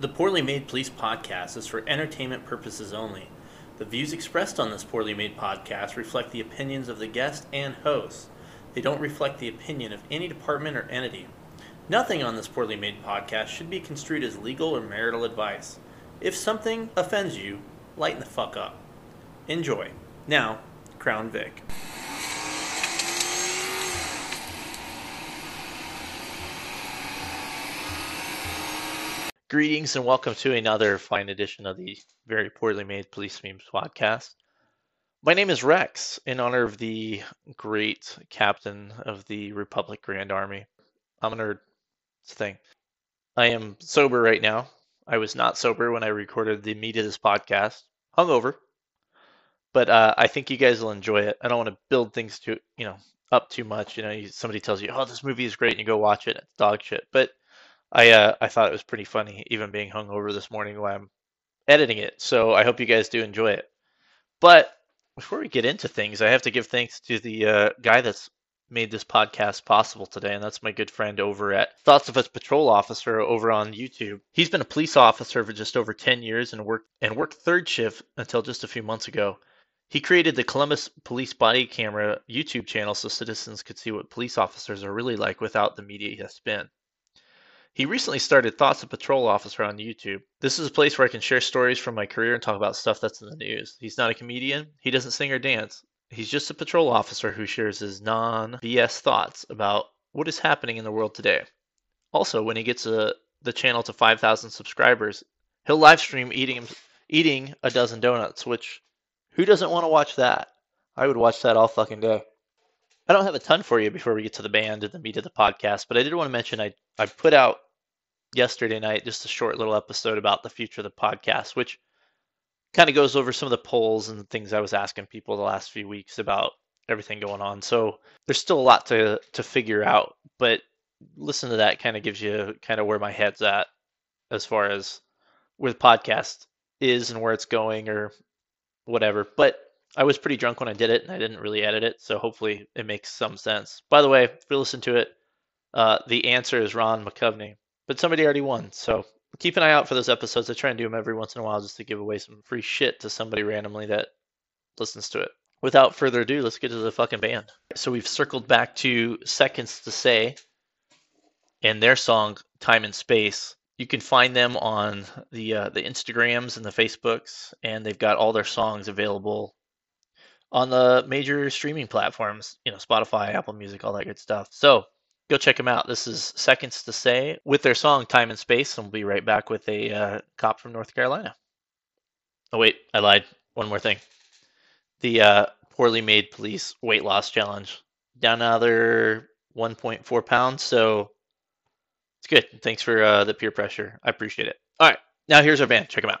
The Poorly Made Police podcast is for entertainment purposes only. The views expressed on this Poorly Made podcast reflect the opinions of the guest and host. They don't reflect the opinion of any department or entity. Nothing on this Poorly Made podcast should be construed as legal or marital advice. If something offends you, lighten the fuck up. Enjoy. Now, Crown Vic. Greetings and welcome to another fine edition of the very poorly made Police Memes podcast. My name is Rex, in honor of the great captain of the Republic Grand Army. I'm a nerd. It's a thing. I am sober right now. I was not sober when I recorded the meat of this podcast. Hungover. But uh, I think you guys will enjoy it. I don't want to build things to you know up too much. You know, somebody tells you, "Oh, this movie is great," and you go watch it. It's dog shit. But I uh, I thought it was pretty funny, even being hungover this morning while I'm editing it. So I hope you guys do enjoy it. But before we get into things, I have to give thanks to the uh, guy that's made this podcast possible today, and that's my good friend over at Thoughts of Us Patrol Officer over on YouTube. He's been a police officer for just over 10 years and worked and worked third shift until just a few months ago. He created the Columbus Police Body Camera YouTube channel so citizens could see what police officers are really like without the media spin. He recently started Thoughts of Patrol Officer on YouTube. This is a place where I can share stories from my career and talk about stuff that's in the news. He's not a comedian, he doesn't sing or dance. He's just a patrol officer who shares his non BS thoughts about what is happening in the world today. Also, when he gets a, uh, the channel to 5,000 subscribers, he'll live stream eating eating a dozen donuts, which who doesn't want to watch that? I would watch that all fucking day. I don't have a ton for you before we get to the band and the meat of the podcast, but I did want to mention I, I put out yesterday night just a short little episode about the future of the podcast, which kind of goes over some of the polls and things I was asking people the last few weeks about everything going on. So there's still a lot to to figure out, but listen to that kind of gives you kind of where my head's at as far as where the podcast is and where it's going or whatever. But I was pretty drunk when I did it, and I didn't really edit it, so hopefully it makes some sense. By the way, if you listen to it, uh, the answer is Ron McCovney, but somebody already won, so keep an eye out for those episodes. I try and do them every once in a while just to give away some free shit to somebody randomly that listens to it. Without further ado, let's get to the fucking band. So we've circled back to Seconds to Say and their song Time and Space. You can find them on the uh, the Instagrams and the Facebooks, and they've got all their songs available on the major streaming platforms, you know, Spotify, Apple Music, all that good stuff. So go check them out. This is Seconds to Say with their song Time and Space, and we'll be right back with a uh, cop from North Carolina. Oh, wait, I lied. One more thing. The uh, poorly made police weight loss challenge. Down another 1.4 pounds, so it's good. Thanks for uh, the peer pressure. I appreciate it. All right, now here's our band. Check them out.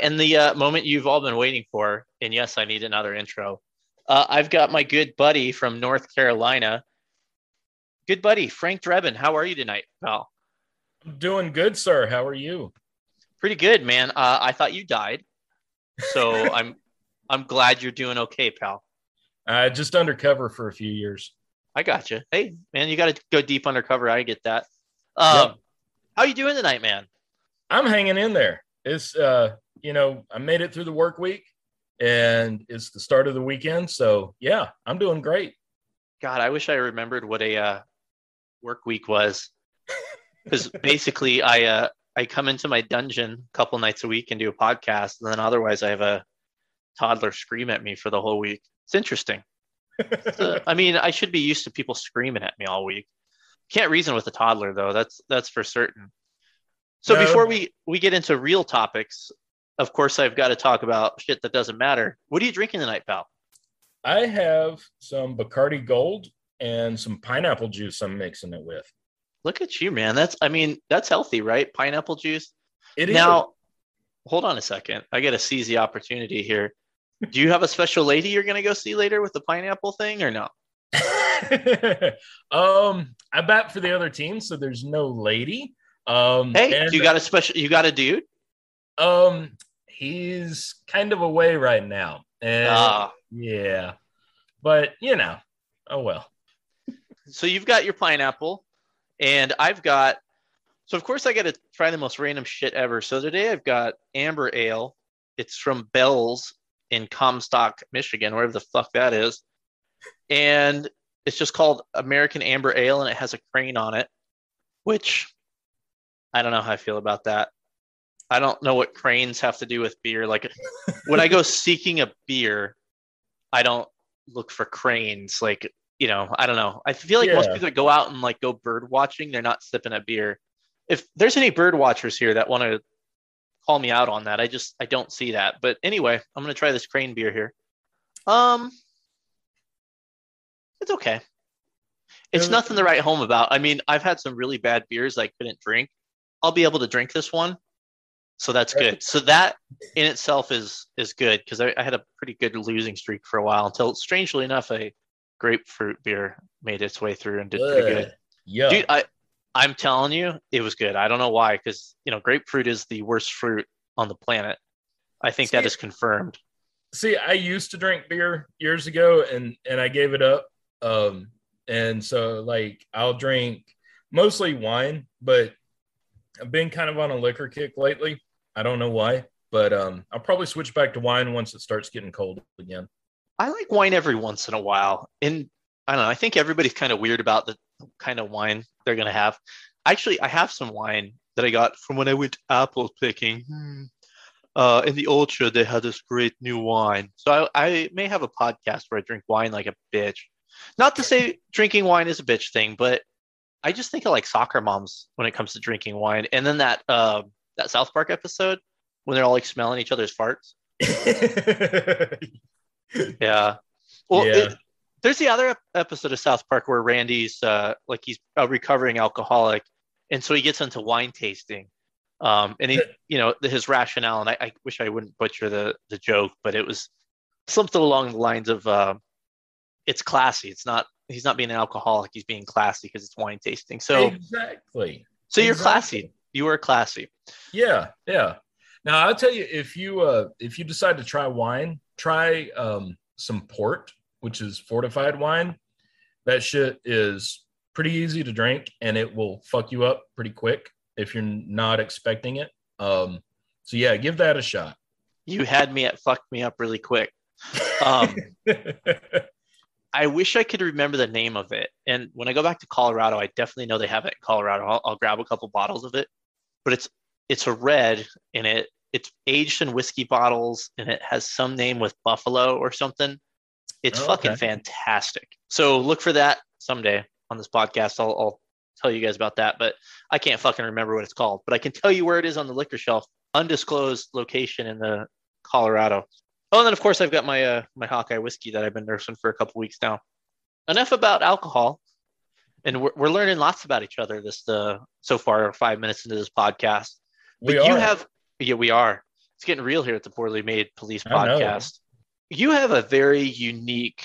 Right, and the uh, moment you've all been waiting for, and yes, I need another intro. Uh, I've got my good buddy from North Carolina. Good buddy, Frank Drebin. How are you tonight, pal? I'm doing good, sir. How are you? Pretty good, man. Uh, I thought you died, so I'm I'm glad you're doing okay, pal. Uh, just undercover for a few years. I got you. Hey, man, you got to go deep undercover. I get that. Um, yep. How you doing tonight, man? I'm hanging in there it's uh, you know, I made it through the work week and it's the start of the weekend. So yeah, I'm doing great. God, I wish I remembered what a uh, work week was. Because basically I uh I come into my dungeon a couple nights a week and do a podcast, and then otherwise I have a toddler scream at me for the whole week. It's interesting. so, I mean, I should be used to people screaming at me all week. Can't reason with a toddler though. That's that's for certain. So no. before we we get into real topics, of course I've got to talk about shit that doesn't matter. What are you drinking tonight, pal? I have some Bacardi Gold and some pineapple juice I'm mixing it with. Look at you, man. That's I mean, that's healthy, right? Pineapple juice. It is. now, hold on a second. I got to seize the opportunity here. Do you have a special lady you're going to go see later with the pineapple thing or no? um, I bat for the other team, so there's no lady. Um, Hey, and, you got a special you got a dude? um, he's kind of away right now, and Ah. yeah, but you know, oh well. So you've got your pineapple and I've got so of course I got to try the most random shit ever. So today I've got amber ale. It's from Bell's in Comstock, Michigan, wherever the fuck that is. And it's just called American Amber Ale and it has a crane on it, which I don't know how I feel about that. I don't know what cranes have to do with beer. Like when I go seeking a beer, I don't look for cranes. Like, you know, I don't know. I feel like most people that go out and like go bird watching, they're not sipping a beer. If there's any bird watchers here that want to call me out on that, I just I don't see that. But anyway, I'm gonna try this crane beer here. Um, it's okay. It's nothing to write home about. I mean, I've had some really bad beers I couldn't drink. I'll be able to drink this one, so that's good. So that in itself is is good because I, I had a pretty good losing streak for a while until, strangely enough, a grapefruit beer made its way through and did pretty good. Yeah, Dude, I I'm telling you, it was good. I don't know why, because you know, grapefruit is the worst fruit on the planet. I think that See- is confirmed. see i used to drink beer years ago and and i gave it up um and so like i'll drink mostly wine but i've been kind of on a liquor kick lately i don't know why but um i'll probably switch back to wine once it starts getting cold again I like wine every once in a while. And I don't know, I think everybody's kind of weird about the kind of wine they're gonna have. Actually, I have some wine that I got from when I went apple picking. Hmm. Uh, in the Ultra, they had this great new wine. So I, I may have a podcast where I drink wine like a bitch. Not to say drinking wine is a bitch thing, but I just think of like soccer moms when it comes to drinking wine. And then that uh, that South Park episode when they're all like smelling each other's farts. Yeah. Well, Yeah. it- there's the other episode of South Park where Randy's uh, like he's a recovering alcoholic, and so he gets into wine tasting. Um, and he, you know, his rationale, and I, I wish I wouldn't butcher the the joke, but it was something along the lines of, uh, "It's classy. It's not. He's not being an alcoholic. He's being classy because it's wine tasting." So, exactly so you're exactly. classy. You are classy. Yeah, yeah. Now I'll tell you if you uh if you decide to try wine, try um some port, which is fortified wine. That shit is pretty easy to drink and it will fuck you up pretty quick if you're not expecting it. Um so yeah, give that a shot. You had me at fucked me up really quick. Um, I wish I could remember the name of it. And when I go back to Colorado, I definitely know they have it in Colorado. I'll, I'll grab a couple bottles of it. But it's it's a red and it it's aged in whiskey bottles and it has some name with buffalo or something. It's Oh, fucking okay. fantastic. So look for that someday on this podcast. I'll, I'll tell you guys about that. But I can't fucking remember what it's called. But I can tell you where it is on the liquor shelf. Undisclosed location in the Colorado. Oh, and then of course I've got my uh, my Hawkeye whiskey that I've been nursing for a couple weeks now. Enough about alcohol, and we're, we're learning lots about each other this uh, so far. Five minutes into this podcast, but we you are. have yeah we are. It's getting real here at the Poorly Made Police podcast. You have a very unique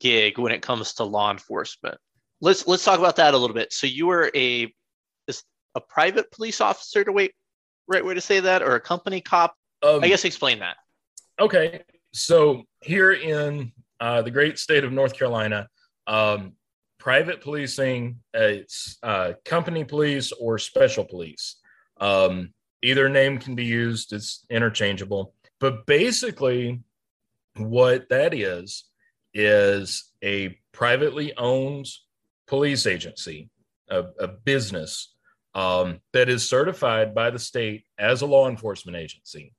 gig when it comes to law enforcement. Let's let's talk about that a little bit. So you were a is a private police officer to wait right way to say that or a company cop? um, I guess explain that. Okay, so here in uh, the great state of North Carolina, um, private policing, it's uh, company police or special police. Um, either name can be used; it's interchangeable. But basically, what that is is a privately owned police agency, a, a business um, that is certified by the state as a law enforcement agency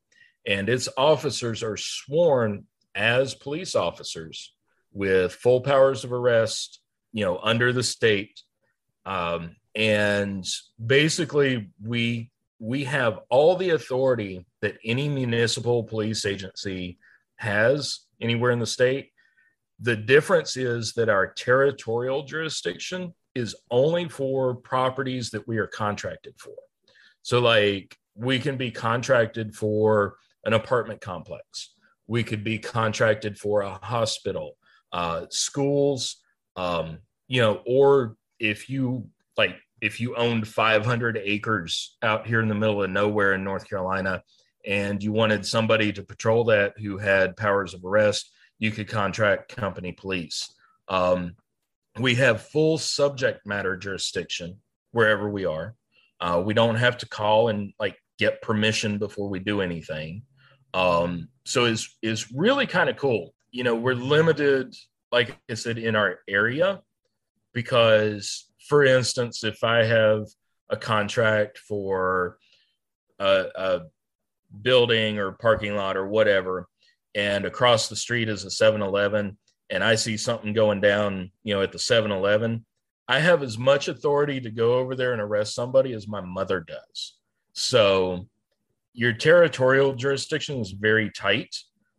and its officers are sworn as police officers with full powers of arrest you know under the state. Um, and basically we we have all the authority that any municipal police agency has anywhere in the state. The difference is that our territorial jurisdiction is only for properties that we are contracted for. So, like, we can be contracted for an apartment complex, we could be contracted for a hospital, uh, schools, um, you know, or if you like, if you owned 500 acres out here in the middle of nowhere in North Carolina and you wanted somebody to patrol that who had powers of arrest, you could contract company police. Um, we have full subject matter jurisdiction wherever we are. Uh, we don't have to call and like get permission before we do anything. Um, so it's it's really kind of cool. You know, we're limited, like I said, in our area because, for instance, if I have a contract for a, a building or parking lot or whatever, and across the street is a 7-Eleven, and I see something going down, you know, at the 7-Eleven, I have as much authority to go over there and arrest somebody as my mother does. So your territorial jurisdiction is very tight,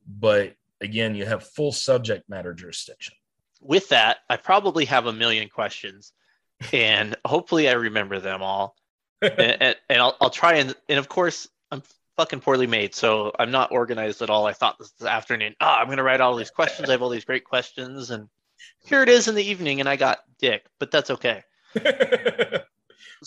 but again, you have full subject matter jurisdiction. With that, I probably have a million questions, and hopefully I remember them all. and, and, and I'll, I'll try and and of course I'm fucking poorly made, so I'm not organized at all. I thought this, this afternoon, oh, I'm gonna write all these questions. I have all these great questions, and here it is in the evening, and I got dick, but that's okay.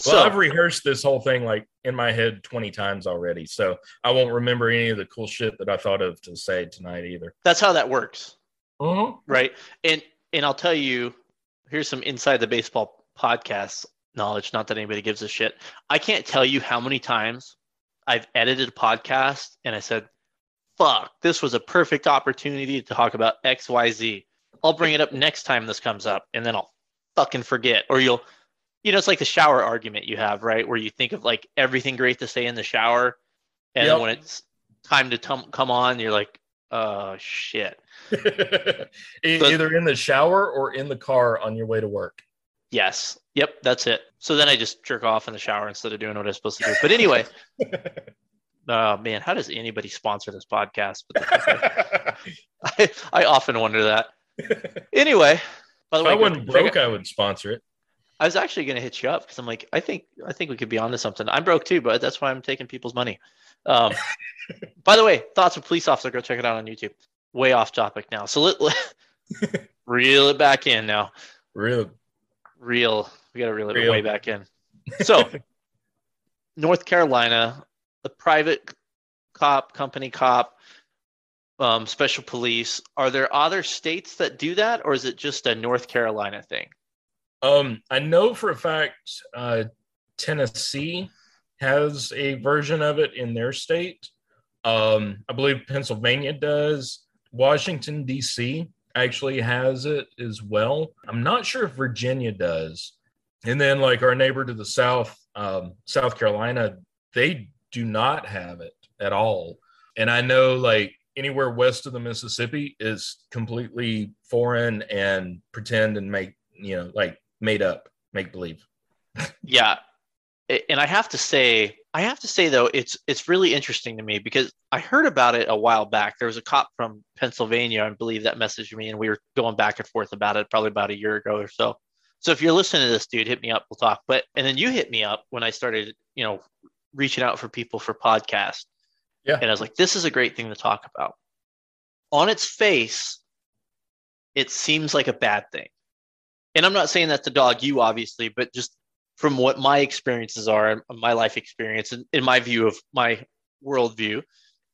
Well, so, I've rehearsed this whole thing like in my head 20 times already. So I won't remember any of the cool shit that I thought of to say tonight either. That's how that works. Uh-huh. Right. And and I'll tell you, here's some inside the baseball podcast knowledge, not that anybody gives a shit. I can't tell you how many times I've edited a podcast and I said, fuck, this was a perfect opportunity to talk about XYZ. I'll bring it up next time this comes up and then I'll fucking forget. Or you'll you know, it's like the shower argument you have, right? Where you think of like everything great to say in the shower, and yep. when it's time to tum- come on, you're like, oh shit. Either in the shower or in the car on your way to work. Yes. Yep. That's it. So then I just jerk off in the shower instead of doing what I'm supposed to do. But anyway, oh man, how does anybody sponsor this podcast? I, I often wonder that. Anyway, by the if way, I wasn't broke, I would sponsor it. I was actually going to hit you up because I'm like, I think I think we could be onto something. I'm broke too, but that's why I'm taking people's money. Um, by the way, thoughts of police officer. Go check it out on YouTube. Way off topic now. So let, let reel it back in now. Real, real. We got to reel it real. way back in. So, North Carolina, a private cop, company cop, um, special police. Are there other states that do that, or is it just a North Carolina thing? Um, I know for a fact uh, Tennessee has a version of it in their state. Um, I believe Pennsylvania does. Washington, D.C. actually has it as well. I'm not sure if Virginia does. And then, like our neighbor to the south, um, South Carolina, they do not have it at all. And I know, like, anywhere west of the Mississippi is completely foreign and pretend and make, you know, like made up, make believe. yeah, and I have to say, I have to say though, it's it's really interesting to me because I heard about it a while back. There was a cop from Pennsylvania, I believe, that messaged me, and we were going back and forth about it probably about a year ago or so. So if you're listening to this, dude, hit me up. We'll talk. But and then you hit me up when I started, you know, reaching out for people for podcasts. Yeah. And I was like, this is a great thing to talk about. On its face, it seems like a bad thing and I'm not saying that to dog you, obviously, but just from what my experiences are, and my life experience, and in my view of my worldview,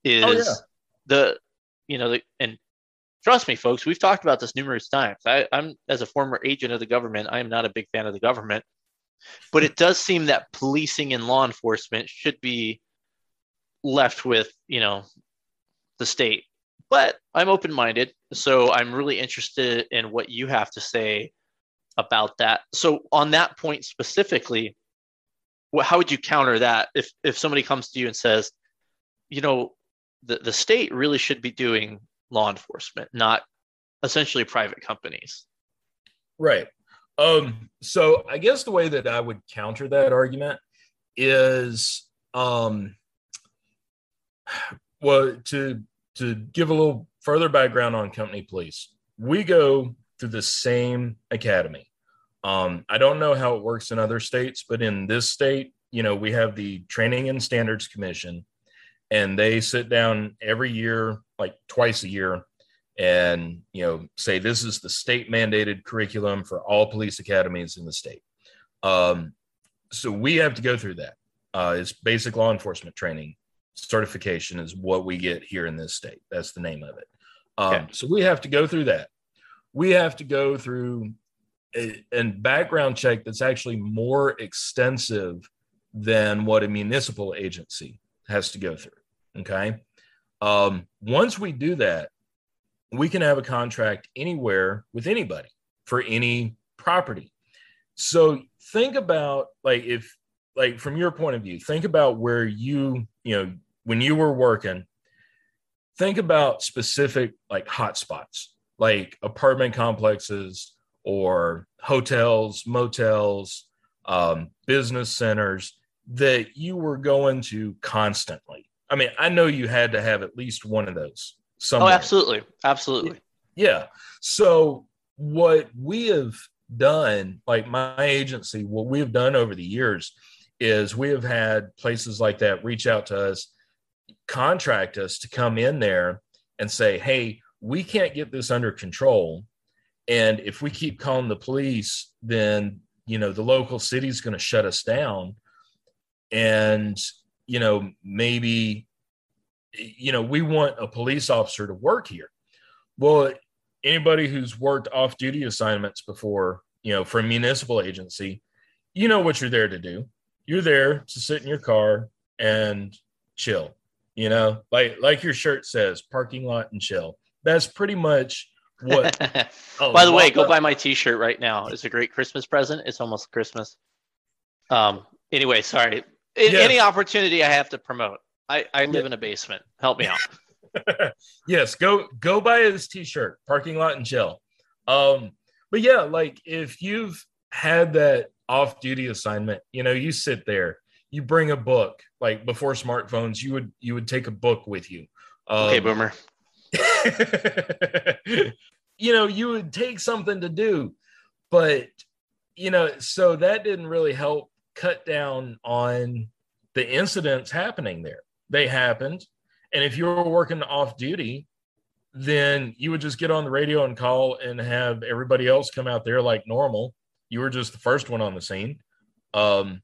is oh, yeah. the, you know, the, and trust me, folks, we've talked about this numerous times. I, I'm, as a former agent of the government, I am not a big fan of the government, but it does seem that policing and law enforcement should be left with, you know, the state. But I'm open minded. So I'm really interested in what you have to say about that. So on that point specifically, how would you counter that if if somebody comes to you and says, you know, the, the state really should be doing law enforcement, not essentially private companies. Right. Um, so I guess the way that I would counter that argument is um well to to give a little further background on company police. We go through the same academy. Um, I don't know how it works in other states, but in this state, you know, we have the Training and Standards Commission, and they sit down every year, like twice a year, and you know, say this is the state mandated curriculum for all police academies in the state. Um, so we have to go through that. Uh, it's basic law enforcement training certification is what we get here in this state. That's the name of it. Um, okay. So we have to go through that. We have to go through a, a background check that's actually more extensive than what a municipal agency has to go through. Okay. Um, once we do that, we can have a contract anywhere with anybody for any property. So think about like if like from your point of view, think about where you, you know, when you were working, think about specific like hotspots, like apartment complexes or hotels, motels, um, business centers that you were going to constantly. I mean, I know you had to have at least one of those. Oh, somewhere. Oh, absolutely, absolutely. Yeah. So what we have done, like my agency, what we have done over the years is we have had places like that reach out to us, contract us to come in there and say, hey, we can't get this under control. And if we keep calling the police, then, you know, the local city's going to shut us down. And, you know, maybe, you know, we want a police officer to work here. Well, anybody who's worked off duty assignments before, you know, for a municipal agency, you know what you're there to do. You're there to sit in your car and chill, you know, like like your shirt says, parking lot and chill. That's pretty much what. oh, By the way, go buy my T-shirt right now. It's a great Christmas present. It's almost Christmas. Um. Anyway, sorry. Yes. Any opportunity I have to promote. I, I live yeah. in a basement. Help me out. yes, go go buy his t-shirt, parking lot and chill. Um, but yeah, like if you've had that off-duty assignment, you know, you sit there, you bring a book. Like before smartphones, you would you would take a book with you. Um, okay, boomer. you know, you would take something to do, but you know, so that didn't really help cut down on the incidents happening there. They happened. And if you were working off duty, then you would just get on the radio and call and have everybody else come out there like normal. You were just the first one on the scene. Um,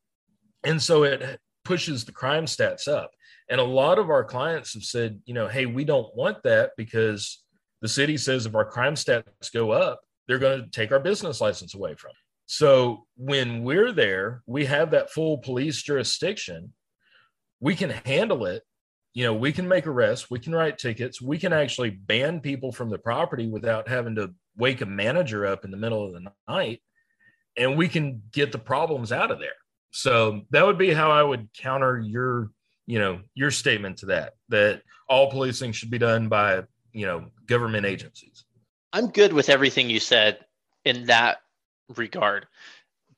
and so it pushes the crime stats up. And a lot of our clients have said, you know, hey, we don't want that because the city says if our crime stats go up, they're going to take our business license away from. So when we're there, we have that full police jurisdiction. We can handle it you know, we can make arrests, we can write tickets, we can actually ban people from the property without having to wake a manager up in the middle of the night, and we can get the problems out of there. So that would be how I would counter your, you know, your statement to that that all policing should be done by, you know, government agencies. I'm good with everything you said in that regard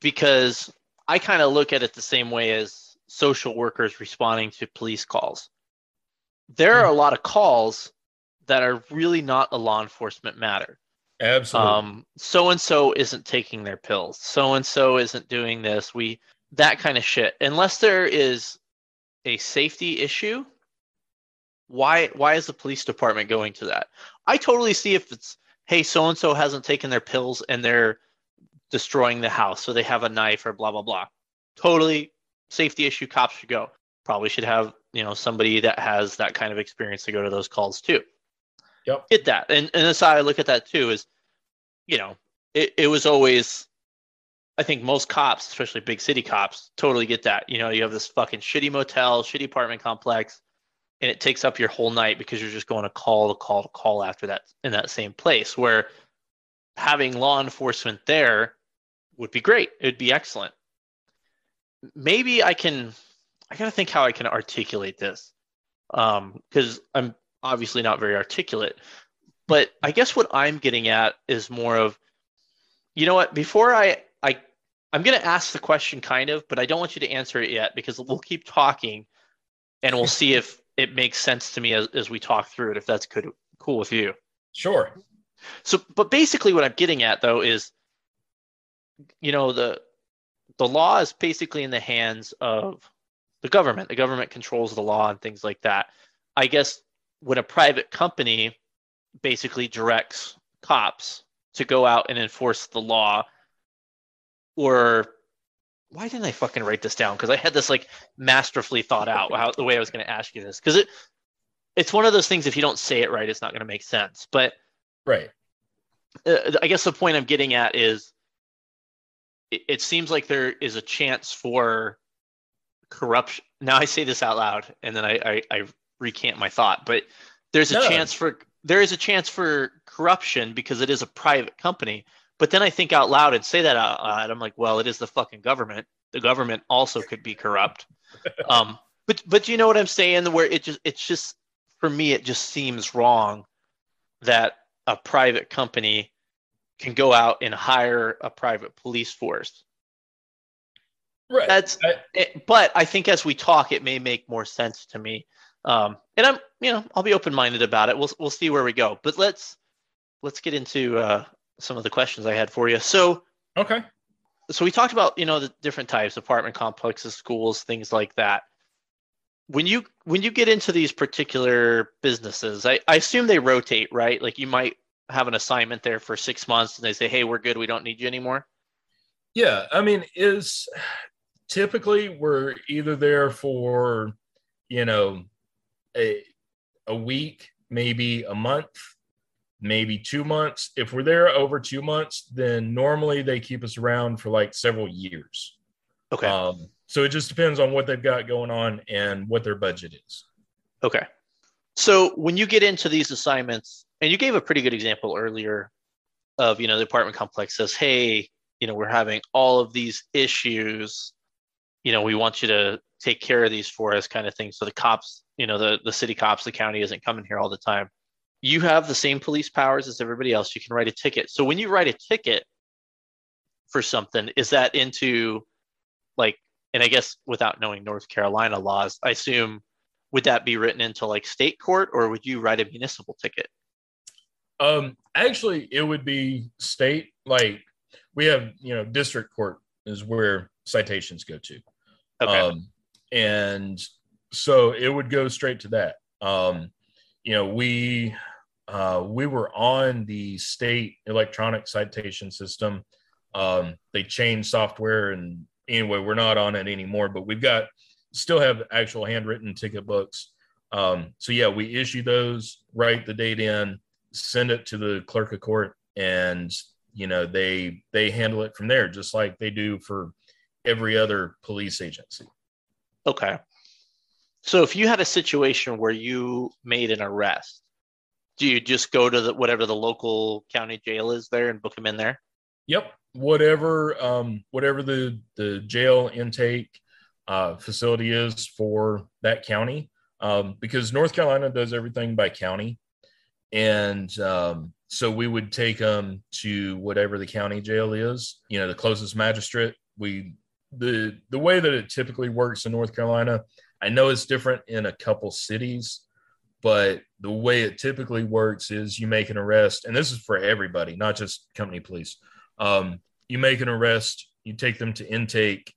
because I kind of look at it the same way as social workers responding to police calls there are a lot of calls that are really not a law enforcement matter. Absolutely. So and so isn't taking their pills. So and so isn't doing this. We that kind of shit. Unless there is a safety issue, why why is the police department going to that? I totally see if it's hey, so and so hasn't taken their pills and they're destroying the house, so they have a knife or blah blah blah. Totally safety issue. Cops should go. Probably should have you know somebody that has that kind of experience to go to those calls too. Yep. Get that. And and that's how I look at that too is, you know, it, it was always I think most cops, especially big city cops, totally get that. You know, you have this fucking shitty motel, shitty apartment complex, and it takes up your whole night because you're just going to call to call to call after that in that same place where having law enforcement there would be great. It would be excellent. Maybe I can I gotta think how I can articulate this because um, I'm obviously not very articulate. But I guess what I'm getting at is more of, you know what? Before I I I'm gonna ask the question kind of, but I don't want you to answer it yet because we'll keep talking, and we'll see if it makes sense to me as, as we talk through it. If that's good, cool with you. Sure. So, but basically, what I'm getting at though is you know the the law is basically in the hands of the government. The government controls the law and things like that. I guess when a private company basically directs cops to go out and enforce the law or why didn't I fucking write this down? Because I had this like masterfully thought out how the way I was going to ask you this. Because it it's one of those things. If you don't say it right, it's not going to make sense. But right, uh, I guess the point I'm getting at is, it, it seems like there is a chance for corruption. Now I say this out loud, and then I I, I recant my thought. But there's a no. chance for there is a chance for corruption because it is a private company. But then I think out loud and say that out loud. I'm like, well, it is the fucking government. The government also could be corrupt. um, but but you know what I'm saying? Where it just it's just for me, it just seems wrong that a private company can go out and hire a private police force. Right. That's I, it, but I think as we talk, it may make more sense to me. Um, and I'm, you know, I'll be open minded about it. We'll we'll see where we go. But let's let's get into uh, some of the questions I had for you. So okay. So we talked about you know the different types, apartment complexes, schools, things like that. When you when you get into these particular businesses, I, I assume they rotate, right? Like you might have an assignment there for six months, and they say, "Hey, we're good. We don't need you anymore." Yeah, I mean, is typically we're either there for you know a a week, maybe a month, maybe two months. If we're there over two months, then normally they keep us around for like several years. Okay. Um, so it just depends on what they've got going on and what their budget is. Okay. So when you get into these assignments, and you gave a pretty good example earlier of, you know, the apartment complex says, hey, you know, we're having all of these issues. You know, we want you to take care of these for us, kind of thing. So the cops, you know, the, the city cops, the county isn't coming here all the time you have the same police powers as everybody else. You can write a ticket. So when you write a ticket for something, is that into like, and I guess without knowing North Carolina laws, I assume would that be written into like state court or would you write a municipal ticket? Um, actually, it would be state. Like we have, you know, district court is where citations go to. Okay. Um, and so it would go straight to that. Um, you know, we uh, we were on the state electronic citation system. Um, they changed software, and anyway, we're not on it anymore. But we've got still have actual handwritten ticket books. Um, so yeah, we issue those, write the date in, send it to the clerk of court, and you know they they handle it from there, just like they do for every other police agency. Okay. So if you had a situation where you made an arrest do you just go to the, whatever the local county jail is there and book them in there? Yep, whatever um, whatever the the jail intake uh, facility is for that county, um, because North Carolina does everything by county, and um, so we would take them to whatever the county jail is. You know, the closest magistrate. We the the way that it typically works in North Carolina. I know it's different in a couple cities but the way it typically works is you make an arrest, and this is for everybody, not just company police. Um, you make an arrest, you take them to intake,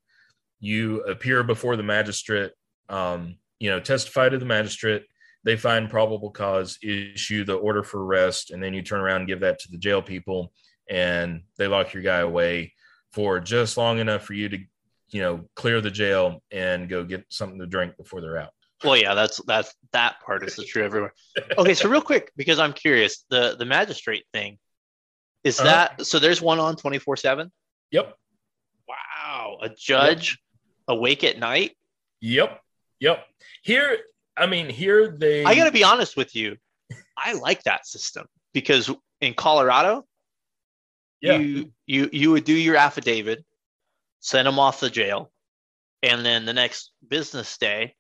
you appear before the magistrate, um, you know, testify to the magistrate. They find probable cause, issue the order for arrest, and then you turn around and give that to the jail people, and they lock your guy away for just long enough for you to, you know, clear the jail and go get something to drink before they're out. Well, yeah, that's that's that part is the true everywhere. Okay, so real quick, because I'm curious, the the magistrate thing is uh-huh. that so? There's one on twenty four seven. Yep. Wow, a judge yep. awake at night. Yep. Yep. Here, I mean, here they. I got to be honest with you. I like that system because in Colorado, yeah. you you you would do your affidavit, send them off the jail, and then the next business day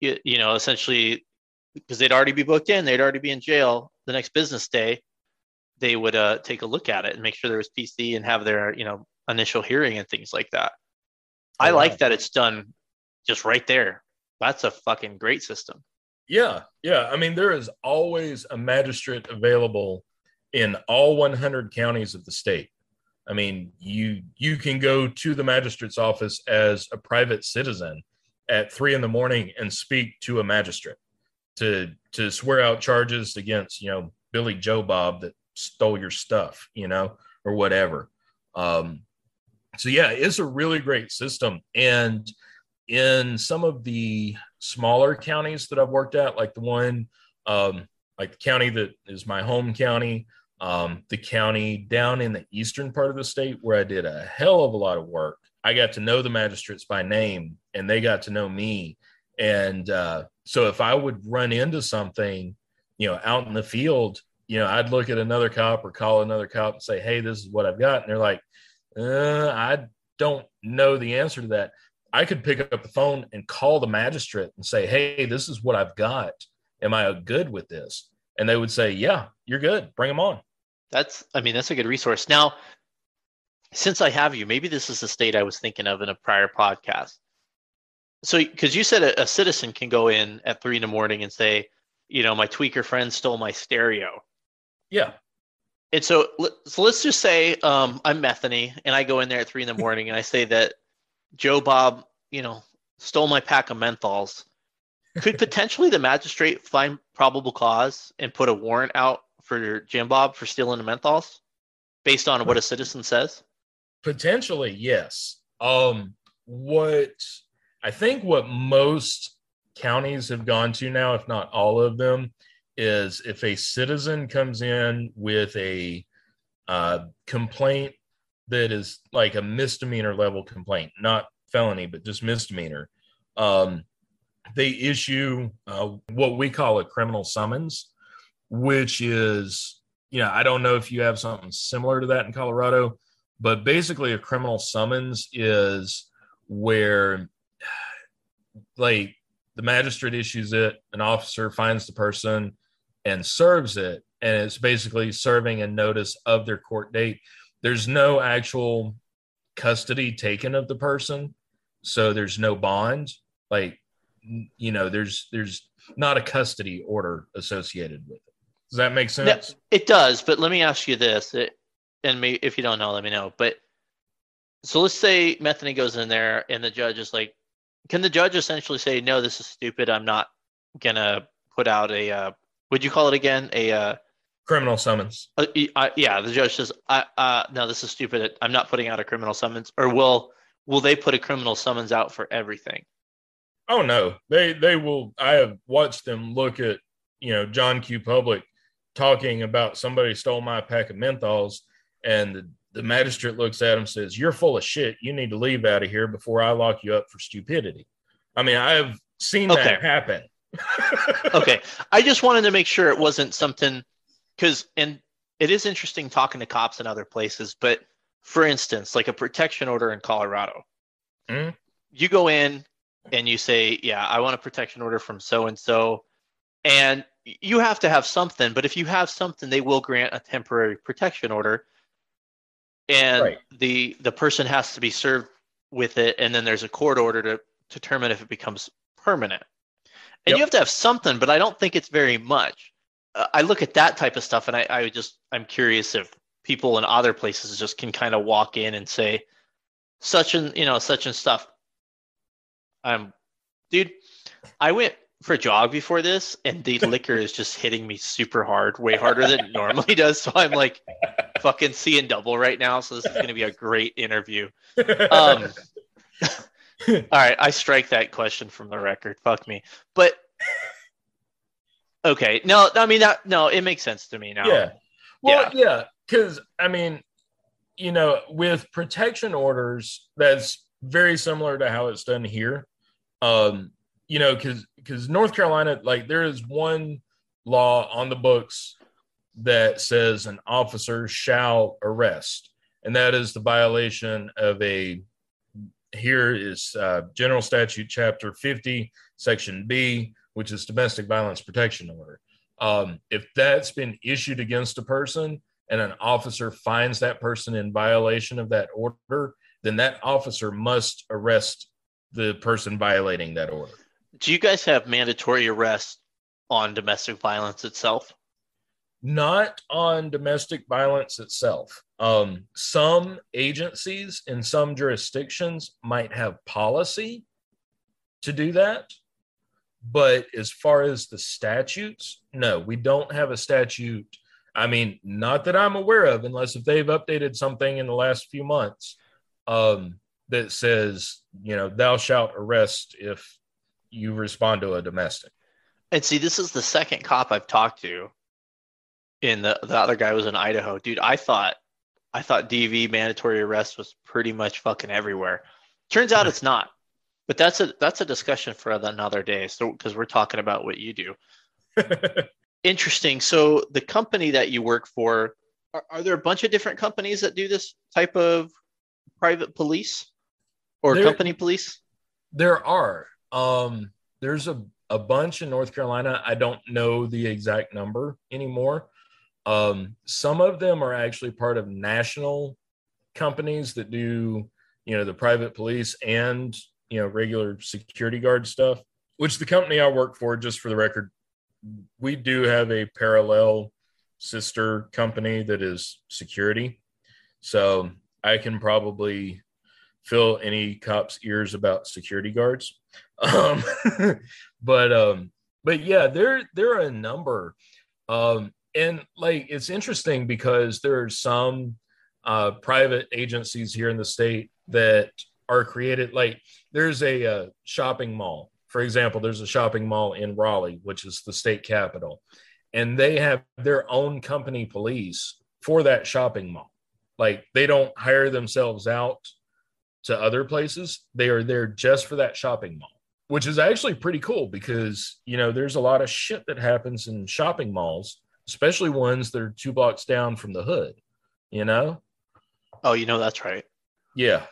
you, you know, essentially because they'd already be booked in, they'd already be in jail the next business day. They would uh, take a look at it and make sure there was PC and have their, you know, initial hearing and things like that. Oh, I like that it's done just right there. That's a fucking great system. Yeah, yeah. I mean, there is always a magistrate available in all 100 counties of the state. I mean, you you can go to the magistrate's office as a private citizen at three in the morning and speak to a magistrate to to swear out charges against you know Billy Joe Bob that stole your stuff, you know, or whatever. Um, so yeah, it's a really great system. And in some of the smaller counties that I've worked at, like the one, um, like the county that is my home county, um, the county down in the eastern part of the state where I did a hell of a lot of work. I got to know the magistrates by name and they got to know me. And uh, so if I would run into something, you know, out in the field, you know, I'd look at another cop or call another cop and say, Hey, this is what I've got. And they're like, uh, I don't know the answer to that. I could pick up the phone and call the magistrate and say, Hey, this is what I've got. Am I good with this? And they would say, Yeah, you're good. Bring them on. That's, I mean, that's a good resource. Now, since I have you, maybe this is the state I was thinking of in a prior podcast. So, because you said a, a citizen can go in at three in the morning and say, you know, my tweaker friend stole my stereo. Yeah. And so, so let's just say um, I'm Metheny and I go in there at three in the morning and I say that Joe Bob, you know, stole my pack of menthols. Could potentially the magistrate find probable cause and put a warrant out for Jim Bob for stealing the menthols based on what a citizen says? Potentially, yes. Um, what I think what most counties have gone to now, if not all of them, is if a citizen comes in with a uh, complaint that is like a misdemeanor level complaint, not felony, but just misdemeanor, um, they issue uh, what we call a criminal summons, which is, you know, I don't know if you have something similar to that in Colorado, but basically a criminal summons is where, like, the magistrate issues it, an officer finds the person, and serves it. And it's basically serving a notice of their court date. There's no actual custody taken of the person. So there's no bond. Like, you know, there's there's not a custody order associated with it. Does that make sense? it does, but let me ask you this. And me, if you don't know, let me know. But so let's say Metheny goes in there and the judge is like, can the judge essentially say, no, this is stupid. I'm not gonna put out a uh, would you call it again? A uh, criminal summons. Uh, uh, yeah, the judge says, "I uh, no, this is stupid. I'm not putting out a criminal summons." Or will will they put a criminal summons out for everything? Oh no, they they will. I have watched them look at you know John Q. Public talking about somebody stole my pack of menthols, and the, the magistrate looks at him says, "You're full of shit. You need to leave out of here before I lock you up for stupidity." I mean, I have seen okay. that happen okay. I just wanted to make sure it wasn't something because, and it is interesting talking to cops in other places, but for instance, like a protection order in Colorado, mm-hmm. you go in and you say, Yeah, I want a protection order from so and so. And you have to have something, but if you have something, they will grant a temporary protection order. And right. the the person has to be served with it, and then there's a court order to determine if it becomes permanent. And yep. you have to have something, but I don't think it's very much. Uh, I look at that type of stuff, and I, I just I'm curious if people in other places just can kind of walk in and say such and you know such and stuff. i'm dude, I went for a jog before this, and the liquor is just hitting me super hard, way harder than it normally does. So I'm like fucking seeing double right now. So this is going to be a great interview. Um, All right, I strike that question from the record. Fuck me. But okay, no, I mean that. No, it makes sense to me now. Yeah. Well, yeah, because yeah, I mean, you know, with protection orders, that's very similar to how it's done here. Um, you know, because because North Carolina, like, there is one law on the books that says an officer shall arrest, and that is the violation of a here is uh, General Statute Chapter 50, Section B, which is Domestic Violence Protection Order. Um, if that's been issued against a person and an officer finds that person in violation of that order, then that officer must arrest the person violating that order. Do you guys have mandatory arrest on domestic violence itself? Not on domestic violence itself. Um, some agencies in some jurisdictions might have policy to do that. But as far as the statutes, no, we don't have a statute. I mean, not that I'm aware of, unless if they've updated something in the last few months um, that says, you know, thou shalt arrest if you respond to a domestic. And see, this is the second cop I've talked to. And the, the other guy was in Idaho. Dude, I thought I thought DV mandatory arrest was pretty much fucking everywhere. Turns out it's not. But that's a that's a discussion for another day. So because we're talking about what you do. Interesting. So the company that you work for, are, are, there a bunch of different companies that do this type of private police or there, company police? There are. Um, there's a, a bunch in North Carolina. I don't know the exact number anymore. Um, some of them are actually part of national companies that do, you know, the private police and, you know, regular security guard stuff, which the company I work for, just for the record, we do have a parallel sister company that is security. So I can probably fill any cop's ears about security guards. Um, but um, but yeah, there there are a number. Um, and like it's interesting because there are some uh, private agencies here in the state that are created like there's a, a uh, shopping mall. For example there's a shopping mall in raleigh which is the state capital and they have their own company police for that shopping mall. Like they don't hire themselves out to other places. They are there just for that shopping mall which is actually pretty cool because you know there's a lot of shit that happens in shopping malls especially ones that are two blocks down from the hood, you know? Oh, you know that's right. Yeah.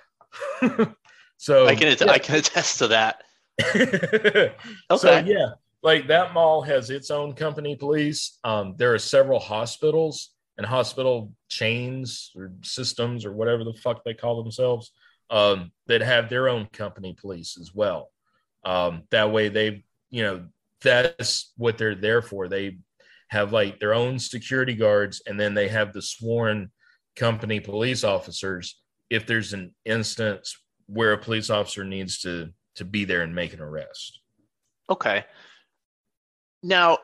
so I can yeah. I can attest to that. okay. So yeah, like that mall has its own company police. Um, there are several hospitals and hospital chains or systems or whatever the fuck they call themselves um, that have their own company police as well. Um, that way they, you know, that's what they're there for. They have like their own security guards and then they have the sworn company police officers if there's an instance where a police officer needs to to be there and make an arrest. Okay. Now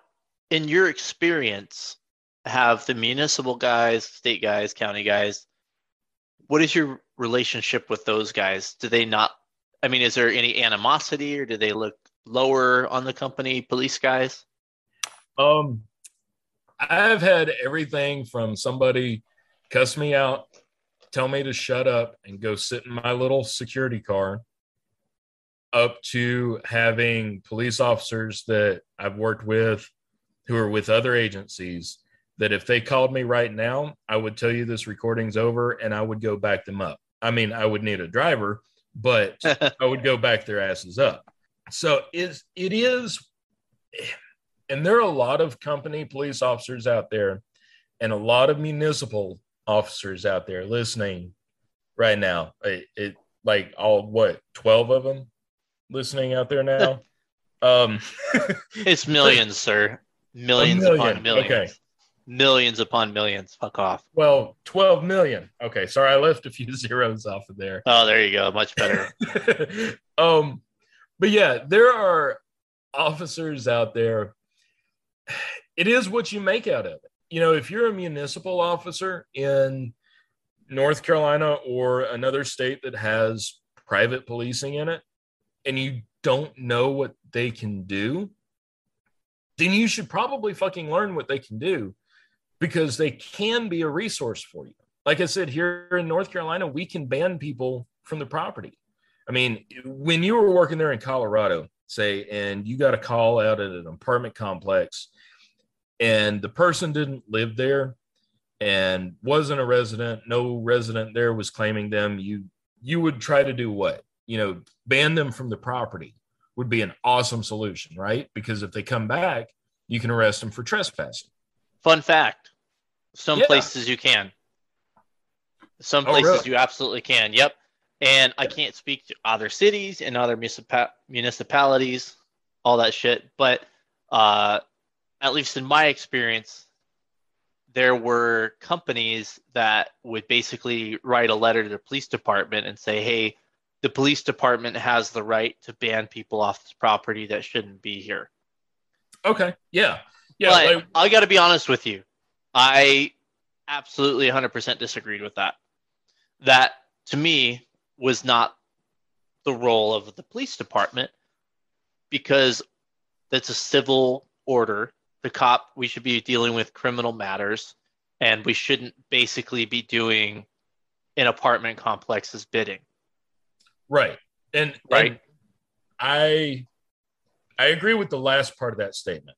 in your experience have the municipal guys state guys county guys what is your relationship with those guys? Do they not i mean is there any animosity or do they look lower on the company police guys? Um I've had everything from somebody cuss me out, tell me to shut up and go sit in my little security car, up to having police officers that I've worked with who are with other agencies that if they called me right now, I would tell you this recording's over and I would go back them up. I mean, I would need a driver, but I would go back their asses up. So is it is and there are a lot of company police officers out there and a lot of municipal officers out there listening right now. It, it like all what 12 of them listening out there now. um it's millions, sir. Millions million. upon millions. Okay. Millions upon millions. Fuck off. Well, 12 million. Okay, sorry, I left a few zeros off of there. Oh, there you go. Much better. um, but yeah, there are officers out there it is what you make out of it. You know, if you're a municipal officer in North Carolina or another state that has private policing in it, and you don't know what they can do, then you should probably fucking learn what they can do because they can be a resource for you. Like I said, here in North Carolina, we can ban people from the property. I mean, when you were working there in Colorado, say, and you got a call out at an apartment complex and the person didn't live there and wasn't a resident. No resident there was claiming them. You you would try to do what? You know ban them from the property would be an awesome solution right? Because if they come back you can arrest them for trespassing. Fun fact some yeah. places you can. Some places oh, really? you absolutely can yep. And i can't speak to other cities and other municipalities all that shit but uh at least in my experience, there were companies that would basically write a letter to the police department and say, hey, the police department has the right to ban people off this property that shouldn't be here. Okay. Yeah. Yeah. But like- I got to be honest with you. I absolutely 100% disagreed with that. That to me was not the role of the police department because that's a civil order. The cop, we should be dealing with criminal matters and we shouldn't basically be doing an apartment complex's bidding. Right. And Right. and I I agree with the last part of that statement.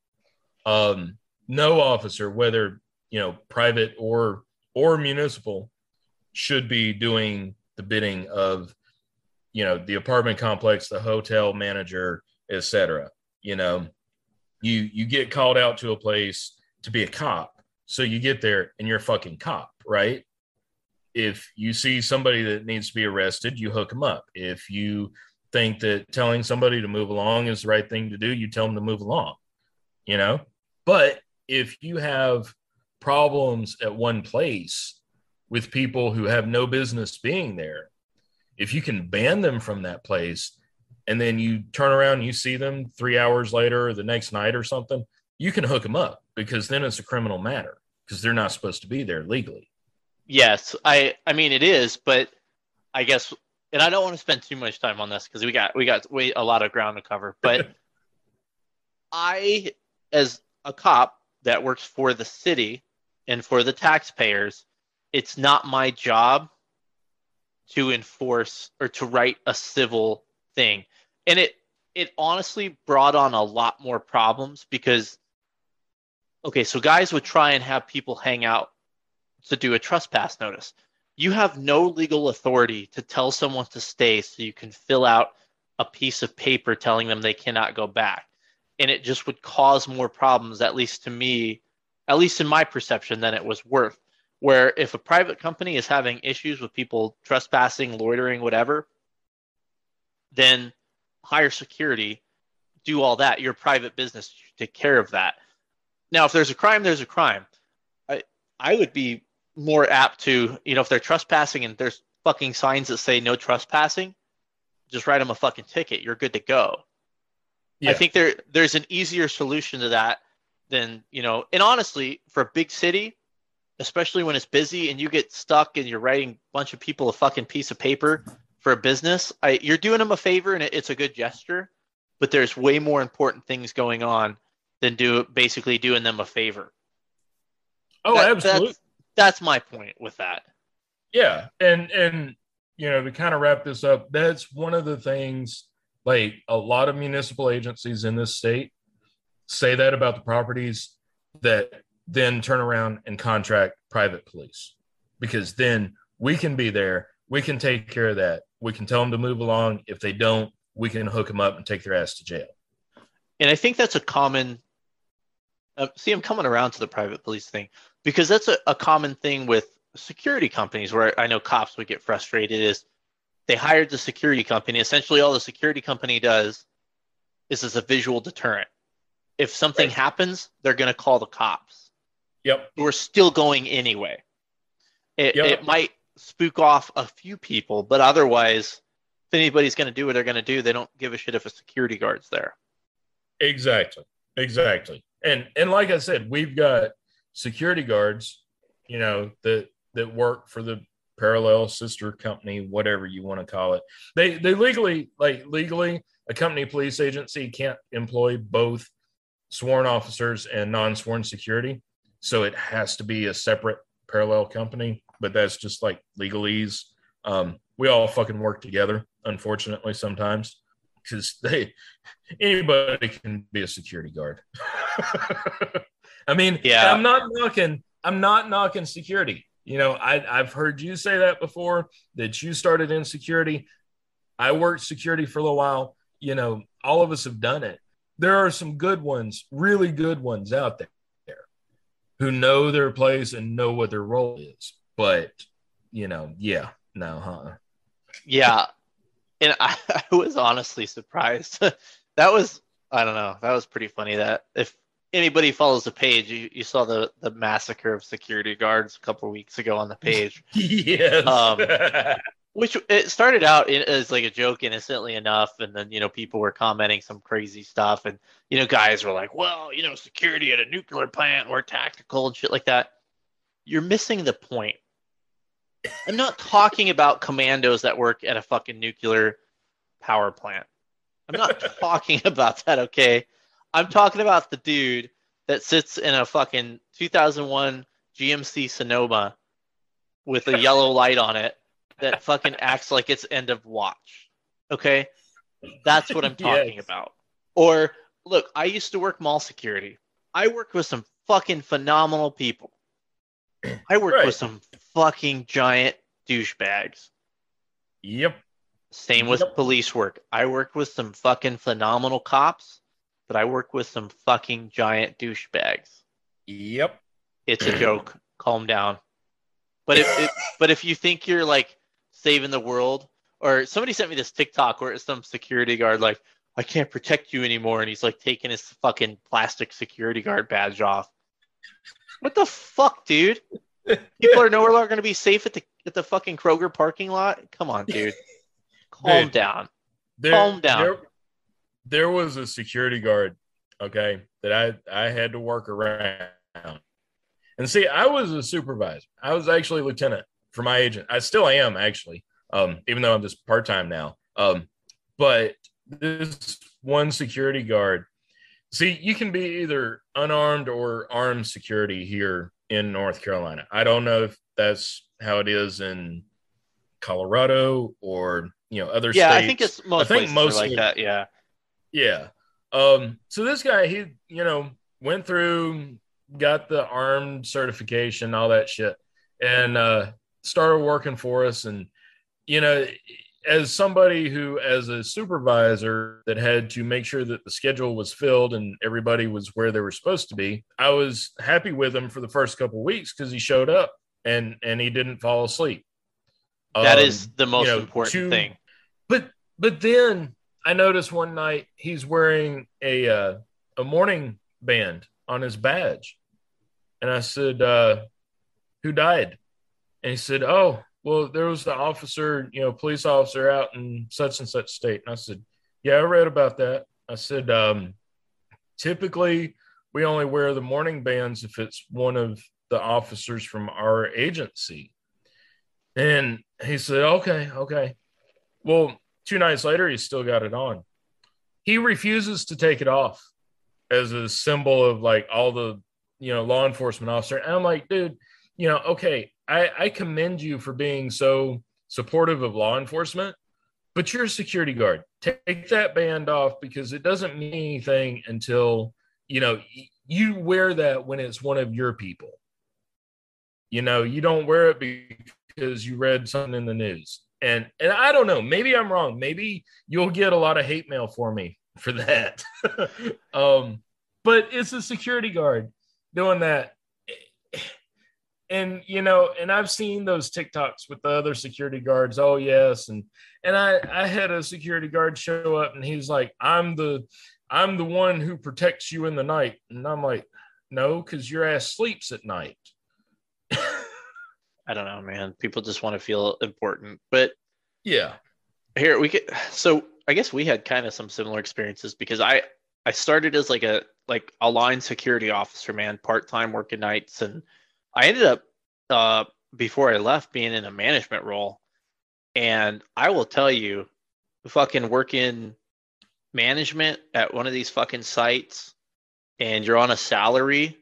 Um, no officer, whether you know private or or municipal, should be doing the bidding of you know the apartment complex, the hotel manager, etc. You know, you you get called out to a place to be a cop, so you get there and you're a fucking cop, right? if you see somebody that needs to be arrested, you hook them up. If you think that telling somebody to move along is the right thing to do, you tell them to move along, you know? But if you have problems at one place with people who have no business being there, if you can ban them from that place and then you turn around and you see them three hours later or the next night or something, you can hook them up because then it's a criminal matter because they're not supposed to be there legally. Yes, I I mean it is, but I guess and I don't want to spend too much time on this because we got we got way a lot of ground to cover. But I, as a cop that works for the city and for the taxpayers, it's not my job to enforce or to write a civil thing. And it it honestly brought on a lot more problems because okay, so guys would try and have people hang out to do a trespass notice. You have no legal authority to tell someone to stay so you can fill out a piece of paper telling them they cannot go back. And it just would cause more problems, at least to me, at least in my perception, than it was worth. Where if a private company is having issues with people trespassing, loitering, whatever, then hire security, do all that. Your private business take care of that. Now, if there's a crime, there's a crime. I I would be more apt to, you know, if they're trespassing and there's fucking signs that say no trespassing, just write them a fucking ticket. You're good to go. I think there there's an easier solution to that than, you know, and honestly, for a big city, especially when it's busy and you get stuck and you're writing a bunch of people a fucking piece of paper for a business, I, you're doing them a favor and it, it's a good gesture, but there's way more important things going on than do basically doing them a favor. Oh, That- absolutely. That's, that's my point with that. yeah and and you know to kind of wrap this up that's one of the things like a lot of municipal agencies in this state say that about the properties that then turn around and contract private police because then we can be there we can take care of that we can tell them to move along if they don't we can hook them up and take their ass to jail and I think that's a common. Uh, see, I'm coming around to the private police thing because that's a, a common thing with security companies where I know cops would get frustrated. Is they hired the security company. Essentially, all the security company does is as a visual deterrent. If something Right. happens, they're going to call the cops. yep We're still going anyway. It, Yep. it might spook off a few people, but otherwise, if anybody's going to do what they're going to do, they don't give a shit if a security guard's there. Exactly. Exactly. And and like I said, we've got security guards, you know, that that work for the parallel sister company, whatever you want to call it. They they legally like legally a company police agency can't employ both sworn officers and non-sworn security. So it has to be a separate parallel company, but that's just like legalese. Um, we all fucking work together, unfortunately, sometimes because they anybody can be a security guard. I mean, Yeah. I'm not knocking. I'm not knocking security. You know, I, I've heard you say that before that you started in security. I worked security for a little while. You know, all of us have done it. There are some good ones, really good ones out there who know their place and know what their role is. But, you know, yeah, no, huh? Yeah, and I, I was honestly surprised. that was I don't know. That was pretty funny. That if anybody follows the page, you, you saw the the massacre of security guards a couple weeks ago on the page. yes. Um, which it started out as like a joke innocently enough and then you know people were commenting some crazy stuff and you know guys were like well you know security at a nuclear plant or tactical and shit like that you're missing the point i'm not talking about commandos that work at a fucking nuclear power plant i'm not talking about that okay i'm talking about the dude that sits in a fucking 2001 gmc sonoma with a yellow light on it that fucking acts like it's end of watch. Okay? That's what I'm talking Yes. about. Or look, I used to work mall security. I worked with some fucking phenomenal people. I worked Right. with some fucking giant douchebags. yep. Same with Yep. police work. I worked with some fucking phenomenal cops, but I worked with some fucking giant douchebags. Yep. It's a joke. Calm down. But if, if but if you think you're like saving the world, or somebody sent me this TikTok where it's some security guard like, I can't protect you anymore, and he's like taking his fucking plastic security guard badge off. What the fuck, dude? People are nowhere going to be safe at the at the fucking Kroger parking lot. Come on, dude. Calm Dude. down. There, Calm down. There, there was a security guard, okay, that I I had to work around. And see, I was a supervisor. I was actually a lieutenant for my agent. I still am actually, um, even though I'm just part time now. Um, but this one security guard, see, you can be either unarmed or armed security here in North Carolina. I don't know if that's how it is in Colorado or you know other Yeah, states. Yeah, I think it's most think mostly- like that. Yeah. Yeah. Um, so this guy, he, you know, went through, got the armed certification, all that shit, and uh started working for us. And, you know, as somebody who, as a supervisor that had to make sure that the schedule was filled and everybody was where they were supposed to be, I was happy with him for the first couple weeks because he showed up and and he didn't fall asleep. That Um, is the most know, important two- thing. but but then I noticed one night he's wearing a uh, a mourning band on his badge, and I said, uh, "Who died?" And he said, "Oh, well, there was the officer, you know, police officer out in such and such state." And I said, "Yeah, I read about that." I said, um, "Typically, we only wear the mourning bands if it's one of the officers from our agency." And he said, "Okay, okay." Well, two nights later, he's still got it on. He refuses to take it off as a symbol of like all the, you know, law enforcement officer. And I'm like, dude, you know, okay, I, I commend you for being so supportive of law enforcement, but you're a security guard. Take that band off because it doesn't mean anything until, you know, you wear that when it's one of your people. You know, you don't wear it because you read something in the news and and I don't know, maybe I'm wrong. Maybe you'll get a lot of hate mail for me for that. um, but it's a security guard doing that. And you know, and I've seen those TikToks with the other security guards. Oh yes, and and I I had a security guard show up and he's like, I'm the I'm the one who protects you in the night. And I'm like, no, because your ass sleeps at night. I don't know, man. People just want to feel important. But Yeah. here we get so I guess we had kind of some similar experiences because I I started as like a like a line security officer, man, part-time working nights and I ended up uh before I left being in a management role. And I will tell you, fucking working management at one of these fucking sites and you're on a salary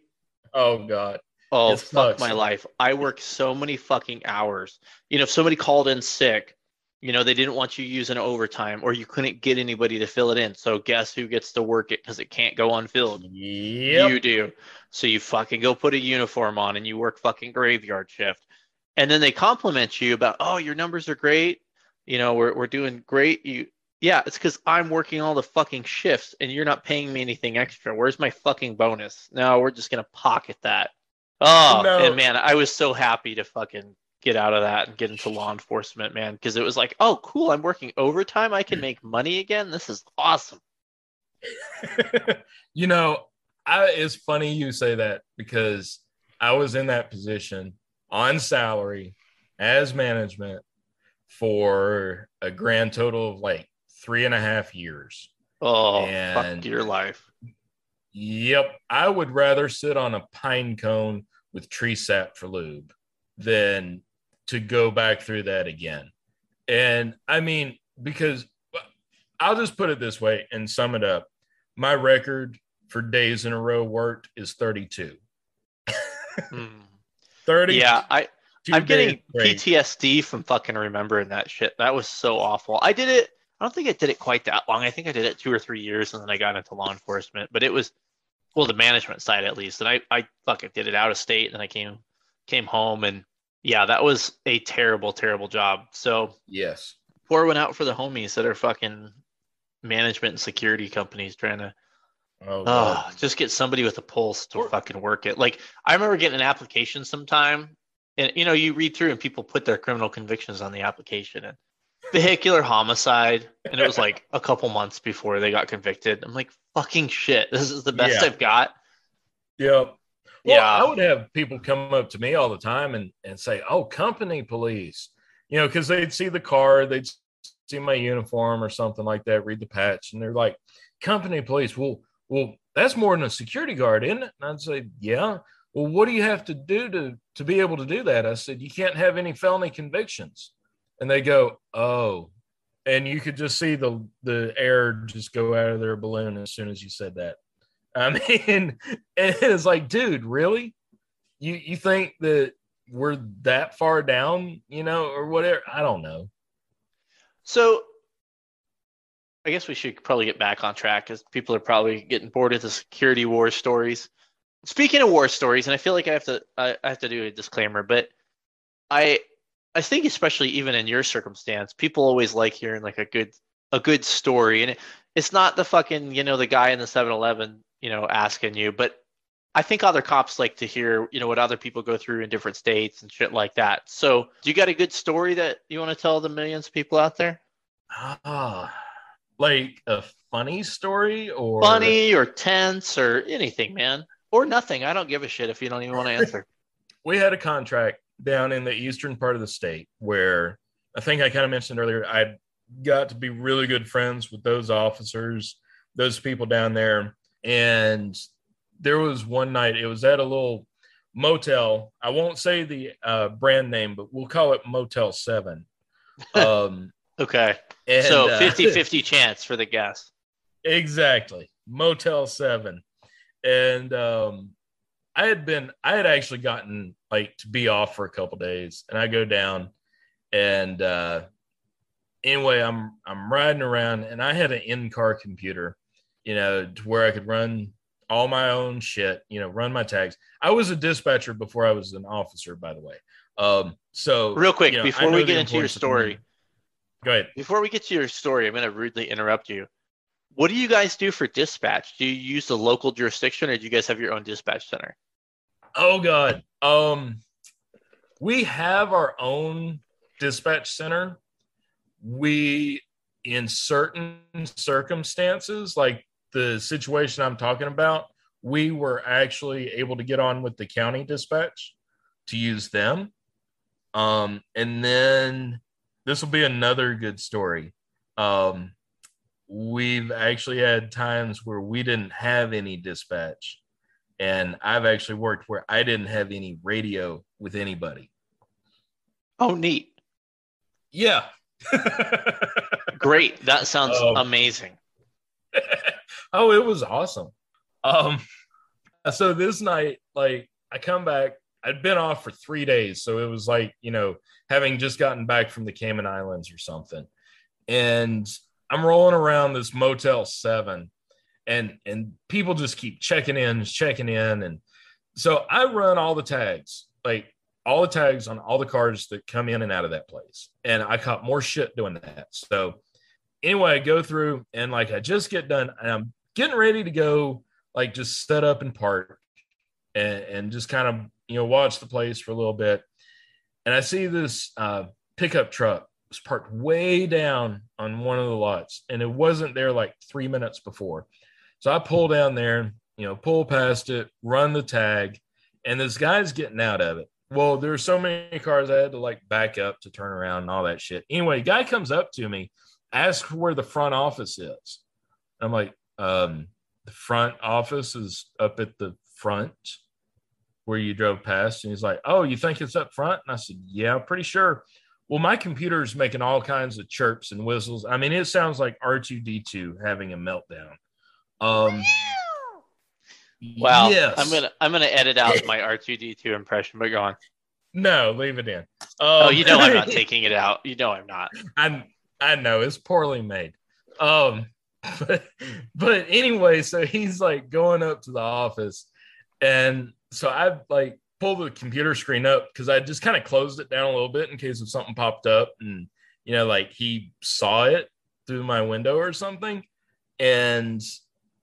Oh God. Oh fuck sucks. my life. I work so many fucking hours. You know, if somebody called in sick, you know, they didn't want you using overtime or you couldn't get anybody to fill it in. So guess who gets to work it because it can't go unfilled? Yep. You do. So you fucking go put a uniform on and you work fucking graveyard shift. And then they compliment you about, oh, your numbers are great. You know, we're we're doing great. You yeah, it's because I'm working all the fucking shifts and you're not paying me anything extra. Where's my fucking bonus? No, we're just gonna pocket that. Oh, No. and man, I was so happy to fucking get out of that and get into law enforcement, man, because it was like, oh, cool, I'm working overtime. I can make money again. This is awesome. you know, I, it's funny you say that because I was in that position on salary as management for a grand total of like three and a half years. Oh, and fuck your life. Yep. I would rather sit on a pine cone with tree sap for lube than to go back through that again. And I mean, because I'll just put it this way and sum it up. My record for days in a row worked is 32. hmm. 30. Yeah, I I'm getting PTSD from fucking remembering that shit. That was so awful. I did it. I don't think I did it quite that long. I think I did it two or three years, and then I got into law enforcement. But it was, well, the management side at least. And I, I fucking did it out of state, and then I came, came home, and yeah, that was a terrible, terrible job. So yes, pour one out for the homies that are fucking management and security companies trying to Oh, oh just get somebody with a pulse to or, fucking work it. Like I remember getting an application sometime, and you know, you read through and people put their criminal convictions on the application and vehicular homicide, and it was like a couple months before they got convicted. I'm like, fucking shit, this is the best yeah. I've got. Yep. Well, yeah. I would have people come up to me all the time and, and say, Oh, company police, you know, because they'd see the car, they'd see my uniform or something like that, read the patch, and they're like, Company police. Well, well, that's more than a security guard, isn't it? And I'd say, yeah. Well, what do you have to do to to be able to do that? I said, you can't have any felony convictions. And they go, oh. And you could just see the the air just go out of their balloon as soon as you said that. I mean, and it's like, dude, really? You you think that we're that far down, you know, or whatever? I don't know. So I guess we should probably get back on track because people are probably getting bored of the security war stories. Speaking of war stories, and I feel like I have to I, I have to do a disclaimer, but I I think especially even in your circumstance, people always like hearing like a good a good story, and it, it's not the fucking you know the guy in the 7-Eleven you know asking you, but I think other cops like to hear you know what other people go through in different states and shit like that. So, do you got a good story that you want to tell the millions of people out there? Ah, like a funny story or funny or tense or anything, man, or nothing. I don't give a shit if you don't even want to answer. we had a contract down in the eastern part of the state where I think I kind of mentioned earlier, I got to be really good friends with those officers, those people down there. And there was one night, it was at a little motel. I won't say the uh, brand name, but we'll call it Motel 7. Um, Okay. And, so 50 uh, 50 chance for the guess. Exactly. Motel 7. And um, I had been, I had actually gotten like to be off for a couple days, and I go down, and uh, anyway, I'm I'm riding around, and I had an in-car computer, you know, to where I could run all my own shit, you know, run my tags. I was a dispatcher before I was an officer, by the way. Um, so real quick, you know, before we get into your story, Go ahead. Before we get to your story, I'm going to rudely interrupt you. What do you guys do for dispatch? Do you use the local jurisdiction, or do you guys have your own dispatch center? Oh God, um, we have our own dispatch center. We, in certain circumstances, like the situation I'm talking about, we were actually able to get on with the county dispatch to use them. Um, and then this will be another good story. Um, we've actually had times where we didn't have any dispatch, and I've actually worked where I didn't have any radio with anybody. Oh, neat. Yeah. Great. That sounds um, amazing. oh, it was awesome. Um, so this night, like I come back, I'd been off for three days, so it was like you know having just gotten back from the Cayman Islands or something, and I'm rolling around this Motel Seven, and and people just keep checking in, checking in, and so I run all the tags, like all the tags on all the cars that come in and out of that place, and I caught more shit doing that. So anyway, I go through and like I just get done, and I'm getting ready to go, like just set up and park, and, and just kind of you know, watch the place for a little bit. And I see this uh, pickup truck was parked way down on one of the lots, and it wasn't there like three minutes before. So I pull down there you know, pull past it, run the tag, and this guy's getting out of it. Well, there's so many cars I had to like back up to turn around and all that shit. Anyway, guy comes up to me, asks where the front office is. I'm like, um, the front office is up at the front where you drove past. And he's like, Oh, you think it's up front? And I said, Yeah, pretty sure. Well, my computer's making all kinds of chirps and whistles. I mean, it sounds like R2D2 having a meltdown. Um, Well, yes. I'm gonna I'm gonna edit out my R2D2 impression, but go on. No, leave it in. Um, Oh, you know I'm not taking it out. You know I'm not. I I know it's poorly made. Um, but but anyway, so he's like going up to the office, and so I like pulled the computer screen up because I just kind of closed it down a little bit in case if something popped up, and you know, like he saw it through my window or something. And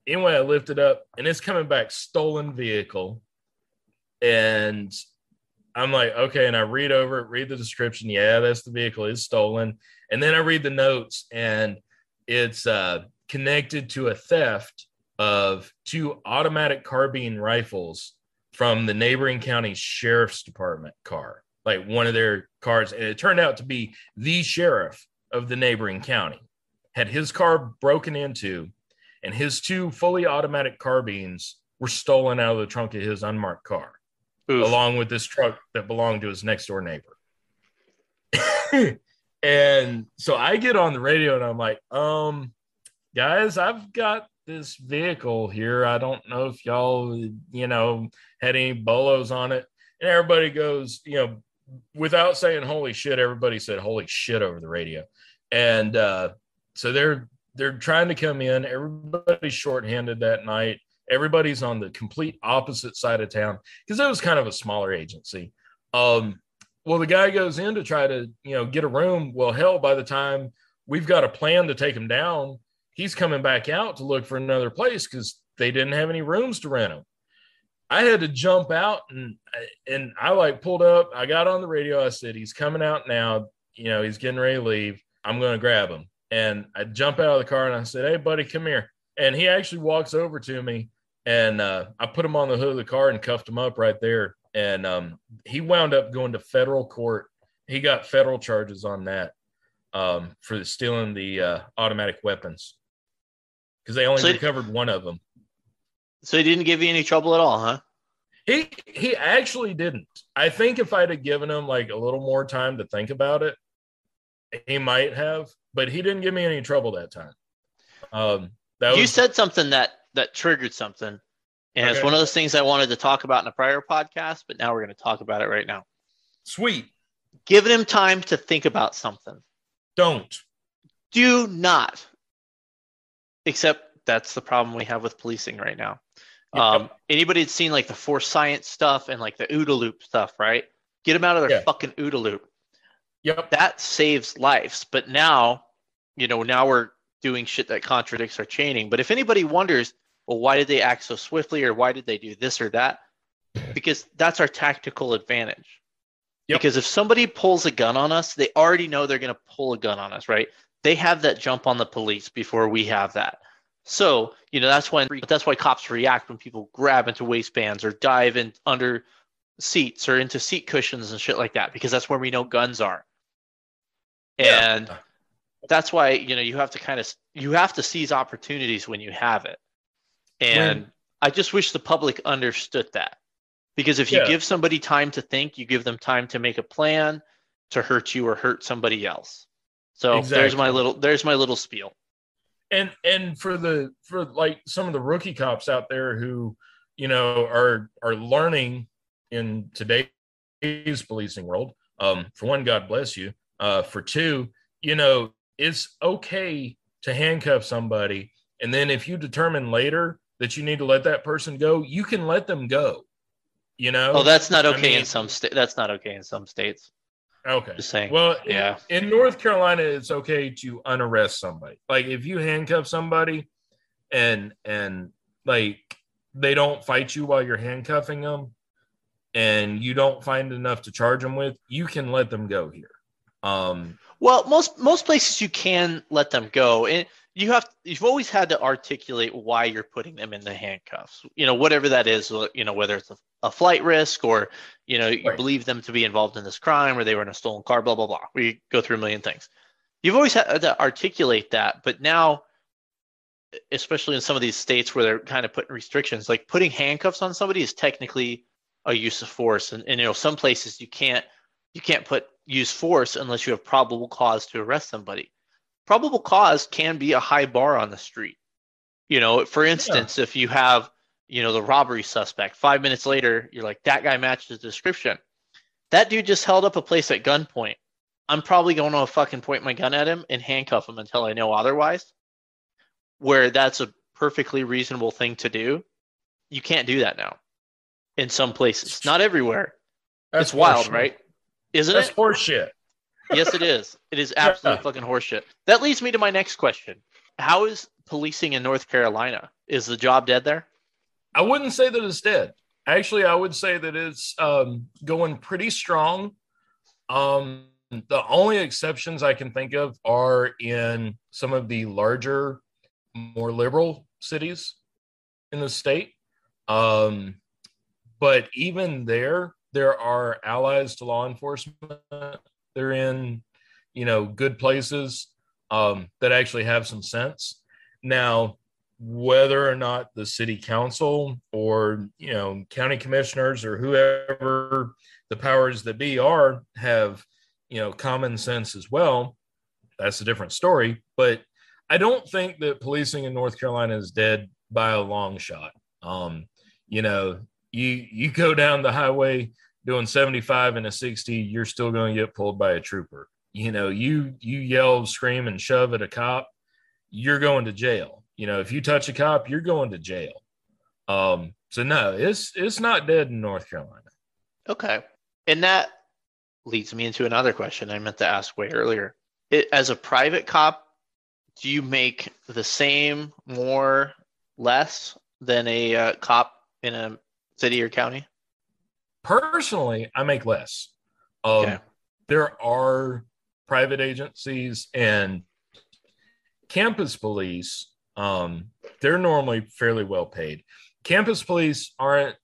anyway, I lift it up, and it's coming back stolen vehicle, and I'm like, okay, and I read over it, read the description. Yeah, that's the vehicle is stolen. And then I read the notes, and it's uh, connected to a theft of two automatic carbine rifles from the neighboring county sheriff's department car, like one of their cars. And it turned out to be the sheriff of the neighboring county had his car broken into, and his two fully automatic carbines were stolen out of the trunk of his unmarked car Oof. along with this truck that belonged to his next door neighbor. and so I get on the radio and I'm like, um, guys, I've got this vehicle here. I don't know if y'all, you know, had any bolos on it. And everybody goes, you know, without saying holy shit, everybody said holy shit over the radio. And uh, so they're they're trying to come in. Everybody's shorthanded that night. Everybody's on the complete opposite side of town because it was kind of a smaller agency. Um, well, the guy goes in to try to, you know, get a room. Well, hell, by the time we've got a plan to take him down, he's coming back out to look for another place because they didn't have any rooms to rent him. I had to jump out and and I like pulled up. I got on the radio. I said, "He's coming out now. You know, he's getting ready to leave. I'm going to grab him." And I jump out of the car and I said, "Hey, buddy, come here." And he actually walks over to me and uh, I put him on the hood of the car and cuffed him up right there. And um, he wound up going to federal court. He got federal charges on that um, for stealing the uh, automatic weapons because they only So- recovered one of them. So he didn't give you any trouble at all, huh? He he actually didn't. I think if I'd have given him like a little more time to think about it, he might have. But he didn't give me any trouble that time. Um, that you was said something that that triggered something, and it's one of those things I wanted to talk about in a prior podcast, but now we're going to talk about it right now. sweet. Giving him time to think about something. Don't. Do not. Except that's the problem we have with policing right now. Um, anybody that's seen like the force science stuff and like the OODA loop stuff, right? Get them out of their Yeah. fucking OODA loop. Yep. That saves lives. But now, you know, now we're doing shit that contradicts our chaining. But if anybody wonders, well, why did they act so swiftly or why did they do this or that? Because that's our tactical advantage. Yep. Because if somebody pulls a gun on us, they already know they're going to pull a gun on us, right? They have that jump on the police before we have that. So, you know, that's when that's why cops react when people grab into waistbands or dive in under seats or into seat cushions and shit like that because that's where we know guns are. Yeah. And that's why, you know, you have to kind of you have to seize opportunities when you have it. And When- I just wish the public understood that. Because if you Yeah. give somebody time to think, you give them time to make a plan to hurt you or hurt somebody else. So there's my little there's my little spiel. and and for the for like some of the rookie cops out there who you know are are learning in today's policing world um for one god bless you uh for two you know it's okay to handcuff somebody and then if you determine later that you need to let that person go you can let them go you know Oh, that's not I okay in some state. That's not okay in some states. Okay Just saying. Well, Yeah. in, in North Carolina, it's okay to unarrest somebody. Like if you handcuff somebody, and and like they don't fight you while you're handcuffing them, and you don't find enough to charge them with, you can let them go here. Um, Well, most most places you can let them go, and you have you've always had to articulate why you're putting them in the handcuffs. You know, whatever that is. Uh, you know, whether it's a, a flight risk or you know you Right. believe them to be involved in this crime or they were in a stolen car. Blah blah blah. We go through a million things. You've always had to articulate that, but now, especially in some of these states where they're kind of putting restrictions, like putting handcuffs on somebody is technically a use of force, and, and you know some places you can't you can't put use force unless you have probable cause to arrest somebody. Probable cause can be a high bar on the street. You know, for instance, if you have, you know, the robbery suspect, five minutes later, you're like, that guy matches the description. That dude just held up a place at gunpoint. I'm probably going to fucking point my gun at him and handcuff him until I know otherwise. Where that's a perfectly reasonable thing to do. You can't do that now in some places, not everywhere. That's it's wild, horseshit. right? Isn't it? That's it? horseshit. Yes, it is. It is absolute Yeah. fucking horseshit. That leads me to my next question. How is policing in North Carolina? Is the job dead there? I wouldn't say that it's dead. Actually, I would say that it's um, going pretty strong. Um, the only exceptions I can think of are in some of the larger, more liberal cities in the state. Um, but even there, there are allies to law enforcement. They're in, you know, good places um, that actually have some sense. Now, whether or not the city council or you know county commissioners or whoever the powers that be are have you know common sense as well that's a different story but i don't think that policing in north carolina is dead by a long shot um you know you you go down the highway doing 75 and a 60 you're still going to get pulled by a trooper you know you you yell scream and shove at a cop you're going to jail you know, if you touch a cop, you're going to jail. Um, so no, it's it's not dead in North Carolina. Okay. And that leads me into another question I meant to ask way earlier. It, as a private cop, do you make the same, more, less than a uh, cop in a city or county? Personally, I make less. Um, Okay. There are private agencies and campus police. Um, they're normally fairly well paid. Campus police aren't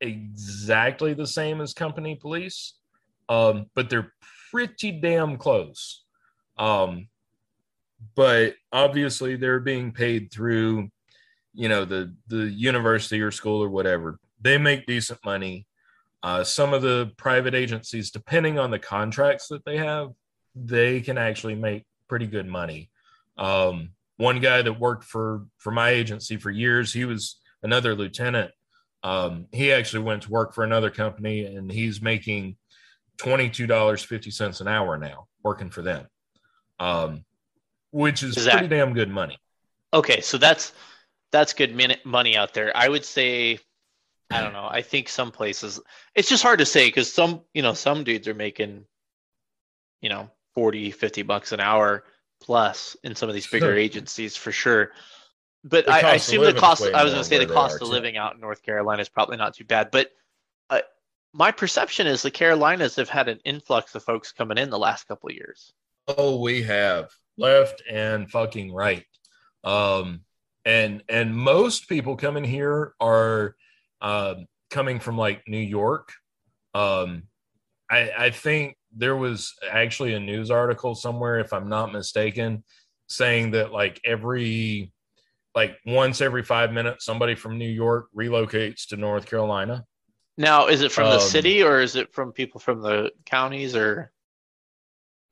exactly the same as company police, um, but they're pretty damn close. Um, but obviously, they're being paid through, you know, the the university or school or whatever. They make decent money. Uh, some of the private agencies, depending on the contracts that they have, they can actually make pretty good money. Um, one guy that worked for for my agency for years, he was another lieutenant. Um, he actually went to work for another company, and he's making twenty two dollars fifty cents an hour now, working for them, um, which is that- pretty damn good money. Okay, so that's that's good money out there. I would say, I don't know. I think some places it's just hard to say because some you know some dudes are making, you know, 40, 50 bucks an hour plus in some of these bigger agencies for sure. But I, I assume the cost. I was going to say the cost of too. living out in North Carolina is probably not too bad. But uh, my perception is the Carolinas have had an influx of folks coming in the last couple of years. Oh, we have left and fucking right. Um, and and most people coming here are um, coming from like New York. Um, I, I think there was actually a news article somewhere, if I'm not mistaken, saying that like every like once every five minutes, somebody from New York relocates to North Carolina. Now, is it from the Um, city or is it from people from the counties or?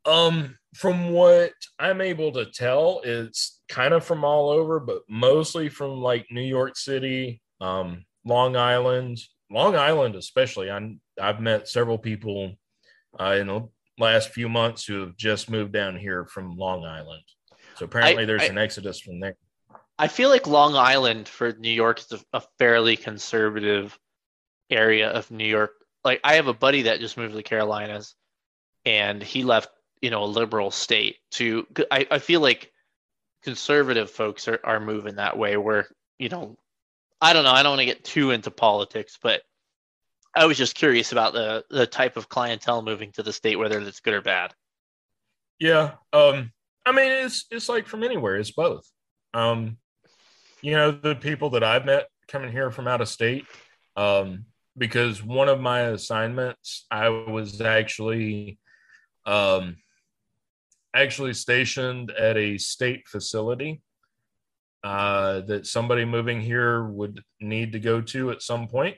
Um, from what I'm able to tell, it's kind of from all over, but mostly from like New York City, um, Long Island, Long Island especially. I'm I've met several people uh, in the last few months who have just moved down here from Long Island. So apparently, there's I- an exodus from there. I feel like Long Island for New York is a, a fairly conservative area of New York. Like I have a buddy that just moved to the Carolinas, and he left, you know, a liberal state to. I, I feel like conservative folks are, are moving that way. Where you know, I don't know. I don't want to get too into politics, but I was just curious about the the type of clientele moving to the state, whether that's good or bad. Yeah. Um, I mean, it's it's like from anywhere. It's both. Um, you know, the people that I've met coming here from out of state, um, because one of my assignments, I was actually, um, actually stationed at a state facility uh, that somebody moving here would need to go to at some point.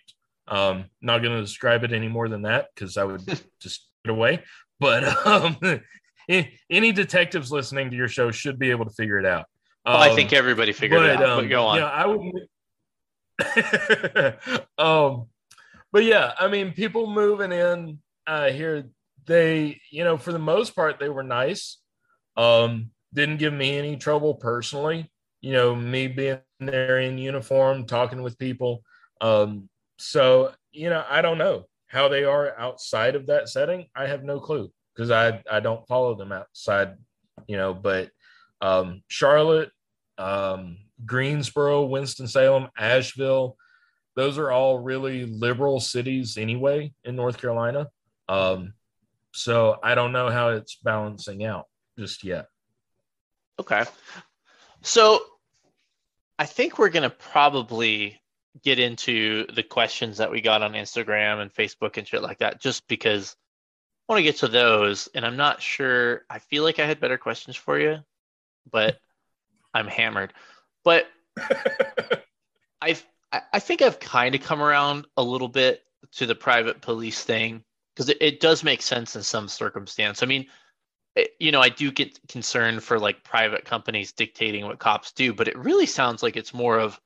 Um, not going to describe it any more than that because I would just get away. But um, any detectives listening to your show should be able to figure it out. Um, well, I think everybody figured but, it out. Um, but go on. Yeah, I would. um, but yeah, I mean, people moving in uh, here, they, you know, for the most part, they were nice. Um, didn't give me any trouble personally. You know, me being there in uniform, talking with people. Um, so, you know, I don't know how they are outside of that setting. I have no clue because I I don't follow them outside, you know. But um, Charlotte, um, Greensboro, Winston Salem, Asheville, those are all really liberal cities anyway in North Carolina. Um, so I don't know how it's balancing out just yet. Okay. So I think we're going to probably get into the questions that we got on Instagram and Facebook and shit like that, just because I want to get to those. And I'm not sure, I feel like I had better questions for you, but I'm hammered. But I've, I think I've kind of come around a little bit to the private police thing because it, it does make sense in some circumstance. I mean, you know, I do get concerned for like private companies dictating what cops do, but it really sounds like it's more of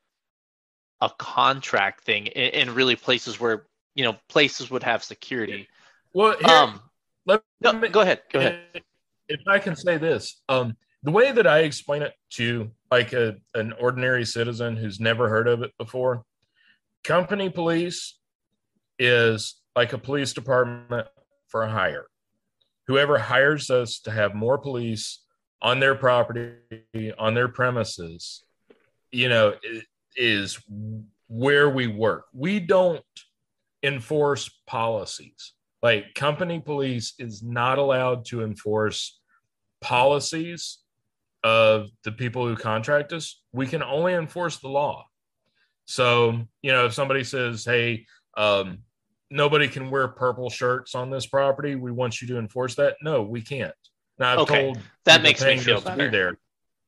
a contract thing in, in really places where you know places would have security. Well, here, um, let no, me, go ahead. Go ahead. If I can say this, um, the way that I explain it to like a, an ordinary citizen who's never heard of it before, company police is like a police department for hire. Whoever hires us to have more police on their property, on their premises, you know, is where we work. We don't enforce policies. Like company police is not allowed to enforce policies of the people who contract us, we can only enforce the law. So, you know, if somebody says, hey, um, nobody can wear purple shirts on this property, we want you to enforce that. No, we can't. Now, I've okay. told that makes me feel better. Be there.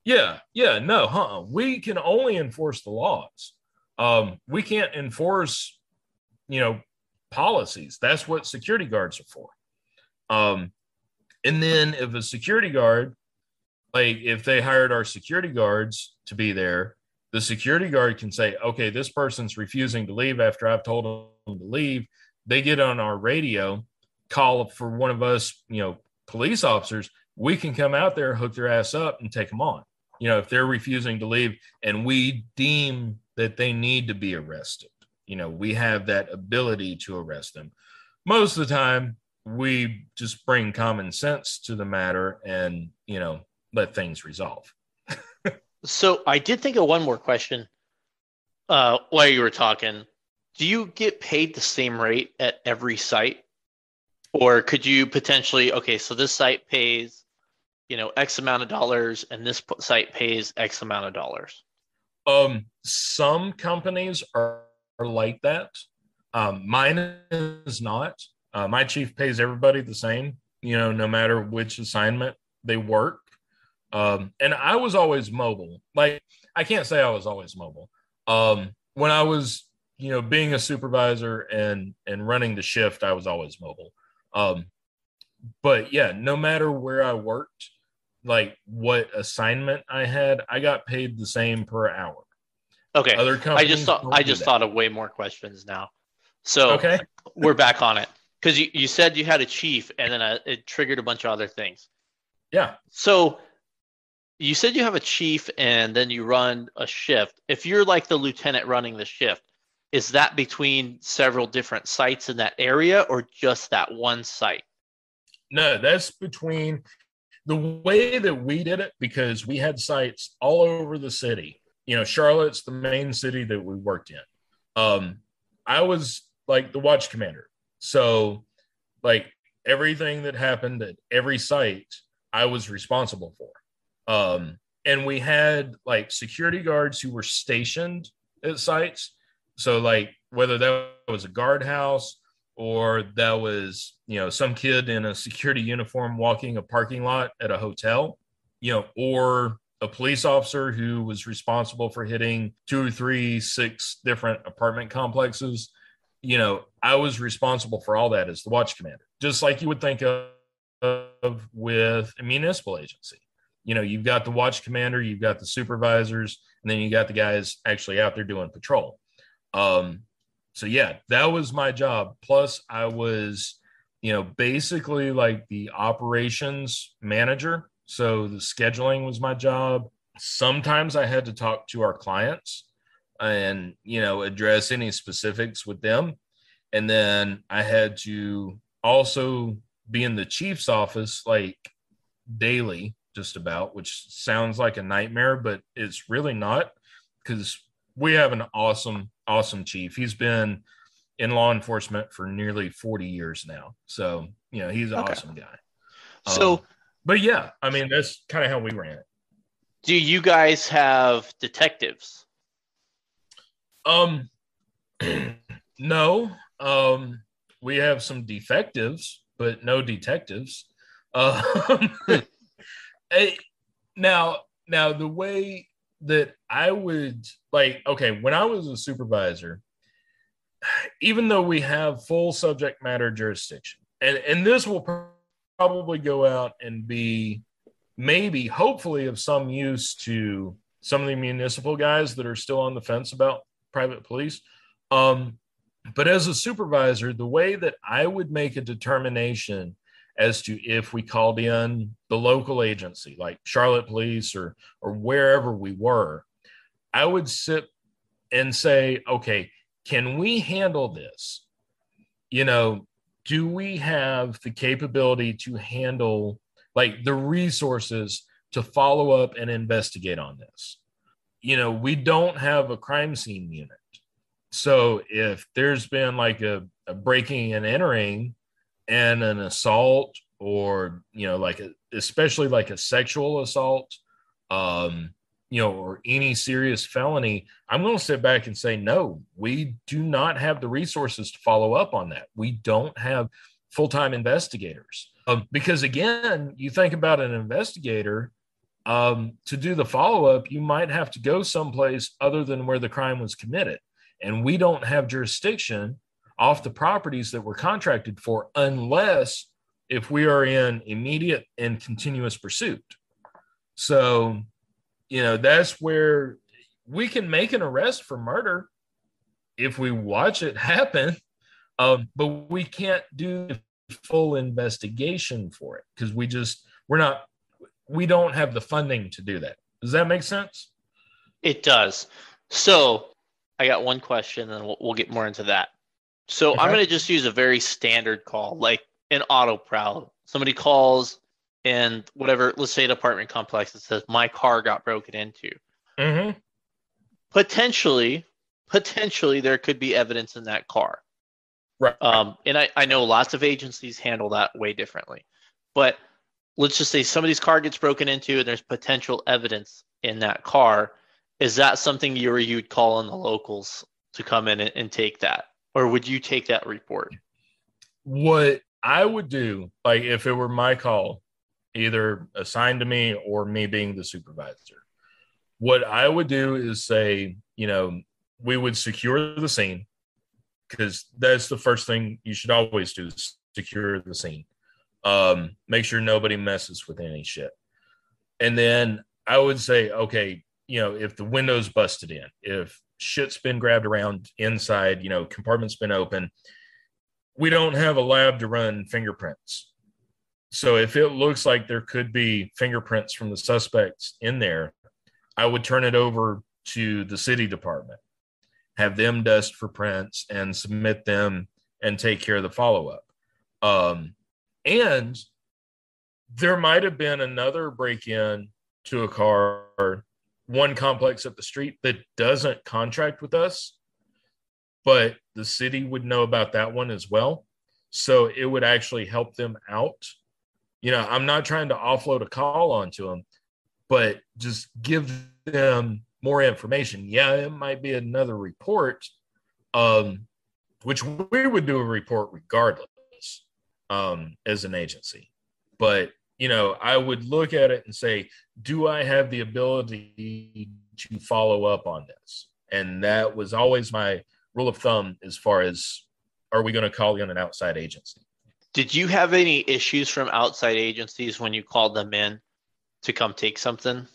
Yeah, yeah, no, huh? We can only enforce the laws. Um, we can't enforce, you know, policies. That's what security guards are for. Um, and then if a security guard like if they hired our security guards to be there, the security guard can say, okay, this person's refusing to leave after I've told them to leave. They get on our radio, call for one of us, you know, police officers. We can come out there, hook their ass up, and take them on. You know, if they're refusing to leave and we deem that they need to be arrested, you know, we have that ability to arrest them. Most of the time, we just bring common sense to the matter and, you know, let things resolve. so I did think of one more question uh, while you were talking. Do you get paid the same rate at every site? Or could you potentially, okay, so this site pays, you know, X amount of dollars and this site pays X amount of dollars? Um, some companies are, are like that. Um, mine is not. Uh, my chief pays everybody the same, you know, no matter which assignment they work. Um, and I was always mobile. Like I can't say I was always mobile. Um, when I was, you know, being a supervisor and and running the shift, I was always mobile. Um, but yeah, no matter where I worked, like what assignment I had, I got paid the same per hour. Okay. Other companies I just thought I just thought of way more questions now. So okay. we're back on it because you, you said you had a chief and then it triggered a bunch of other things. Yeah. So you said you have a chief and then you run a shift. If you're like the lieutenant running the shift, is that between several different sites in that area or just that one site? No, that's between the way that we did it because we had sites all over the city. You know, Charlotte's the main city that we worked in. Um, I was like the watch commander. So, like everything that happened at every site, I was responsible for. Um, and we had like security guards who were stationed at sites. So like whether that was a guardhouse or that was you know some kid in a security uniform walking a parking lot at a hotel, you know, or a police officer who was responsible for hitting two or three, six different apartment complexes. You know, I was responsible for all that as the watch commander, just like you would think of, with a municipal agency you know, you've got the watch commander, you've got the supervisors, and then you got the guys actually out there doing patrol. Um, so yeah, that was my job. Plus, I was, you know, basically like the operations manager. So the scheduling was my job. Sometimes I had to talk to our clients and, you know, address any specifics with them. And then I had to also be in the chief's office like daily just about, which sounds like a nightmare, but it's really not because we have an awesome, awesome chief. He's been in law enforcement for nearly 40 years now. So, you know, he's an okay. awesome guy. So, um, but yeah, I mean, that's kind of how we ran it. Do you guys have detectives? Um, no. Um, we have some defectives, but no detectives. Um, now, now the way that I would like, okay, when I was a supervisor, even though we have full subject matter jurisdiction, and and this will probably go out and be maybe, hopefully, of some use to some of the municipal guys that are still on the fence about private police. Um, but as a supervisor, the way that I would make a determination as to if we called in the local agency like Charlotte Police or or wherever we were, I would sit and say, okay, can we handle this? You know, do we have the capability to handle like the resources to follow up and investigate on this? You know, we don't have a crime scene unit. So if there's been like a, a breaking and entering and an assault or you know like a, especially like a sexual assault um you know or any serious felony i'm going to sit back and say no we do not have the resources to follow up on that. We don't have full-time investigators. Um, because again you think about an investigator um, to do the follow-up you might have to go someplace other than where the crime was committed. And we don't have jurisdiction off the properties that we're contracted for unless if we are in immediate and continuous pursuit. So, you know, that's where we can make an arrest for murder if we watch it happen, um, but we can't do full investigation for it because we just, we're not, we don't have the funding to do that. Does that make sense? It does. So, I got one question and we'll, we'll get more into that. So okay. I'm going to just use a very standard call, like an auto prowl. Somebody calls and whatever, let's say an apartment complex that says my car got broken into. Mm-hmm. Potentially, potentially there could be evidence in that car. Right. Um, and I, I know lots of agencies handle that way differently. But let's just say somebody's car gets broken into and there's potential evidence in that car. Is that something you or you'd call on the locals to come in and, and take that? Or would you take that report? What I would do, like if it were my call, either assigned to me or me being the supervisor, what I would do is say, you know, we would secure the scene because that's the first thing you should always do secure the scene. Um, make sure nobody messes with any shit. And then I would say, okay, you know, if the window's busted in, if shit's been grabbed around inside, you know, compartment's been open, we don't have a lab to run fingerprints. So if it looks like there could be fingerprints from the suspects in there, I would turn it over to the city department, have them dust for prints and submit them and take care of the follow up. Um, and there might have been another break in to a car, one complex up the street that doesn't contract with us but the city would know about that one as well. So it would actually help them out. You know, I'm not trying to offload a call onto them, but just give them more information. Yeah, it might be another report, um, which we would do a report regardless um, as an agency. But you know, I would look at it and say, do I have the ability to follow up on this? And that was always my rule of thumb as far as are we going to call in an outside agency? Did you have any issues from outside agencies when you called them in to come take something?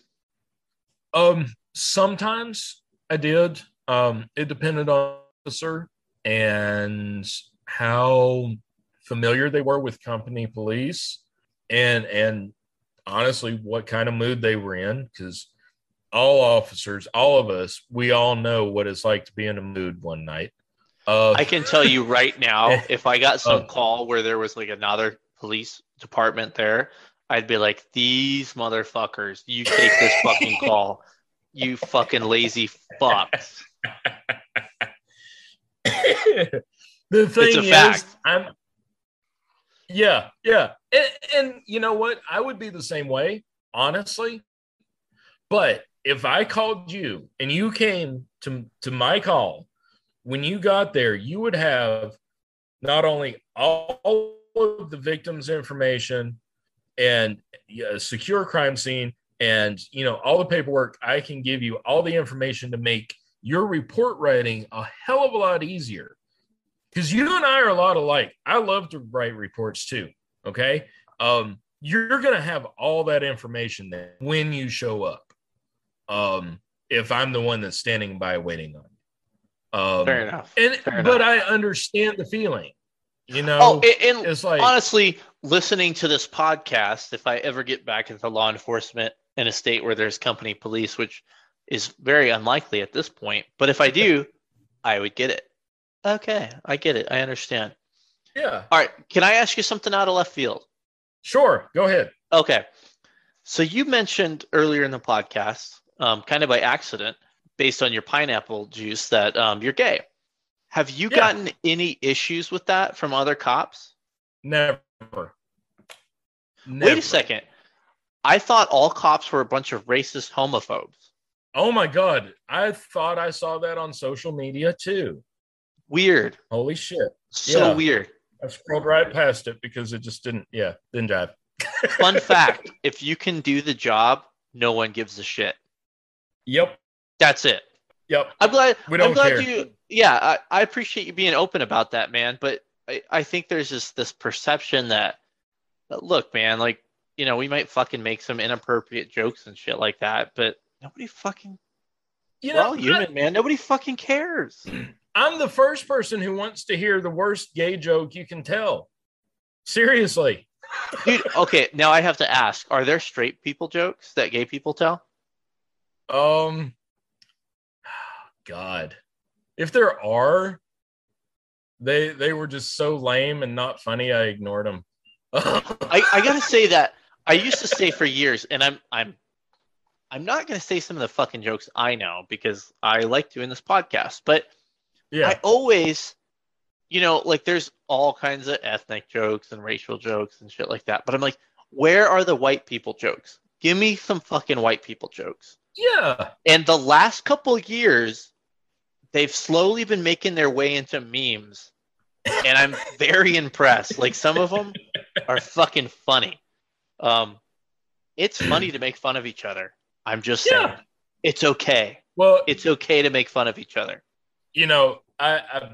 Um, sometimes I did. Um, it depended on the officer and how familiar they were with company police and and honestly what kind of mood they were in because all officers all of us we all know what it's like to be in a mood one night uh, i can tell you right now if i got some uh, call where there was like another police department there i'd be like these motherfuckers you take this fucking call you fucking lazy fucks the thing is fact. i'm yeah, yeah. And, and you know what? I would be the same way, honestly. But if I called you and you came to, to my call, when you got there, you would have not only all of the victim's information and a secure crime scene and you know all the paperwork i can give you all the information to make your report writing a hell of a lot easier because you and I are a lot alike. I love to write reports too. Okay. Um, you're going to have all that information there when you show up. Um, if I'm the one that's standing by waiting on you. Um, Fair enough. And, Fair but enough. I understand the feeling, you know, oh, and, it's like honestly listening to this podcast, if I ever get back into law enforcement in a state where there's company police, which is very unlikely at this point, but if I do, I would get it. Okay, I get it. I understand. Yeah. All right. Can I ask you something out of left field? Sure. Go ahead. Okay. So you mentioned earlier in the podcast, um, kind of by accident, based on your pineapple juice, that um, you're gay. Have you yeah. gotten any issues with that from other cops? Never. Never. Wait a second. I thought all cops were a bunch of racist homophobes. Oh my God. I thought I saw that on social media too. Weird. Holy shit. So yeah. weird. I scrolled right past it because it just didn't, yeah, didn't jive. Fun fact if you can do the job, no one gives a shit. Yep. That's it. Yep. I'm glad. We don't I'm glad care. you. Yeah, I, I appreciate you being open about that, man. But I, I think there's just this perception that, that, look, man, like you know, we might fucking make some inappropriate jokes and shit like that, but nobody fucking. You know, we're all human, I, man. Nobody fucking cares. I'm the first person who wants to hear the worst gay joke you can tell. Seriously. Dude, okay, now I have to ask, are there straight people jokes that gay people tell? Um God. If there are, they they were just so lame and not funny I ignored them. I, I gotta say that I used to say for years, and I'm I'm I'm not gonna say some of the fucking jokes I know because I like doing this podcast, but yeah. I always, you know, like there's all kinds of ethnic jokes and racial jokes and shit like that. But I'm like, where are the white people jokes? Give me some fucking white people jokes. Yeah. And the last couple years, they've slowly been making their way into memes. And I'm very impressed. Like some of them are fucking funny. Um, it's funny to make fun of each other. I'm just yeah. saying. It's okay. Well, it's okay to make fun of each other you know, I, I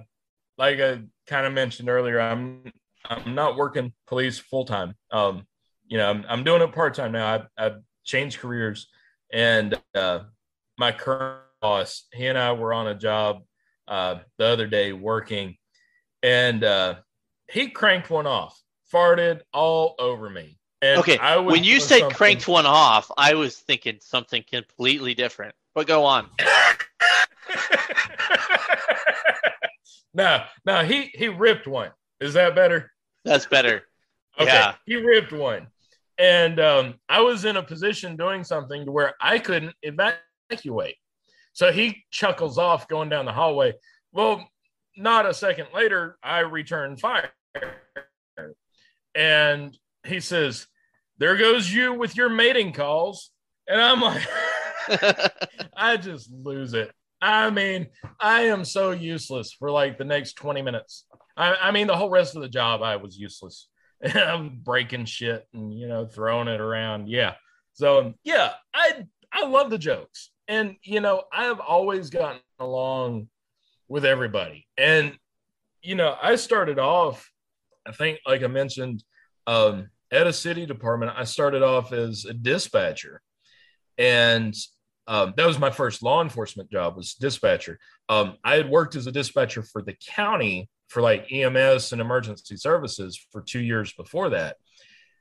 like I kind of mentioned earlier, I'm I'm not working police full time. Um, you know, I'm I'm doing it part time now. I've, I've changed careers, and uh, my current boss, he and I were on a job uh, the other day working, and uh, he cranked one off, farted all over me. And okay, when you said something... cranked one off, I was thinking something completely different. But go on. no, no, he he ripped one. Is that better? That's better. Okay, yeah. he ripped one, and um, I was in a position doing something to where I couldn't evacuate. So he chuckles off going down the hallway. Well, not a second later, I return fire, and he says, "There goes you with your mating calls." And I'm like, I just lose it. I mean, I am so useless for like the next 20 minutes. I, I mean, the whole rest of the job, I was useless. I'm breaking shit and, you know, throwing it around. Yeah. So, yeah, I, I love the jokes. And, you know, I've always gotten along with everybody. And, you know, I started off, I think, like I mentioned, um, at a city department, I started off as a dispatcher. And um, that was my first law enforcement job was dispatcher. Um, I had worked as a dispatcher for the county for like EMS and emergency services for two years before that.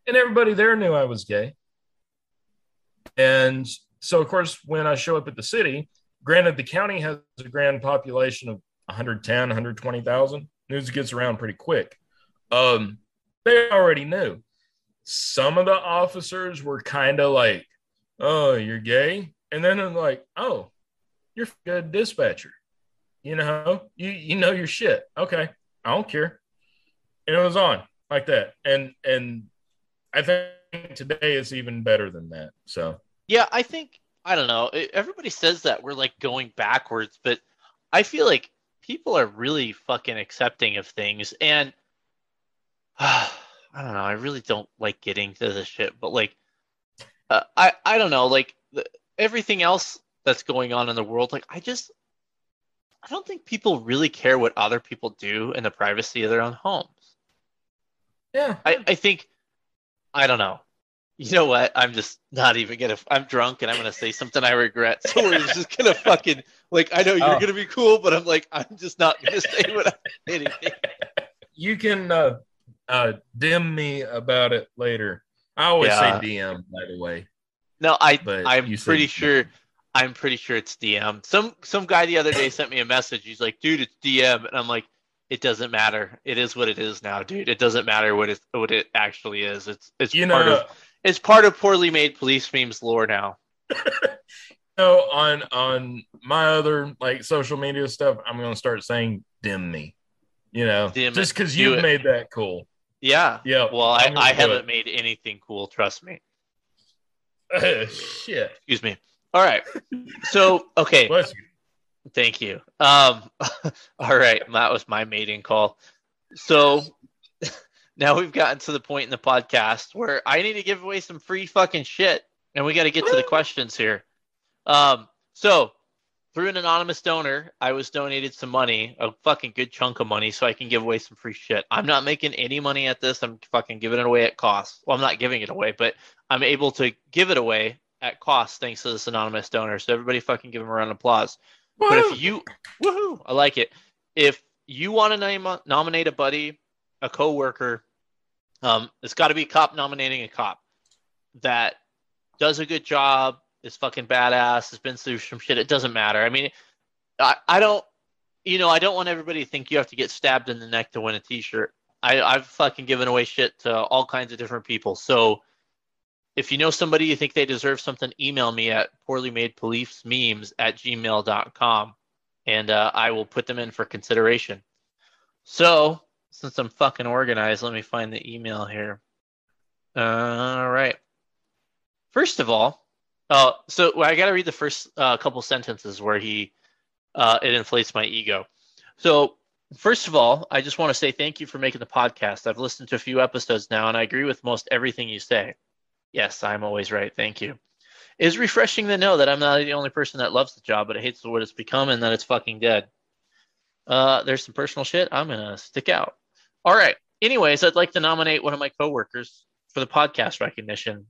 And everybody there knew I was gay. And so, of course, when I show up at the city, granted, the county has a grand population of 110, 120,000. News gets around pretty quick. Um, they already knew. Some of the officers were kind of like, oh, you're gay? And then I'm like, oh, you're a good dispatcher. You know, you you know your shit. Okay, I don't care. And it was on like that. And and I think today is even better than that. So yeah, I think I don't know. Everybody says that we're like going backwards, but I feel like people are really fucking accepting of things. And uh, I don't know. I really don't like getting to this shit, but like, uh, I I don't know. Like everything else that's going on in the world, like I just I don't think people really care what other people do in the privacy of their own homes. Yeah. I, I think I don't know. You know what? I'm just not even gonna I'm drunk and I'm gonna say something I regret. So we're just gonna fucking like I know you're oh. gonna be cool, but I'm like, I'm just not gonna say what I'm anything. You can uh uh dim me about it later. I always yeah. say DM by the way. No, I but I'm pretty sure I'm pretty sure it's DM. Some some guy the other day sent me a message. He's like, "Dude, it's DM," and I'm like, "It doesn't matter. It is what it is now, dude. It doesn't matter what it what it actually is. It's it's you part know, of it's part of poorly made police memes lore now." no, on on my other like social media stuff, I'm gonna start saying "dim me." You know, dim just because you made that cool. Yeah. Yeah. Well, I, I haven't it. made anything cool. Trust me. shit. Excuse me. All right. So, okay. Thank you. Um, all right. That was my mating call. So now we've gotten to the point in the podcast where I need to give away some free fucking shit, and we got to get to the questions here. Um, so through an anonymous donor, I was donated some money, a fucking good chunk of money, so I can give away some free shit. I'm not making any money at this. I'm fucking giving it away at cost. Well, I'm not giving it away, but I'm able to give it away at cost thanks to this anonymous donor. So everybody fucking give him a round of applause. Woo! But if you, woohoo, I like it. If you want to name, nominate a buddy, a coworker, um, it's got to be a cop nominating a cop that does a good job, is fucking badass, has been through some shit. It doesn't matter. I mean, I, I don't, you know, I don't want everybody to think you have to get stabbed in the neck to win a T-shirt. I, I've fucking given away shit to all kinds of different people. So if you know somebody you think they deserve something, email me at poorly made police memes at gmail.com and uh, I will put them in for consideration. So, since I'm fucking organized, let me find the email here. All right. First of all, uh, so well, I got to read the first uh, couple sentences where he uh, it inflates my ego. So first of all, I just want to say thank you for making the podcast. I've listened to a few episodes now, and I agree with most everything you say. Yes, I'm always right. Thank you. It is refreshing to know that I'm not the only person that loves the job, but hates what it's become and that it's fucking dead. Uh, there's some personal shit. I'm gonna stick out. All right. Anyways, I'd like to nominate one of my coworkers for the podcast recognition.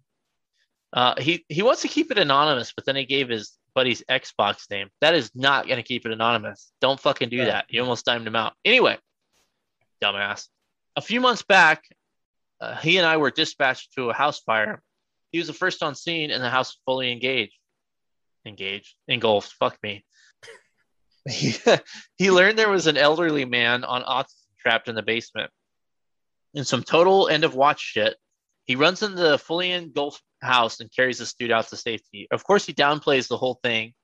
Uh, he he wants to keep it anonymous, but then he gave his buddy's Xbox name. That is not gonna keep it anonymous. Don't fucking do that. You almost timed him out. Anyway, dumbass. A few months back, uh, he and I were dispatched to a house fire. He was the first on scene, and the house was fully engaged. Engaged, engulfed. Fuck me. he, he learned there was an elderly man on oxygen trapped in the basement. In some total end of watch shit, he runs into the fully engulfed house and carries this dude out to safety. Of course, he downplays the whole thing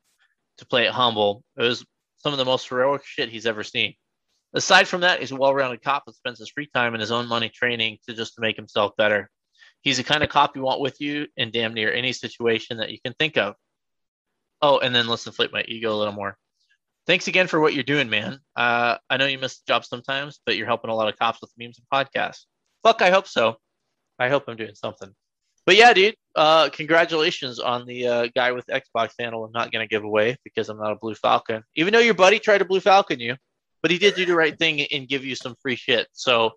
to play it humble. It was some of the most heroic shit he's ever seen. Aside from that, he's a well-rounded cop that spends his free time and his own money training to just to make himself better. He's the kind of cop you want with you in damn near any situation that you can think of. Oh, and then let's inflate my ego a little more. Thanks again for what you're doing, man. Uh, I know you miss the job sometimes, but you're helping a lot of cops with memes and podcasts. Fuck, I hope so. I hope I'm doing something. But yeah, dude, uh, congratulations on the uh, guy with Xbox handle. I'm not going to give away because I'm not a Blue Falcon, even though your buddy tried to Blue Falcon you, but he did do the right thing and give you some free shit. So,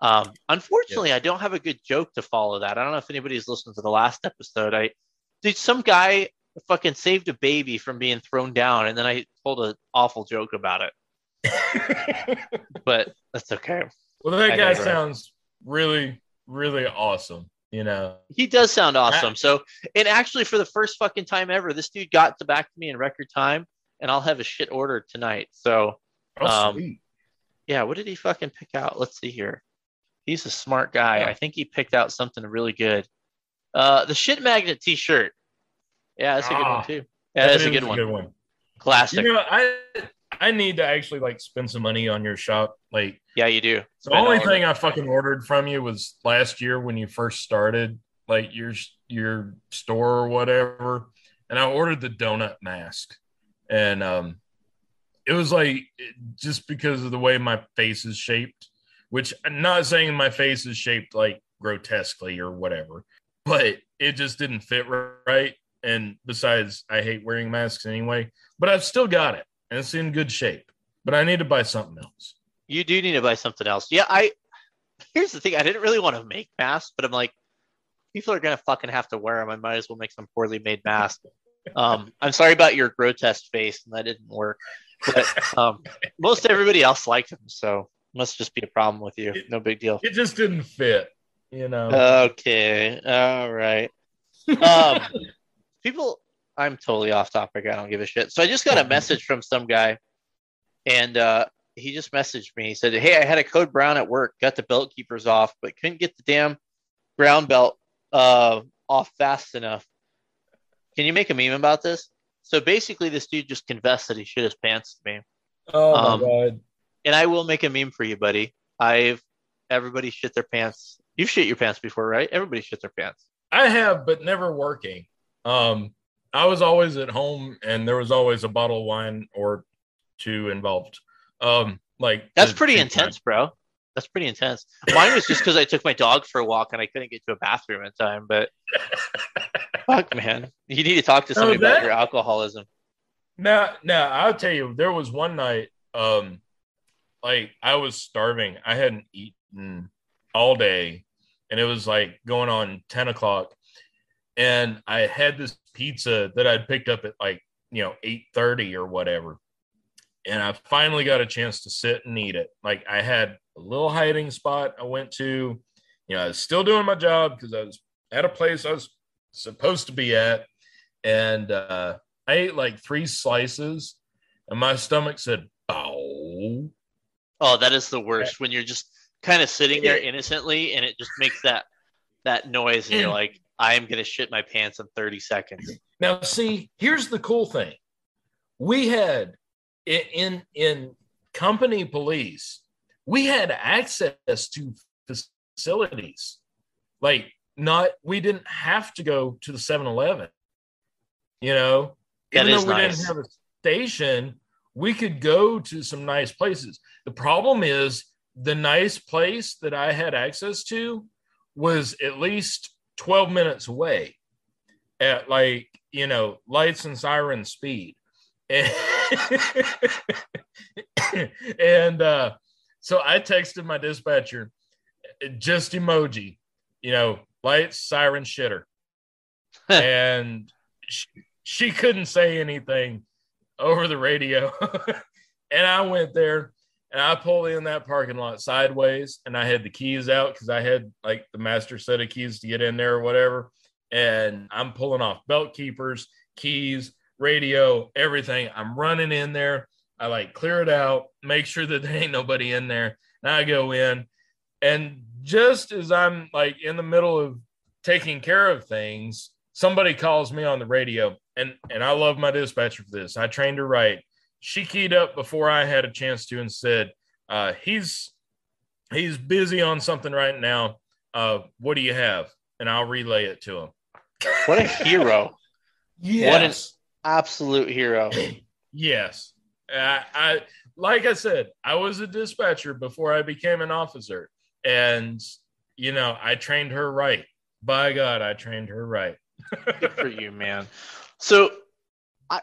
um, unfortunately, yeah. I don't have a good joke to follow that. I don't know if anybody's listened to the last episode. I did some guy fucking saved a baby from being thrown down, and then I told an awful joke about it. but that's okay. Well, that I guy sounds really, really awesome you know? He does sound awesome. So and actually for the first fucking time ever this dude got to back to me in record time and i'll have a shit order tonight. So oh, um sweet. yeah what did he fucking pick out? Let's see here. He's a smart guy. Yeah. i think he picked out something really good. Uh the shit magnet t-shirt. Yeah that's a good one ah, too. Yeah that's a good, a good one. Classic. You know i I need to actually like spend some money on your shop. Like, yeah, you do. The only thing I fucking ordered from you was last year when you first started, like your your store or whatever, and I ordered the donut mask, and um, it was like just because of the way my face is shaped, which I'm not saying my face is shaped like grotesquely or whatever, but it just didn't fit right. And besides, I hate wearing masks anyway, but I've still got it and it's in good shape. But I need to buy something else. You do need to buy something else. Yeah, I. Here's the thing. I didn't really want to make masks, but I'm like, people are gonna fucking have to wear them. I might as well make some poorly made mask. Um, I'm sorry about your grotesque face, and that didn't work. But um, most everybody else liked them, so must just be a problem with you. No big deal. It just didn't fit, you know. Okay, all right. Um, people I'm totally off topic. I don't give a shit. So I just got a message from some guy, and uh, he just messaged me. He said, "Hey, I had a code brown at work. Got the belt keepers off, but couldn't get the damn brown belt uh, off fast enough. Can you make a meme about this?" So basically, this dude just confessed that he shit his pants to me. Oh um, my god! And I will make a meme for you, buddy. I've everybody shit their pants. You've shit your pants before, right? Everybody shit their pants. I have, but never working. Um, I was always at home, and there was always a bottle of wine or two involved. Um, like that's pretty intense, time. bro. That's pretty intense. Mine was just because I took my dog for a walk and I couldn't get to a bathroom in time. But fuck, man, you need to talk to somebody that, about your alcoholism. Now, now I'll tell you, there was one night, um, like I was starving. I hadn't eaten all day, and it was like going on ten o'clock, and I had this pizza that I'd picked up at like, you know, 8:30 or whatever. And I finally got a chance to sit and eat it. Like I had a little hiding spot I went to. You know, I was still doing my job because I was at a place I was supposed to be at. And uh, I ate like three slices and my stomach said, "Oh." Oh, that is the worst when you're just kind of sitting there innocently and it just makes that that noise and you're like I am going to shit my pants in 30 seconds. Now, see, here's the cool thing. We had in in company police, we had access to facilities. Like not we didn't have to go to the 7-Eleven. You know, that even though we nice. didn't have a station, we could go to some nice places. The problem is the nice place that I had access to was at least 12 minutes away at like, you know, lights and siren speed. And, and uh, so I texted my dispatcher, just emoji, you know, lights, siren, shitter. and she, she couldn't say anything over the radio. and I went there and I pulled in that parking lot sideways and I had the keys out because I had like the master set of keys to get in there or whatever. And I'm pulling off belt keepers, keys, radio, everything. I'm running in there. I like clear it out, make sure that there ain't nobody in there. Now I go in. And just as I'm like in the middle of taking care of things, somebody calls me on the radio. And and I love my dispatcher for this. I trained her right she keyed up before I had a chance to and said, uh, he's he's busy on something right now. Uh, what do you have? and I'll relay it to him. What a hero. Yes. What an absolute hero. Yes. I, I like I said, I was a dispatcher before I became an officer. And you know, I trained her right. By God, I trained her right. Good for you, man. So I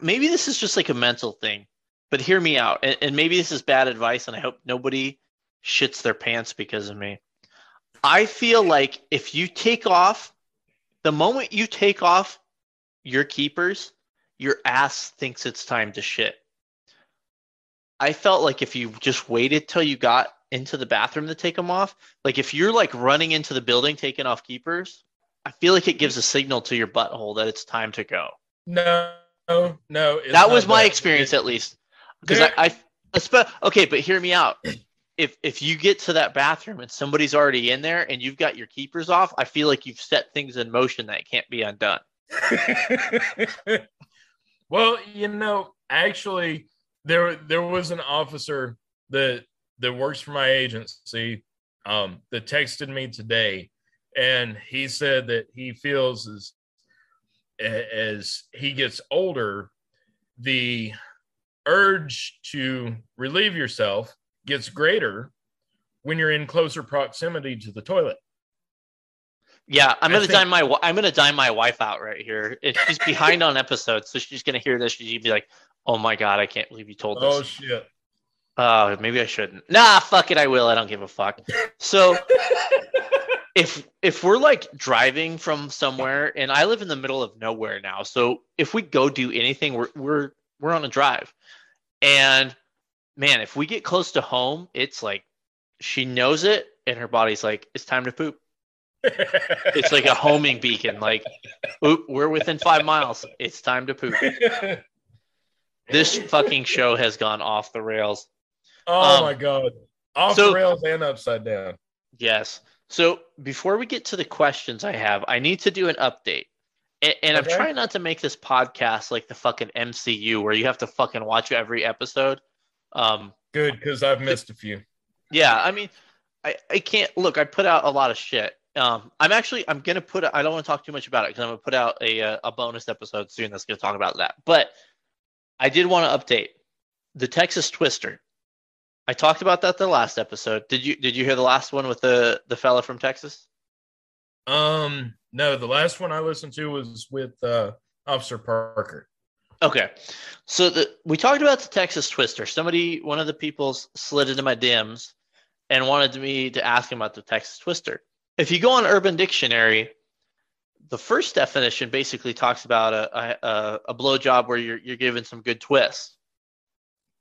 maybe this is just like a mental thing, but hear me out. And, and maybe this is bad advice, and I hope nobody shits their pants because of me. I feel like if you take off, the moment you take off your keepers, your ass thinks it's time to shit. I felt like if you just waited till you got into the bathroom to take them off, like if you're like running into the building taking off keepers, I feel like it gives a signal to your butthole that it's time to go. No, no, no. that was my that. experience, at least. Because I, I espe- okay, but hear me out. If if you get to that bathroom and somebody's already in there and you've got your keepers off, I feel like you've set things in motion that can't be undone. well, you know, actually, there there was an officer that that works for my agency um, that texted me today, and he said that he feels as as he gets older, the urge to relieve yourself gets greater when you're in closer proximity to the toilet. Yeah, I'm gonna think- dime my I'm gonna dime my wife out right here. If she's behind on episodes, so she's gonna hear this. She'd be like, "Oh my god, I can't believe you told this." Oh shit! Oh, maybe I shouldn't. Nah, fuck it, I will. I don't give a fuck. So if if we're like driving from somewhere, and I live in the middle of nowhere now, so if we go do anything, we're we're we're on a drive, and man, if we get close to home, it's like she knows it, and her body's like, it's time to poop. It's like a homing beacon. Like, oop, we're within five miles. It's time to poop. This fucking show has gone off the rails. oh Um, my god! Off so- the rails and upside down. Yes. So before we get to the questions I have, I need to do an update. And, and I'm trying not to make this podcast like the fucking MCU where you have to fucking watch every episode. Um, Good because I've missed a few. yeah, I mean, I, I can't look. I put out a lot of shit. Um, I'm actually I'm gonna put. I don't want to talk too much about it because I'm gonna put out a uh, a bonus episode soon that's gonna talk about that. But I did want to update the Texas Twister. I talked about that the last episode. Did you did you hear the last one with the the fella from Texas? Um, no, the last one I listened to was with uh, Officer Parker. Okay. So the we talked about the Texas Twister. Somebody, one of the people slid into my DMs and wanted me to ask him about the Texas Twister. If you go on Urban Dictionary, the first definition basically talks about a a, a blowjob where you're you're given some good twists.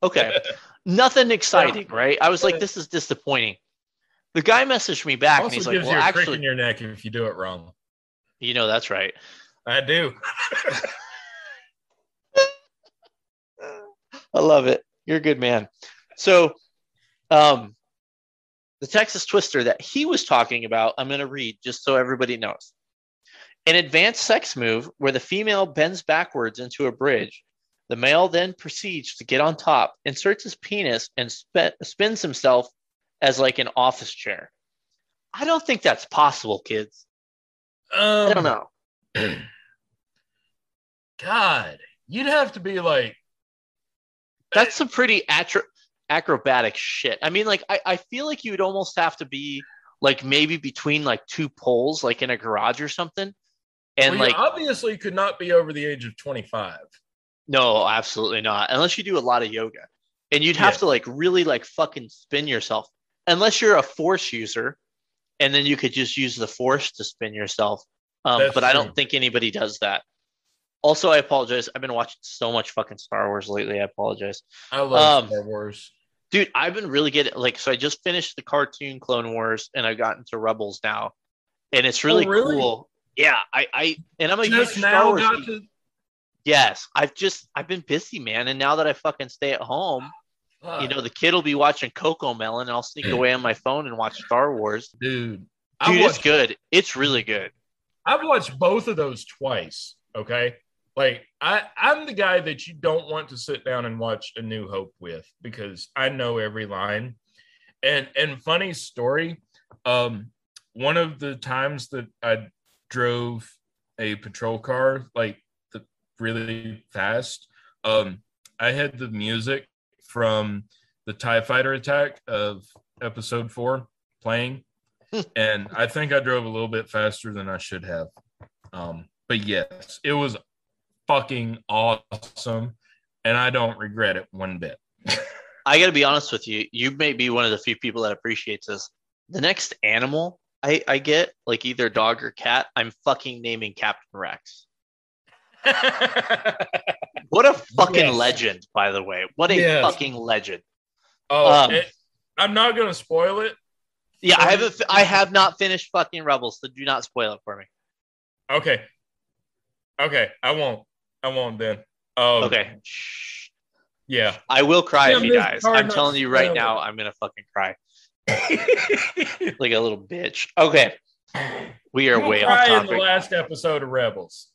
Okay. Nothing exciting, right? I was like, this is disappointing. The guy messaged me back and also he's like, well, actually, in your neck if you do it wrong. you know that's right. I do. I love it. You're a good man. So, um, the Texas Twister that he was talking about, I'm going to read just so everybody knows. An advanced sex move where the female bends backwards into a bridge. The male then proceeds to get on top, inserts his penis, and sp- spins himself as like an office chair. I don't think that's possible, kids. Um, I don't know. God, you'd have to be like, That's some pretty atro- acrobatic shit. I mean, like, I, I feel like you would almost have to be like maybe between like two poles, like in a garage or something. And well, like, obviously could not be over the age of 25. no, absolutely not. Unless you do a lot of yoga. And you'd have Yeah. to like really like fucking spin yourself. Unless you're a force user, and then you could just use the force to spin yourself. Um, but I don't think anybody does that. Also, I apologize. I've been watching so much fucking Star Wars lately. I apologize. I love Um, Star Wars. Dude i've been really getting like so i just finished the cartoon clone wars and I've gotten to rebels now and it's really, Oh, really? cool yeah i i and i'm a Just huge Star Wars to. yes i've just i've been busy man and now that i fucking stay at home you know the kid will be watching CoComelon and i'll sneak away on my phone and watch star wars dude, dude it's watched, good it's really good I've watched both of those twice. Okay. Like I, I'm the guy that you don't want to sit down and watch A New Hope with because I know every line. And and funny story, um, one of the times that I drove a patrol car like the really fast, um, I had the music from the TIE fighter attack of episode four playing. and I think I drove a little bit faster than I should have. Um, but yes, it was fucking awesome. And I don't regret it one bit. I got to be honest with you. You may be one of the few people that appreciates this. The next animal I, I get, like either dog or cat, I'm fucking naming Captain Rex. what a fucking yes. legend, by the way. What a yes. fucking legend. Oh, um, it, I'm not gonna spoil it. Yeah, I haven't. I have not finished fucking Rebels, so do not spoil it for me. Okay. Okay, I won't. I won't then. Um, okay. Yeah. I will cry yeah, if he dies. I'm telling you right now, I'm gonna fucking cry. like a little bitch. Okay. We are way off topic. in the last episode of Rebels.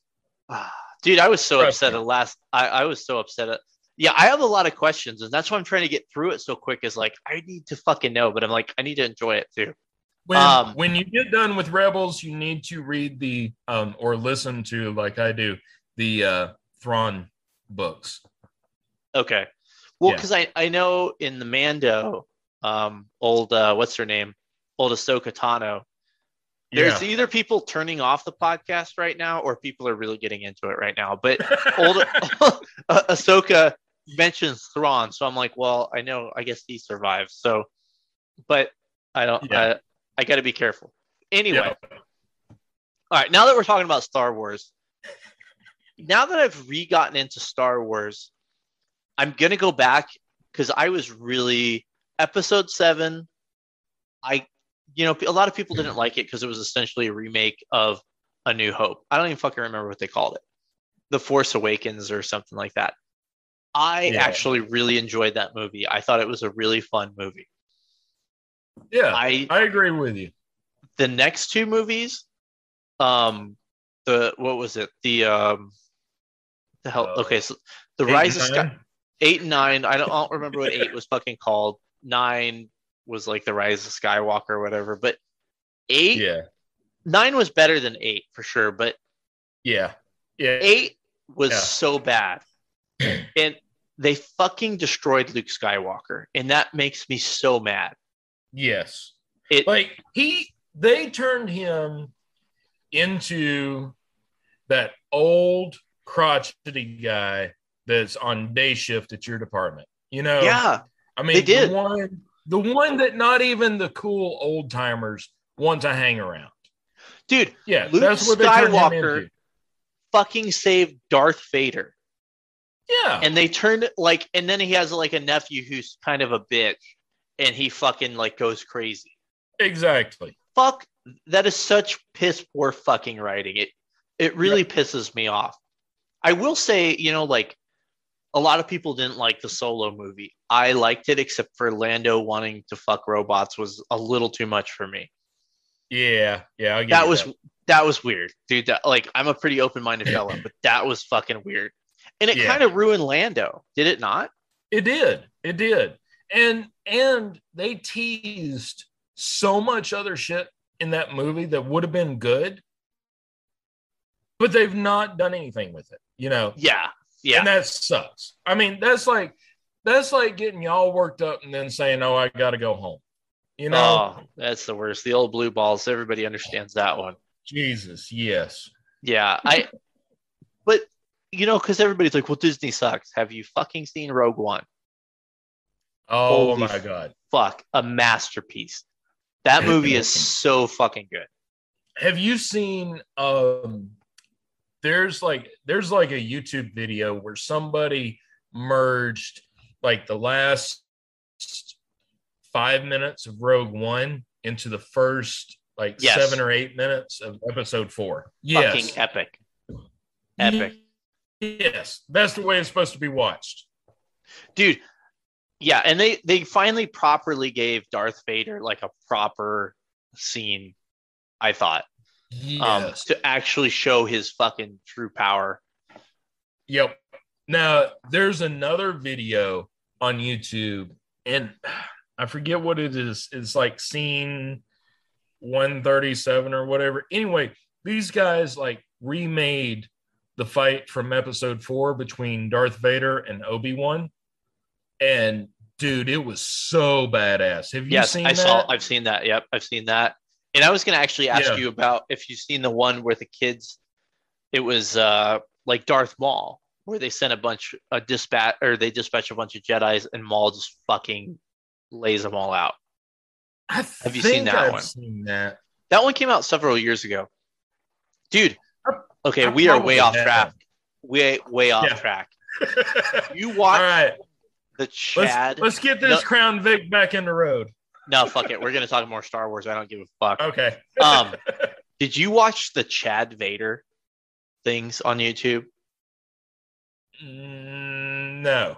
Dude, I was so Trust upset me. at last. I, I was so upset at. Yeah, I have a lot of questions, and that's why I'm trying to get through it so quick. Is like I need to fucking know, but I'm like I need to enjoy it too. When um, when you get done with Rebels, you need to read the um or listen to like I do the uh Thrawn books. Okay. Well, because yeah. I I know in the Mando, um, old uh, what's her name, old Ahsoka Tano, there's yeah. either people turning off the podcast right now or people are really getting into it right now. But old Ahsoka mentions Thrawn, so I'm like, well, I know, I guess he survives. So, but I don't. Yeah. I, I got to be careful. Anyway, all right. Now that we're talking about Star Wars, now that I've re-gotten into Star Wars, I'm gonna go back because I was really Episode Seven. I you know, a lot of people didn't like it because it was essentially a remake of A New Hope. I don't even fucking remember what they called it. The Force Awakens or something like that. I yeah. actually really enjoyed that movie. I thought it was a really fun movie. Yeah, I I agree with you. The next two movies, um, the what was it? The um, the hell? Uh, okay, so the Rise of Sky, eight and nine. I don't, I don't remember what eight was fucking called. Nine was like the Rise of Skywalker or whatever. But eight, yeah, nine was better than eight for sure. But yeah, yeah, eight was yeah. so bad, and they fucking destroyed Luke Skywalker, and that makes me so mad. Yes, it like he they turned him into that old crotchety guy that's on day shift at your department. You know, yeah. I mean, they did. The one, the one that not even the cool old timers want to hang around. Dude, yeah, Luke that's what Skywalker fucking saved Darth Vader. Yeah. And they turned like and then he has like a nephew who's kind of a bitch and he fucking like goes crazy. Exactly. Fuck that is such piss poor fucking writing. It it really pisses me off. I will say, you know, like a lot of people didn't like the solo movie. I liked it, except for Lando wanting to fuck robots was a little too much for me. Yeah, yeah, that was that. that. was weird, dude. That, like, I'm a pretty open minded fellow, but that was fucking weird, and it yeah. kind of ruined Lando, did it not? It did, it did, and and they teased so much other shit in that movie that would have been good, but they've not done anything with it. You know? Yeah, yeah. And that sucks. I mean, that's like that's like getting y'all worked up and then saying, "Oh, I got to go home." You know? Oh, that's the worst. The old blue balls. Everybody understands that one. Jesus, yes. Yeah, I. but you know, because everybody's like, "Well, Disney sucks." Have you fucking seen Rogue One? Oh Holy my god! Fuck, a masterpiece. That movie is so fucking good. Have you seen um there's like there's like a YouTube video where somebody merged like the last five minutes of Rogue One into the first like yes. seven or eight minutes of episode four. Yes. Fucking epic. Epic. Yes. That's the way it's supposed to be watched. Dude. Yeah, and they they finally properly gave Darth Vader like a proper scene, I thought. Um, yes. um, to actually show his fucking true power. Yep. Now there's another video on YouTube, and I forget what it is. It's like scene 137 or whatever. Anyway, these guys like remade the fight from episode four between Darth Vader and Obi Wan, and dude, it was so badass. Have you yes, seen I that? saw. I've seen that. Yep, I've seen that. And I was going to actually ask Yeah. you about if you've seen the one where the kids. It was uh, like Darth Maul, where they sent a bunch a dispatch or they dispatch a bunch of Jedi's, and Maul just fucking lays them all out. I Have you seen that I've one? Seen that. That one came out several years ago, dude. Okay, I we are way off track. Way way off Yeah. track. You watch right, the Chad. let's, let's get this. Crown Vic back in the road. No, fuck it. We're gonna talk more Star Wars. I don't give a fuck. Okay. Um, did you watch the Chad Vader things on YouTube? Mm, no.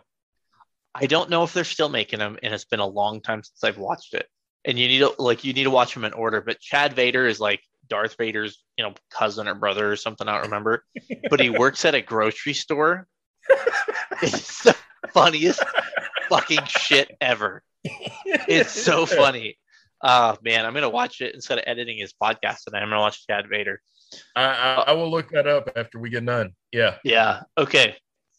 I don't know if they're still making them, and it's been a long time since I've watched it. And you need to like you need to watch them in order. But Chad Vader is like Darth Vader's, you know, cousin or brother or something. I don't remember. But he works at a grocery store. It's the funniest fucking shit ever. It's so funny. Oh man, I'm gonna watch it instead of editing his podcast, and I'm gonna watch Chad Vader. I, I, I will look that up after we get done. Yeah. Yeah. Okay.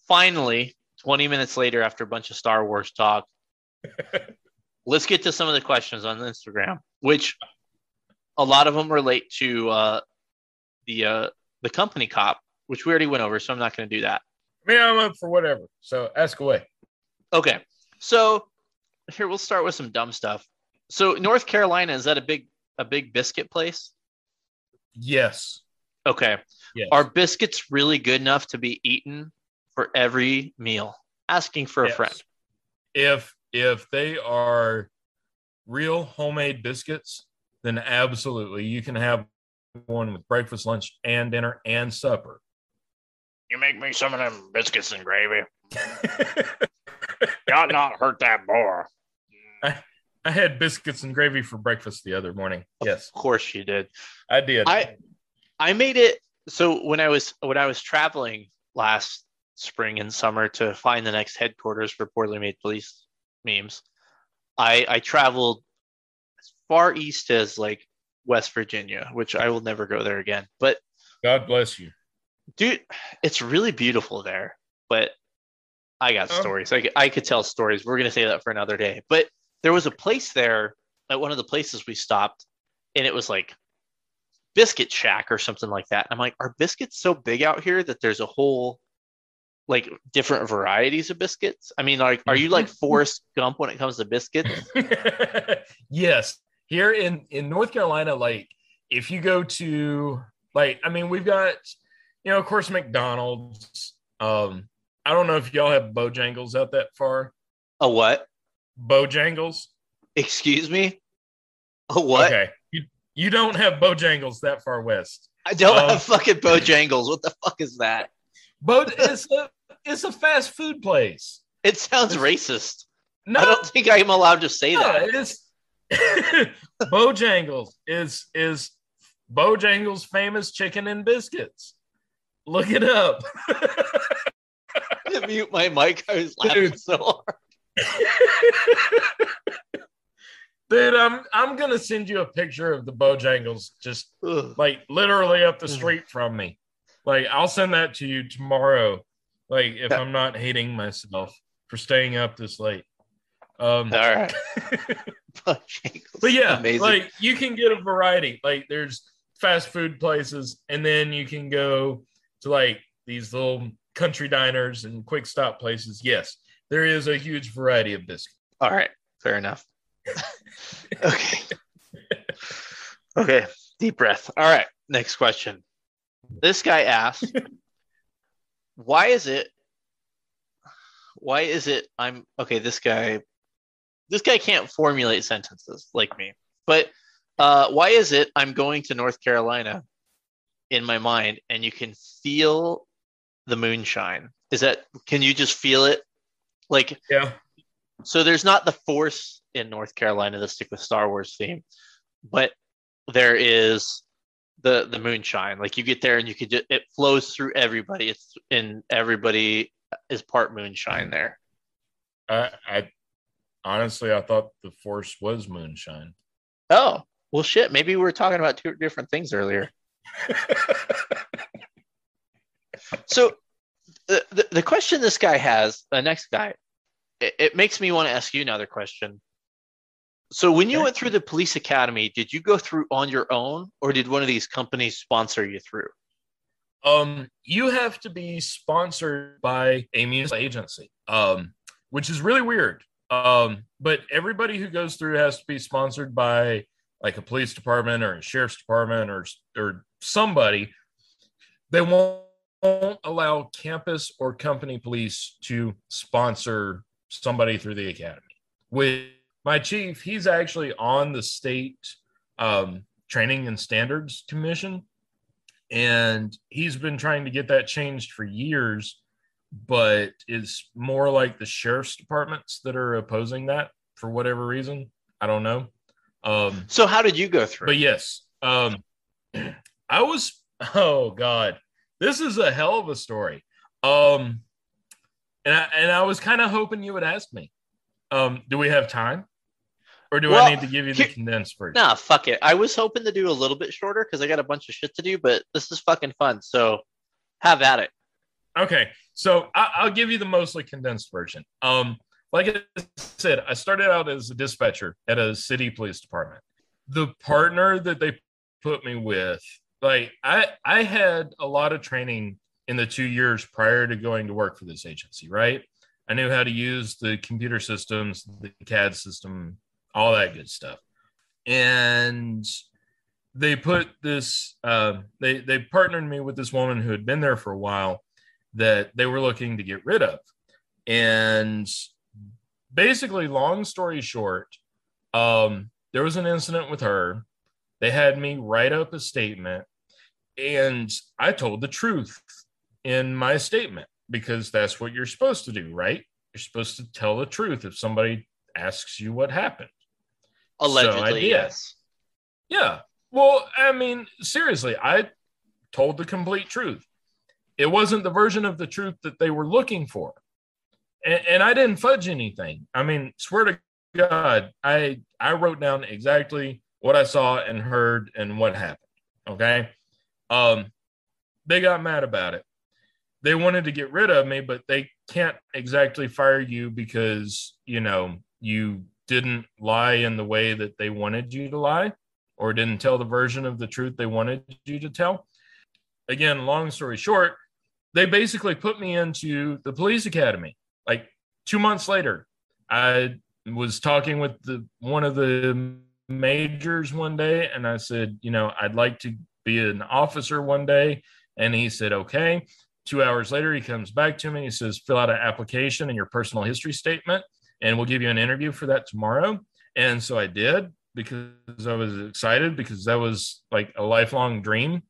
Finally, 20 minutes later, after a bunch of Star Wars talk, let's get to some of the questions on Instagram, which a lot of them relate to uh, the uh, the company cop, which we already went over, so I'm not going to do that. I mean, I'm up for whatever. So ask away. Okay. So here we'll start with some dumb stuff. So North Carolina is that a big a big biscuit place? Yes. Okay. Yes. Are biscuits really good enough to be eaten for every meal? Asking for a Yes. friend. If if they are real homemade biscuits, then absolutely you can have one with breakfast, lunch, and dinner and supper. You make me some of them biscuits and gravy. You ought not hurt that boar. I had biscuits and gravy for breakfast the other morning. Yes, Of course you did. I did. I I made it so when I was when I was traveling last spring and summer to find the next headquarters for poorly made police memes, I I traveled as far east as like West Virginia, which I will never go there again. But God bless you. dude, it's really beautiful there. But I got Oh. stories. I, could- I could tell stories. We're gonna say that for another day. But there was a place there at one of the places we stopped, and it was like Biscuit Shack or something like that. I'm like, are biscuits so big out here that there's a whole like different varieties of biscuits? I mean, like, are you like Forrest Gump when it comes to biscuits? yes here in in north carolina like if you go to like i mean we've got you know of course mcdonald's um i don't know if y'all have bojangles out that far A what? bojangles Excuse me? A what? okay you, you don't have bojangles that far west I don't Um, have fucking Bojangles. What the fuck is that? Bo it's a it's a fast food place It sounds racist. no I don't think I'm allowed to say no, that. it's bojangles is is bojangles famous chicken and biscuits look it up to mute my mic. I was laughing Dude. so hard. Dude, I'm I'm gonna send you a picture of the Bojangles just Ugh. like literally up the street from me. Like I'll send that to you tomorrow. Like if Yeah. I'm not hating myself for staying up this late. Um All right. But yeah, Amazing. like you can get a variety. Like there's fast food places, and then you can go to like these little country diners and quick stop places. Yes, there is a huge variety of biscuits. All right. Fair enough. okay. okay. Deep breath. All right. Next question. This guy asks, why is it, why is it I'm, okay, this guy, this guy can't formulate sentences like me, but uh, why is it I'm going to North Carolina in my mind and you can feel the moonshine? Is that, can you just feel it? Like, Yeah. so there's not the force in North Carolina to stick with Star Wars theme, but there is the the moonshine. Like you get there and you could just it flows through everybody. It's and everybody is part moonshine there. I, I honestly I thought the force was moonshine. Oh Well, shit. Maybe we were talking about two different things earlier. so, the, the, the question this guy has, the next guy, it, it makes me want to ask you another question. So, when you Okay. went through the police academy, did you go through on your own, or did one of these companies sponsor you through? Um, you have to be sponsored by a municipal agency, um, which is really weird. Um, but everybody who goes through has to be sponsored by like a police department or a sheriff's department or or somebody. They won't, won't allow campus or company police to sponsor somebody through the academy. With my chief, he's actually on the state um, training and standards commission and he's been trying to get that changed for years but it's more like the sheriff's departments that are opposing that for whatever reason i don't know um So, how did you go through? but yes um i was oh god this is a hell of a story um and i and i was kind of hoping you would ask me um do we have time or do Well, i need to give you the here- condensed version Nah, fuck it. I was hoping to do a little bit shorter because I got a bunch of shit to do, but this is fucking fun. So, have at it. Okay, so I, I'll give you the mostly condensed version. Um, like I said, I started out as a dispatcher at a city police department. The partner that they put me with, like I, I had a lot of training in the two years prior to going to work for this agency. Right, I knew how to use the computer systems, the CAD system, all that good stuff, and they put this. Uh, they they partnered me with this woman who had been there for a while that they were looking to get rid of. And basically, long story short, um, there was an incident with her. They had me write up a statement, and I told the truth in my statement because that's what you're supposed to do, right? You're supposed to tell the truth if somebody asks you what happened. Allegedly, did. yes. Yeah. Well, I mean, seriously, I told the complete truth. It wasn't the version of the truth that they were looking for. And, and I didn't fudge anything. I mean, swear to God, I I wrote down exactly what I saw and heard and what happened. Okay. Um, they got mad about it. They wanted to get rid of me, but they can't exactly fire you because you know you didn't lie in the way that they wanted you to lie or didn't tell the version of the truth they wanted you to tell. Again, long story short, they basically put me into the police academy. Like two months later, I was talking with the one of the majors one day, and I said, you know, I'd like to be an officer one day. And he said, okay. Two hours later, he comes back to me. He says, fill out an application and your personal history statement, and we'll give you an interview for that tomorrow. And so I did because I was excited because that was like a lifelong dream.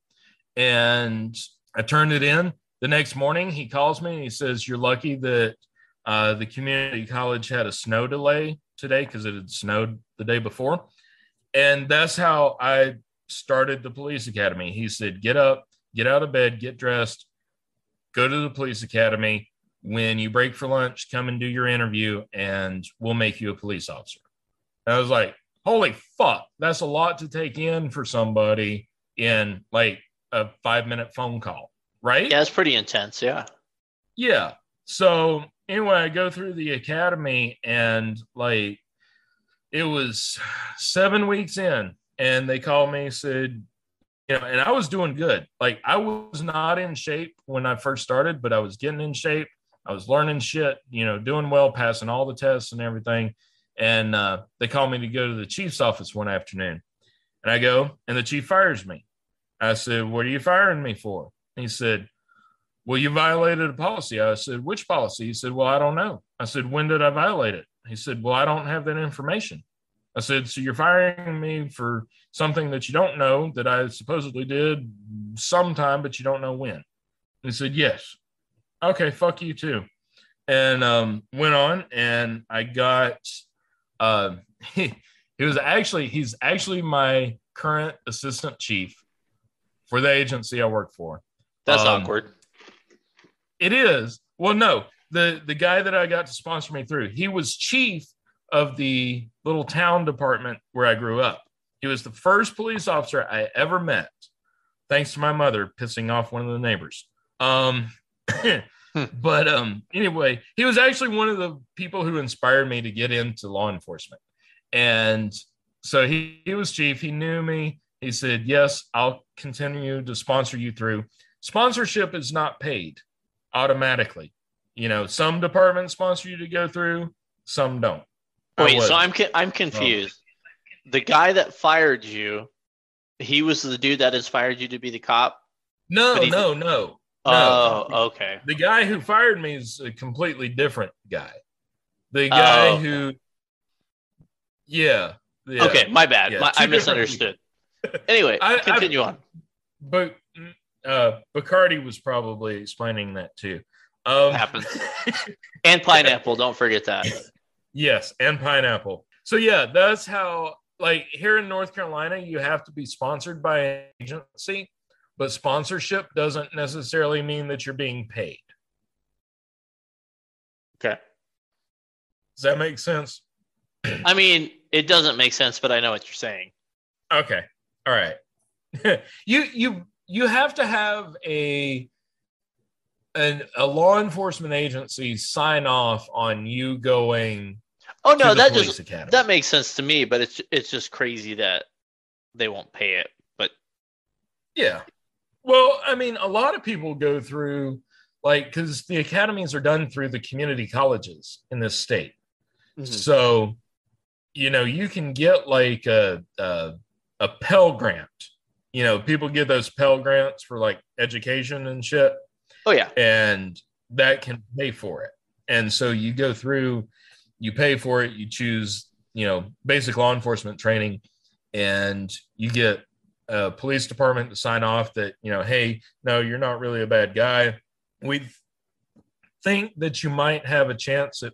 And I turned it in. The next morning, he calls me and he says, You're lucky that uh, the community college had a snow delay today because it had snowed the day before. And that's how I started the police academy. He said, Get up, get out of bed, get dressed, go to the police academy. When you break for lunch, come and do your interview, and we'll make you a police officer. And I was like, holy fuck, that's a lot to take in for somebody in like a five minute phone call, right? Yeah, it's pretty intense. Yeah. Yeah. So anyway, I go through the academy and like it was seven weeks in, and they called me, said, you know, and I was doing good. Like I was not in shape when I first started, but I was getting in shape. I was learning shit, you know, doing well, passing all the tests and everything. And uh, they called me to go to the chief's office one afternoon. And I go, and the chief fires me. I said, What are you firing me for? He said, Well, you violated a policy. I said, Which policy? He said, Well, I don't know. I said, When did I violate it? He said, Well, I don't have that information. I said, So you're firing me for something that you don't know that I supposedly did sometime, but you don't know when. He said, Yes. Okay, fuck you too. And um, went on, and I got, uh, he, he was actually, he's actually my current assistant chief for the agency I work for. That's Um, awkward. It is. Well, no, the the guy that I got to sponsor me through, he was chief of the little town department where I grew up. He was the first police officer I ever met, thanks to my mother pissing off one of the neighbors. Um, but um, anyway, he was actually one of the people who inspired me to get into law enforcement. And so he, he was chief. He knew me. He said, Yes, I'll continue to sponsor you through. Sponsorship is not paid automatically. You know, some departments sponsor you to go through, some don't. Wait, so I'm I'm confused. Oh. The guy that fired you, he was the dude that inspired you to be the cop. No, no, no. Oh, no. okay. The guy who fired me is a completely different guy. The guy oh. who, yeah, yeah, Okay, my bad. Yeah, my, I misunderstood. anyway, I, continue I, on. But uh, Bacardi was probably explaining that too. Um, happens. and pineapple, don't forget that. Yes, and pineapple. So yeah, that's how. Like here in North Carolina, you have to be sponsored by an agency, but sponsorship doesn't necessarily mean that you're being paid. Okay. Does that make sense? I mean, it doesn't make sense, but I know what you're saying. Okay. All right. you you you have to have a an, a law enforcement agency sign off on you going. Oh no, that just academy. that makes sense to me, but it's it's just crazy that they won't pay it. But yeah, well, I mean, a lot of people go through like because the academies are done through the community colleges in this state, mm-hmm. so you know you can get like a, a a Pell Grant. You know, people get those Pell Grants for like education and shit. Oh yeah. And that can pay for it. And so you go through, you pay for it, you choose, you know, basic law enforcement training, and you get a police department to sign off that, you know, hey, no, you're not really a bad guy. We think that you might have a chance at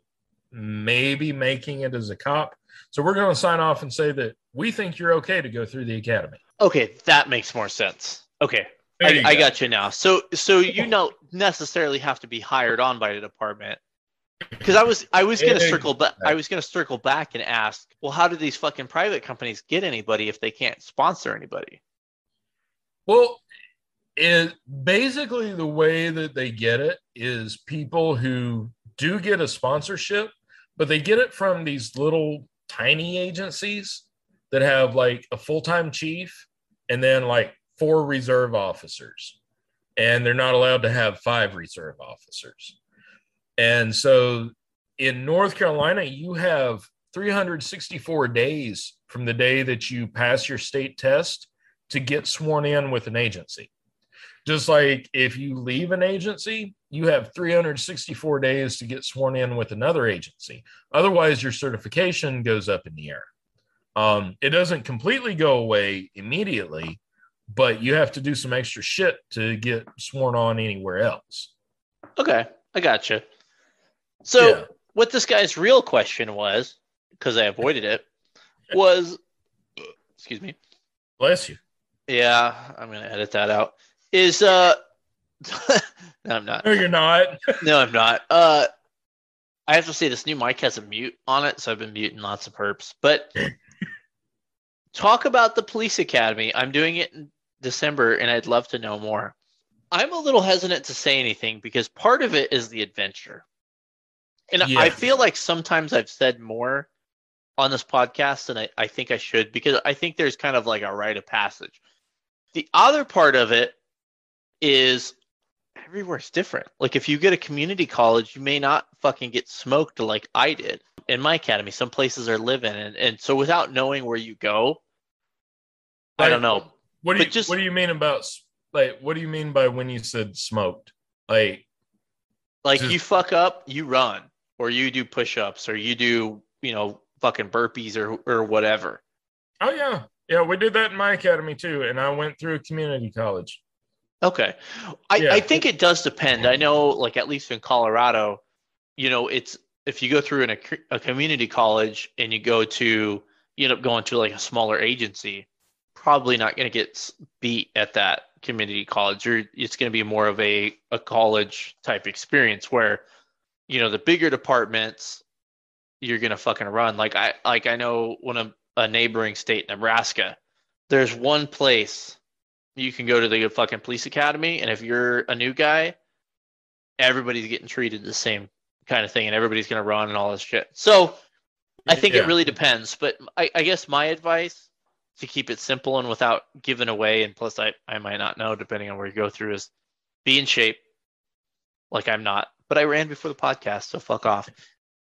maybe making it as a cop. So we're going to sign off and say that we think you're okay to go through the academy. Okay, that makes more sense. Okay, I, go. I, got you now. So so you don't necessarily have to be hired on by the department. Because I was I was gonna circle back I was gonna circle back and ask, well, how do these fucking private companies get anybody if they can't sponsor anybody? Well, it basically the way that they get it is people who do get a sponsorship, but they get it from these little tiny agencies that have like a full-time chief and then like four reserve officers and they're not allowed to have five reserve officers. And so in north carolina you have 364 days from the day that you pass your state test to get sworn in with an agency. Just like if you leave an agency you have 364 days to get sworn in with another agency. Otherwise your certification goes up in the air. Um, it doesn't completely go away immediately, but you have to do some extra shit to get sworn on anywhere else. Okay, I gotcha. So, yeah. what this guy's real question was, because I avoided it, was, excuse me, bless you. Yeah, I'm gonna edit that out. Is uh, no, I'm not. No, you're not. no, I'm not. Uh, I have to say this new mic has a mute on it, so I've been muting lots of perps. But talk about the police academy. I'm doing it in December and I'd love to know more. I'm a little hesitant to say anything because part of it is the adventure. And yeah. I feel like sometimes I've said more on this podcast than I, I think I should because I think there's kind of like a rite of passage. The other part of it is everywhere's different. Like if you get a community college, you may not fucking get smoked like I did in my academy. Some places are living, and, and so without knowing where you go, like, I don't know. What do you just, What do you mean about like? What do you mean by when you said smoked? Like, like just, you fuck up, you run, or you do push-ups, or you do you know fucking burpees or or whatever. Oh yeah, yeah. We did that in my academy too, and I went through community college. Okay, I, yeah. I think it does depend. I know, like at least in Colorado, you know, it's if you go through in a, a community college and you go to you end up going to like a smaller agency probably not going to get beat at that community college or it's going to be more of a, a college type experience where you know the bigger departments you're going to fucking run like i like i know when a, a neighboring state nebraska there's one place you can go to the fucking police academy, and if you're a new guy, everybody's getting treated the same kind of thing, and everybody's gonna run and all this shit. So I think Yeah. it really depends. But I, I guess my advice to keep it simple and without giving away, and plus I, I might not know depending on where you go through, is be in shape. Like I'm not, but I ran before the podcast, so fuck off.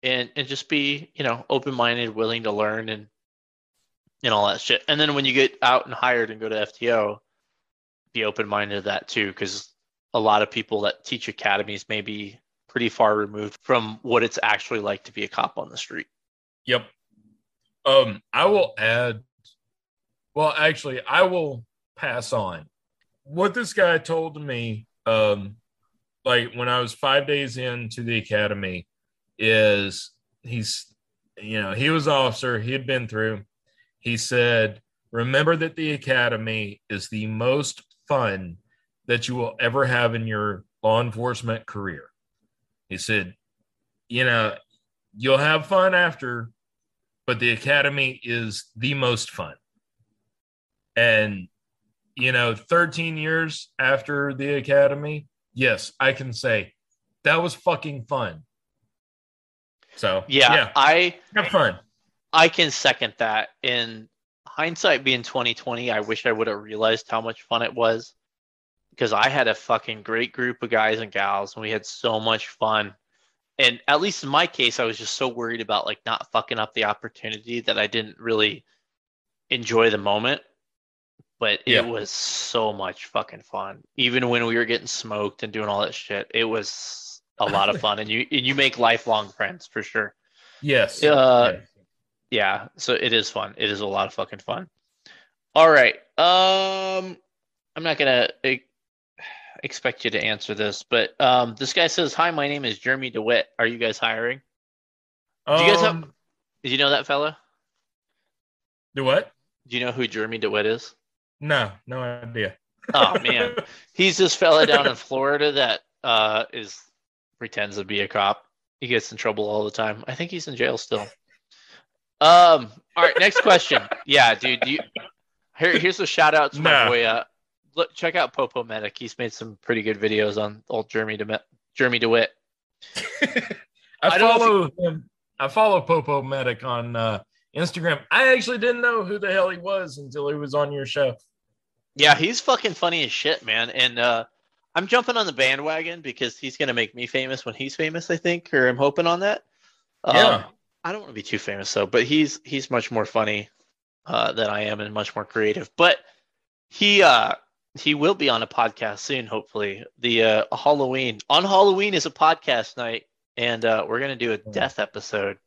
And and just be, you know, open minded, willing to learn and and all that shit. And then when you get out and hired and go to FTO, be open minded to that too, because a lot of people that teach academies may be pretty far removed from what it's actually like to be a cop on the street. Yep. Um, I will add. Well, actually, I will pass on what this guy told me. Um, like when I was five days into the academy, is he's, you know, he was officer. He had been through. He said, "Remember that the academy is the most fun that you will ever have in your law enforcement career." He said, "You know, you'll have fun after, but the academy is the most fun. And, you know, 13 years after the academy, yes, I can say that was fucking fun. So, Yeah, yeah, I have fun. I can second that. In hindsight being 2020, I wish I would have realized how much fun it was because I had a fucking great group of guys and gals and we had so much fun. And at least in my case, I was just so worried about like not fucking up the opportunity that I didn't really enjoy the moment. But Yeah. it was so much fucking fun. Even when we were getting smoked and doing all that shit, it was a lot of fun. And you and you make lifelong friends for sure. Yes. Uh, Yes. Yeah, so it is fun. It is a lot of fucking fun. All right. Um I'm not going to expect you to answer this, but um this guy says, "Hi, my name is Jeremy Dewitte. Are you guys hiring?" Do you guys have Um, Did you know that fella? do what? Do you know who Jeremy Dewitte is? No, no idea. Oh man. He's this fella down in Florida that uh is pretends to be a cop. He gets in trouble all the time. I think he's in jail still. Um. All right. Next question. Yeah, dude. You here? Here's a shout out to my boy. Uh, look, check out Popo Medic. He's made some pretty good videos on old Jeremy Dewitte. Jeremy Dewitte. I, I follow him. I follow Popo Medic on uh, Instagram. I actually didn't know who the hell he was until he was on your show. Yeah, he's fucking funny as shit, man. And uh, I'm jumping on the bandwagon because he's gonna make me famous when he's famous. I think, or I'm hoping on that. Um, Yeah. I don't want to be too famous though, but he's he's much more funny uh, than I am and much more creative. But he uh, he will be on a podcast soon, hopefully. The uh, Halloween on Halloween is a podcast night, and uh, we're gonna do a death episode,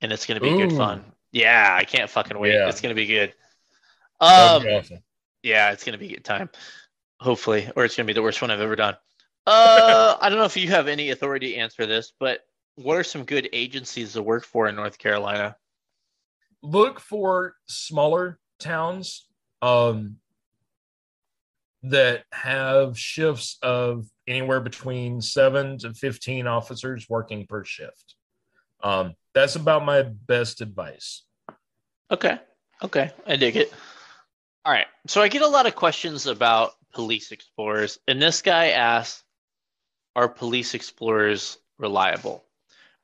and it's gonna be good fun. Yeah, I can't fucking wait. Yeah. It's gonna be good. Um, be awesome. Yeah, it's gonna be a good time. Hopefully, or it's gonna be the worst one I've ever done. Uh, I don't know if you have any authority to answer this, but what are some good agencies to work for in North Carolina? Look for smaller towns um, that have shifts of anywhere between seven to 15 officers working per shift. Um, that's about my best advice. Okay, okay, I dig it. All right, so I get a lot of questions about police explorers, and this guy asks, "Are police explorers reliable?"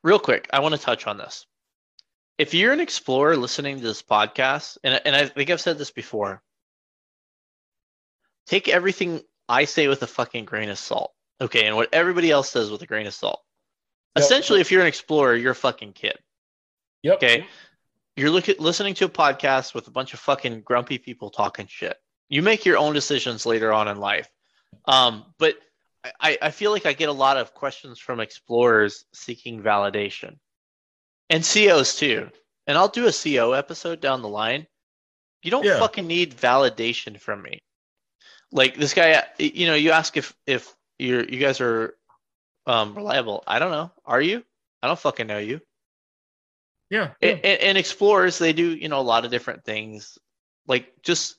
Real quick, I want to touch on this. If you're an explorer listening to this podcast, and, and I think I've said this before, take everything I say with a fucking grain of salt. Okay, and what everybody else says with a grain of salt. Yep. Essentially, if you're an explorer, you're a fucking kid. Yep. Okay. You're looking listening to a podcast with a bunch of fucking grumpy people talking shit. You make your own decisions later on in life. Um, but I, I feel like I get a lot of questions from explorers seeking validation. And COs too. And I'll do a CO episode down the line. You don't Yeah. fucking need validation from me. Like this guy, you know, you ask if if you're you guys are um reliable. I don't know. Are you? I don't fucking know you Yeah. and, and, and explorers they do you know a lot of different things like just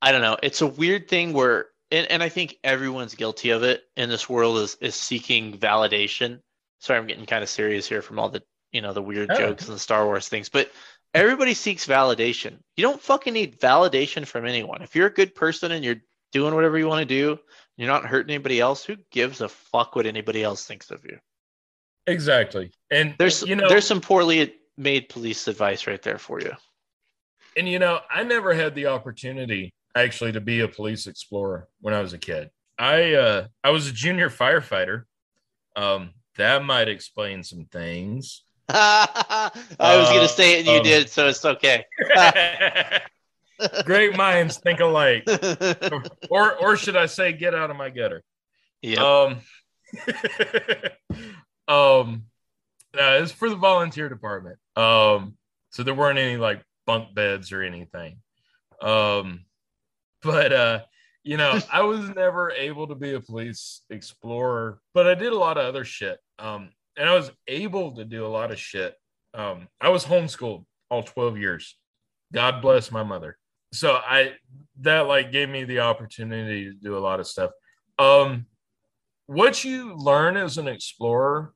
i don't know it's a weird thing where and, and i think everyone's guilty of it in this world is is seeking validation sorry i'm getting kind of serious here from all the you know the weird Oh. jokes and the star wars things but Everybody seeks validation. You don't fucking need validation from anyone. If you're a good person and you're doing whatever you want to do, you're not hurting anybody else, who gives a fuck what anybody else thinks of you? Exactly. And There's you know there's some poorly made police advice right there for you. and you know, I never had the opportunity actually to be a police explorer when I was a kid. I uh I was a junior firefighter. Um that might explain some things. I was Uh, gonna say it and you um, did, so it's okay. Great minds think alike. Or or should I say get out of my gutter? yeah. Um, um, uh, it's for the volunteer department. Um, so there weren't any like bunk beds or anything. Um, but uh, you know, I was never able to be a police explorer, but I did a lot of other shit. Um, and I was able to do a lot of shit. Um, I was homeschooled all 12 years. God bless my mother. So I that like gave me the opportunity to do a lot of stuff. Um, what you learn as an explorer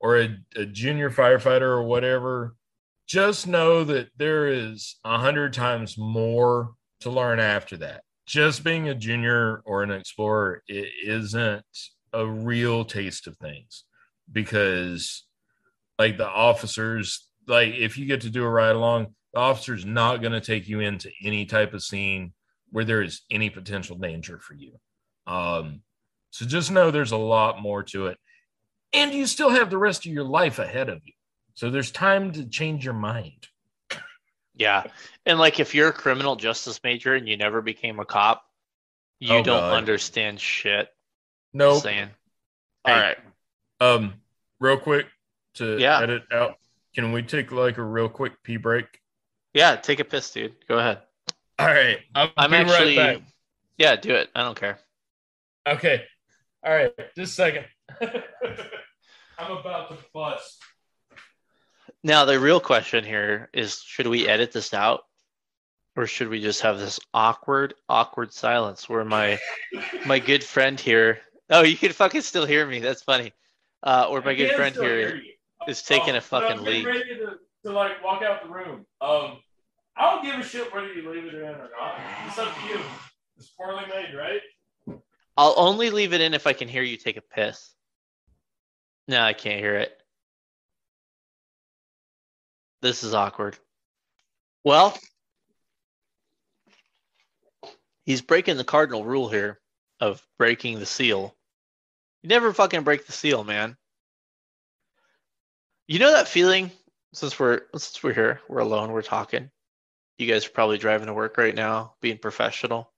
or a, a junior firefighter or whatever, just know that there is a hundred times more to learn after that. Just being a junior or an explorer it isn't a real taste of things because like the officers, like if you get to do a ride along, the officer's not going to take you into any type of scene where there is any potential danger for you. Um, so just know there's a lot more to it. And you still have the rest of your life ahead of you. So there's time to change your mind. Yeah. And like if you're a criminal justice major and you never became a cop, you Oh, don't God. understand shit. Nope. Saying. Hey. All right. Um, real quick to Yeah. edit out. Can we take like a real quick pee break? Yeah, take a piss, dude. Go ahead. All right. I'm be actually right back. Yeah, do it. I don't care. Okay. All right. Just a second. I'm about to bust. Now the real question here is should we edit this out? Or should we just have this awkward, awkward silence where my my good friend here Oh, you can fucking still hear me. That's funny. Uh, or my I good friend still here hear you. is taking Oh, a fucking but leak. ready to, to like walk out the room. Um, I don't give a shit whether you leave it in or not. It's up to you. It's poorly made, right? I'll only leave it in if I can hear you take a piss. No, I can't hear it. This is awkward. Well, he's breaking the cardinal rule here of breaking the seal. You never fucking break the seal, man. You know that feeling since we're since we're here, we're alone, we're talking. You guys are probably driving to work right now, being professional.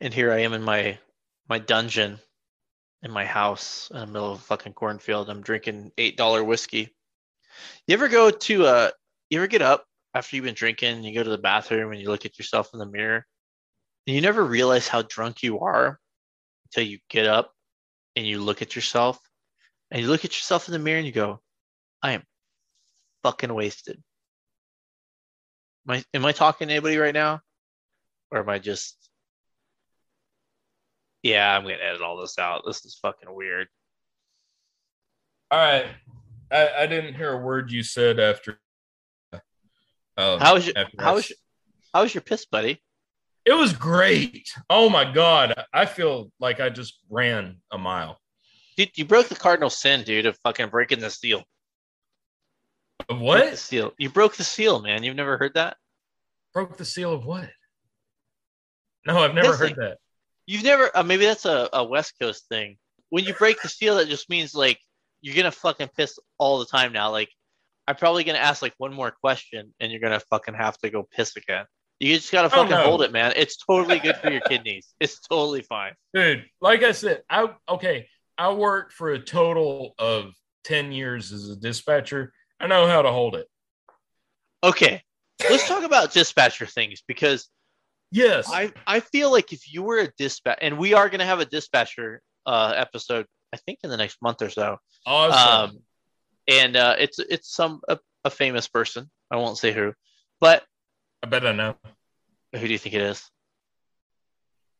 And here I am in my my dungeon in my house in the middle of a fucking cornfield. I'm drinking eight dollar whiskey. You ever go to uh you ever get up after you've been drinking, and you go to the bathroom and you look at yourself in the mirror, and you never realize how drunk you are until you get up and you look at yourself and you look at yourself in the mirror and you go, I am fucking wasted. Am I, am I talking to anybody right now? Or am I just yeah, I'm gonna edit all this out. This is fucking weird. All right. I, I didn't hear a word you said after. Um, How was your after how was your, how was your piss, buddy? It was great. Oh my god, I feel like I just ran a mile. Dude, you broke the cardinal sin, dude, of fucking breaking the seal. Of Broke the What? seal? You broke the seal, man. You've never heard that? Broke the seal of what? No, I've never Pissing. heard that. You've never uh, maybe that's a, a West Coast thing. When you break the seal, that just means like you're gonna fucking piss all the time now. Like I'm probably gonna ask like one more question and you're gonna fucking have to go piss again. You just gotta Oh, fucking no. hold it, man. It's totally good for your kidneys. It's totally fine. Dude, like I said, I okay, I worked for a total of 10 years as a dispatcher. I know how to hold it. Okay, let's talk about dispatcher things because Yes. I I feel like if you were a dispatch, and we are going to have a dispatcher uh, episode, I think in the next month or so. awesome. Um, and uh, it's it's some a, a famous person. I won't say who, but I bet I know. who do you think it is?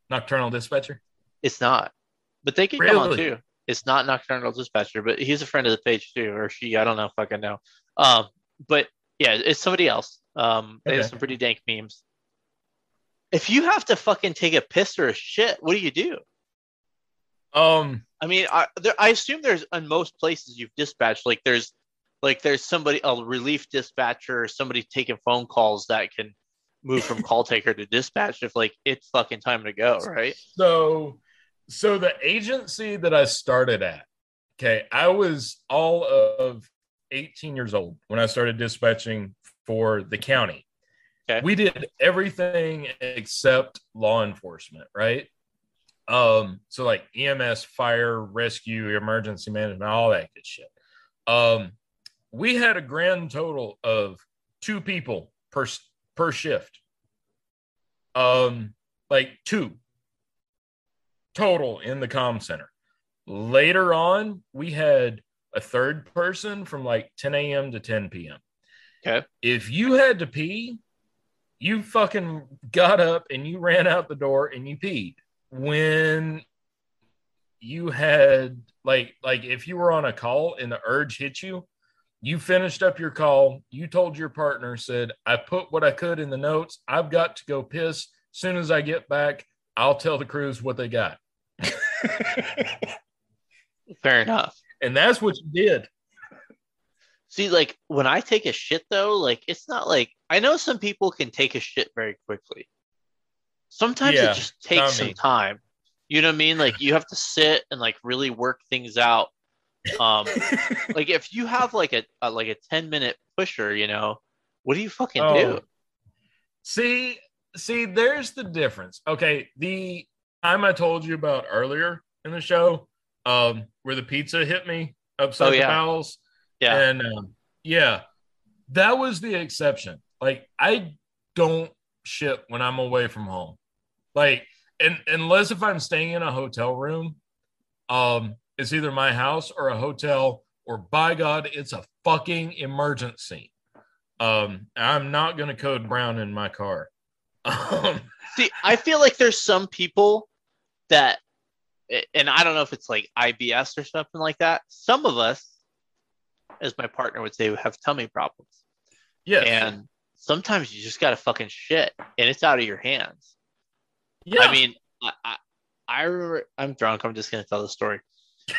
Nocturnal dispatcher. It's not, but they can come on Really? too. It's not Nocturnal Dispatcher, but he's a friend of the page too, or she. I don't know if I can know. Um, but Yeah, it's somebody else. Um, they have some pretty dank memes. If you have to fucking take a piss or a shit, what do you do? Um, I mean, I, there, I assume there's in most places you've dispatched, like there's, like there's somebody, a relief dispatcher, or somebody taking phone calls that can move from call taker to dispatch if like it's fucking time to go, right? so so the agency that I started at, okay, I was all of 18 years old when I started dispatching for the county. Okay. We did everything except law enforcement, right? Um, so like EMS, fire, rescue, emergency management, all that good shit. Um, we had a grand total of two people per per shift. Um, like two total in the comm center. Later on, we had a third person from like 10 a.m. to 10 p.m. Okay. If you had to pee, you fucking got up and you ran out the door and you peed. When you had like like if you were on a call and the urge hit you, you finished up your call, you told your partner, said, I put what I could in the notes. I've got to go piss. Soon as I get back, I'll tell the crews what they got. Fair enough. And that's what you did. See, like when I take a shit though, like it's not like I know some people can take a shit very quickly. Sometimes Yeah, it just takes some me. time. You know what I mean? Like you have to sit and like really work things out. Um, like if you have like a, a like a ten minute pusher, you know, what do you fucking Oh. do? See, see, there's the difference. Okay, the time I told you about earlier in the show, um, where the pizza hit me upside Oh, the yeah. bowels, Yeah, and um, yeah, that was the exception. Like, I don't ship when I'm away from home. Like, and unless if I'm staying in a hotel room, um, it's either my house or a hotel, or by God, it's a fucking emergency. Um, I'm not gonna code brown in my car. Um, See, I feel like there's some people that, and I don't know if it's like IBS or something like that. Some of us, as my partner would say, have tummy problems. yeah, And sometimes you just got to fucking shit and it's out of your hands. yeah. I mean, I, I, I remember, I'm drunk. I'm just going to tell the story.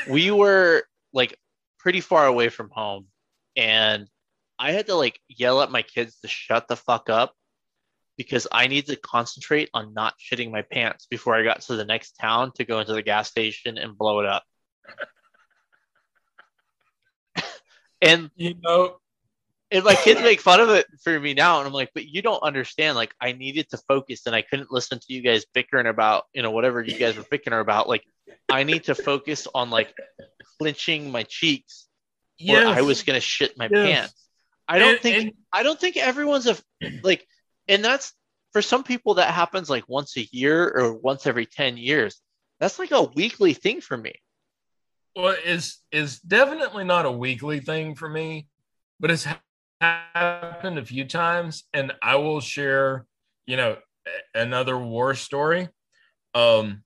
We were like pretty far away from home and I had to like yell at my kids to shut the fuck up because I need to concentrate on not shitting my pants before I got to the next town to go into the gas station and blow it up. And you know, and my kids make fun of it for me now and i'm like but you don't understand like i needed to focus and i couldn't listen to you guys bickering about you know whatever you guys were bickering about. Like i need to focus on like clenching my cheeks or i was gonna shit my Yes. pants. I don't And- think and- i don't think everyone's a like and that's for some people that happens like once a year or once every 10 years that's like a weekly thing for me well, is is definitely not a weekly thing for me, but it's happened a few times, and I will share, you know, another war story. Um,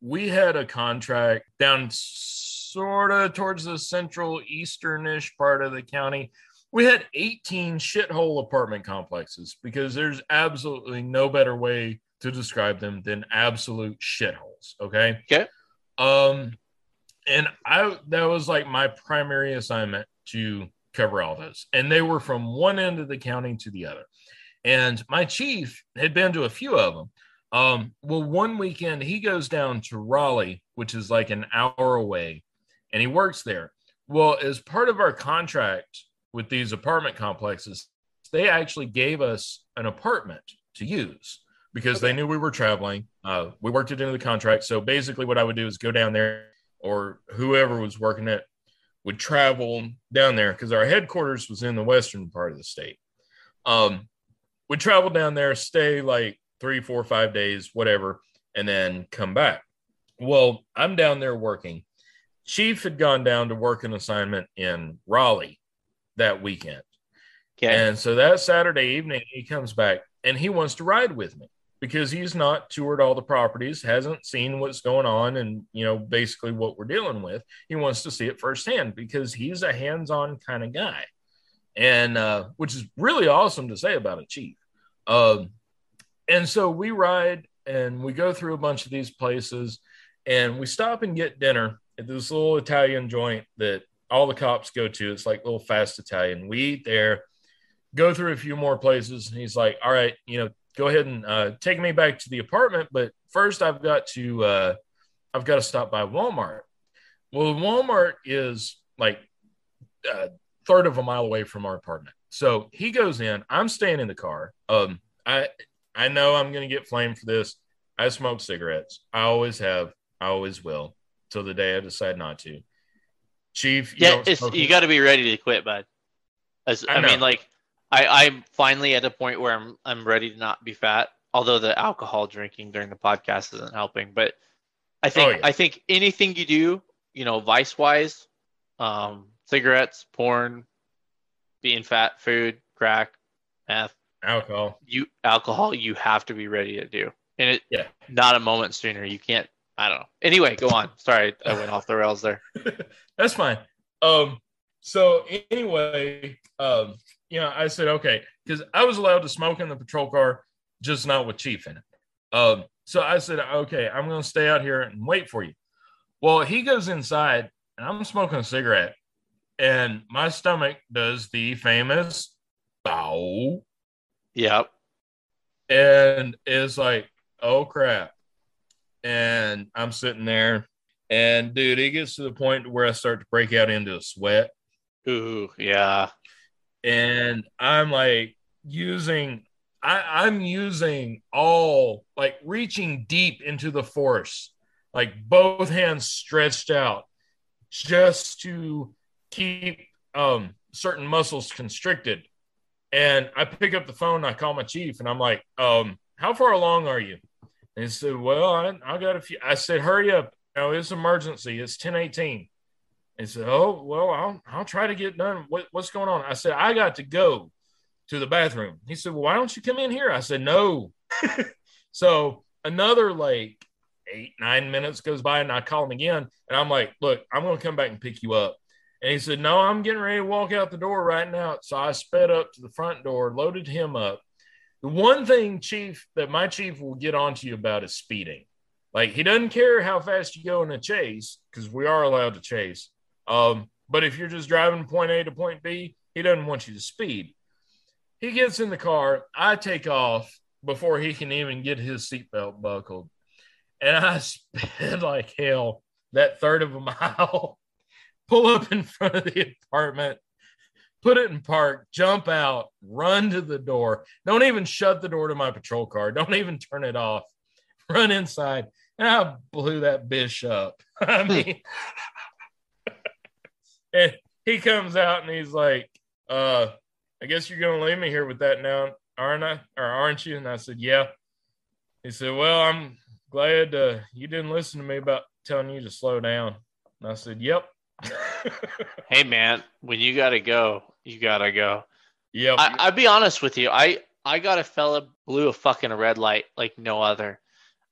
we had a contract down sort of towards the central easternish part of the county. We had 18 shithole apartment complexes because there's absolutely no better way to describe them than absolute shitholes. Okay. Okay. Um, and I that was like my primary assignment to cover all those, and they were from one end of the county to the other. And my chief had been to a few of them. Um, well, one weekend he goes down to Raleigh, which is like an hour away, and he works there. Well, as part of our contract with these apartment complexes, they actually gave us an apartment to use because they knew we were traveling. Uh, we worked it into the contract. So basically, what I would do is go down there, or whoever was working it would travel down there because our headquarters was in the western part of the state. Um, would travel down there, stay like three, four, five days, whatever, and then come back. Well, I'm down there working. Chief had gone down to work an assignment in Raleigh that weekend. okay And so that Saturday evening, he comes back and he wants to ride with me because he's not toured all the properties, hasn't seen what's going on, and you know, basically what we're dealing with. He wants to see it firsthand because he's a hands on kind of guy. and uh, which is really awesome to say about a chief. Um, and so we ride and we go through a bunch of these places, and we stop and get dinner at this little Italian joint that all the cops go to. It's like little fast Italian. We eat there, go through a few more places, and he's like, "All right, you know, go ahead and uh, take me back to the apartment, but first I've got to uh, I've got to stop by Walmart." Well, Walmart is like a third of a mile away from our apartment. So he goes in. I'm staying in the car. Um, I I know I'm going to get flamed for this. I smoke cigarettes. I always have. I always will till the day I decide not to. Chief, you yeah, it's, you got to be ready to quit, bud. As, I, I mean, like I, I'm finally at a point where I'm I'm ready to not be fat. Although the alcohol drinking during the podcast isn't helping, but I think oh, yeah. I think anything you do, you know, vice wise, um, cigarettes, porn, being fat, food, crack, meth, alcohol. You alcohol, you have to be ready to do, and it yeah, not a moment sooner. You can't. I don't know. Anyway, go on. Sorry, I went off the rails there. That's fine. Um. So anyway, um, you know, I said okay because I was allowed to smoke in the patrol car, just not with Chief in it. Um. So I said okay, I'm going to stay out here and wait for you. Well, he goes inside and I'm smoking a cigarette, and my stomach does the famous bow. Yep. And it's like, oh crap. And I'm sitting there, and dude, it gets to the point where I start to break out into a sweat. Ooh, yeah. And I'm like using I, I'm using all like reaching deep into the force, like both hands stretched out, just to keep um, certain muscles constricted. And I pick up the phone, I call my chief, and I'm like, um, "How far along are you?" And he said, "Well, I, I got a few." I said, "Hurry up! You know, it's emergency. It's ten 10:18." He said, "Oh, well, I'll I'll try to get done. What, what's going on?" I said, "I got to go to the bathroom." He said, "Well, why don't you come in here?" I said, "No." so another like eight nine minutes goes by, and I call him again, and I'm like, "Look, I'm going to come back and pick you up." And he said, No, I'm getting ready to walk out the door right now. So I sped up to the front door, loaded him up. The one thing, Chief, that my chief will get onto you about is speeding. Like he doesn't care how fast you go in a chase, because we are allowed to chase. Um, but if you're just driving point A to point B, he doesn't want you to speed. He gets in the car. I take off before he can even get his seatbelt buckled. And I sped like hell that third of a mile pull up in front of the apartment, put it in park, jump out, run to the door. Don't even shut the door to my patrol car. Don't even turn it off. Run inside. And I blew that bitch up. I mean, and he comes out and he's like, uh, I guess you're going to leave me here with that now, aren't I? Or aren't you? And I said, Yeah. He said, Well, I'm glad uh, you didn't listen to me about telling you to slow down. And I said, Yep hey man, when you gotta go, you gotta go. Yeah. I'll be honest with you. I I got a fella blew a fucking red light like no other.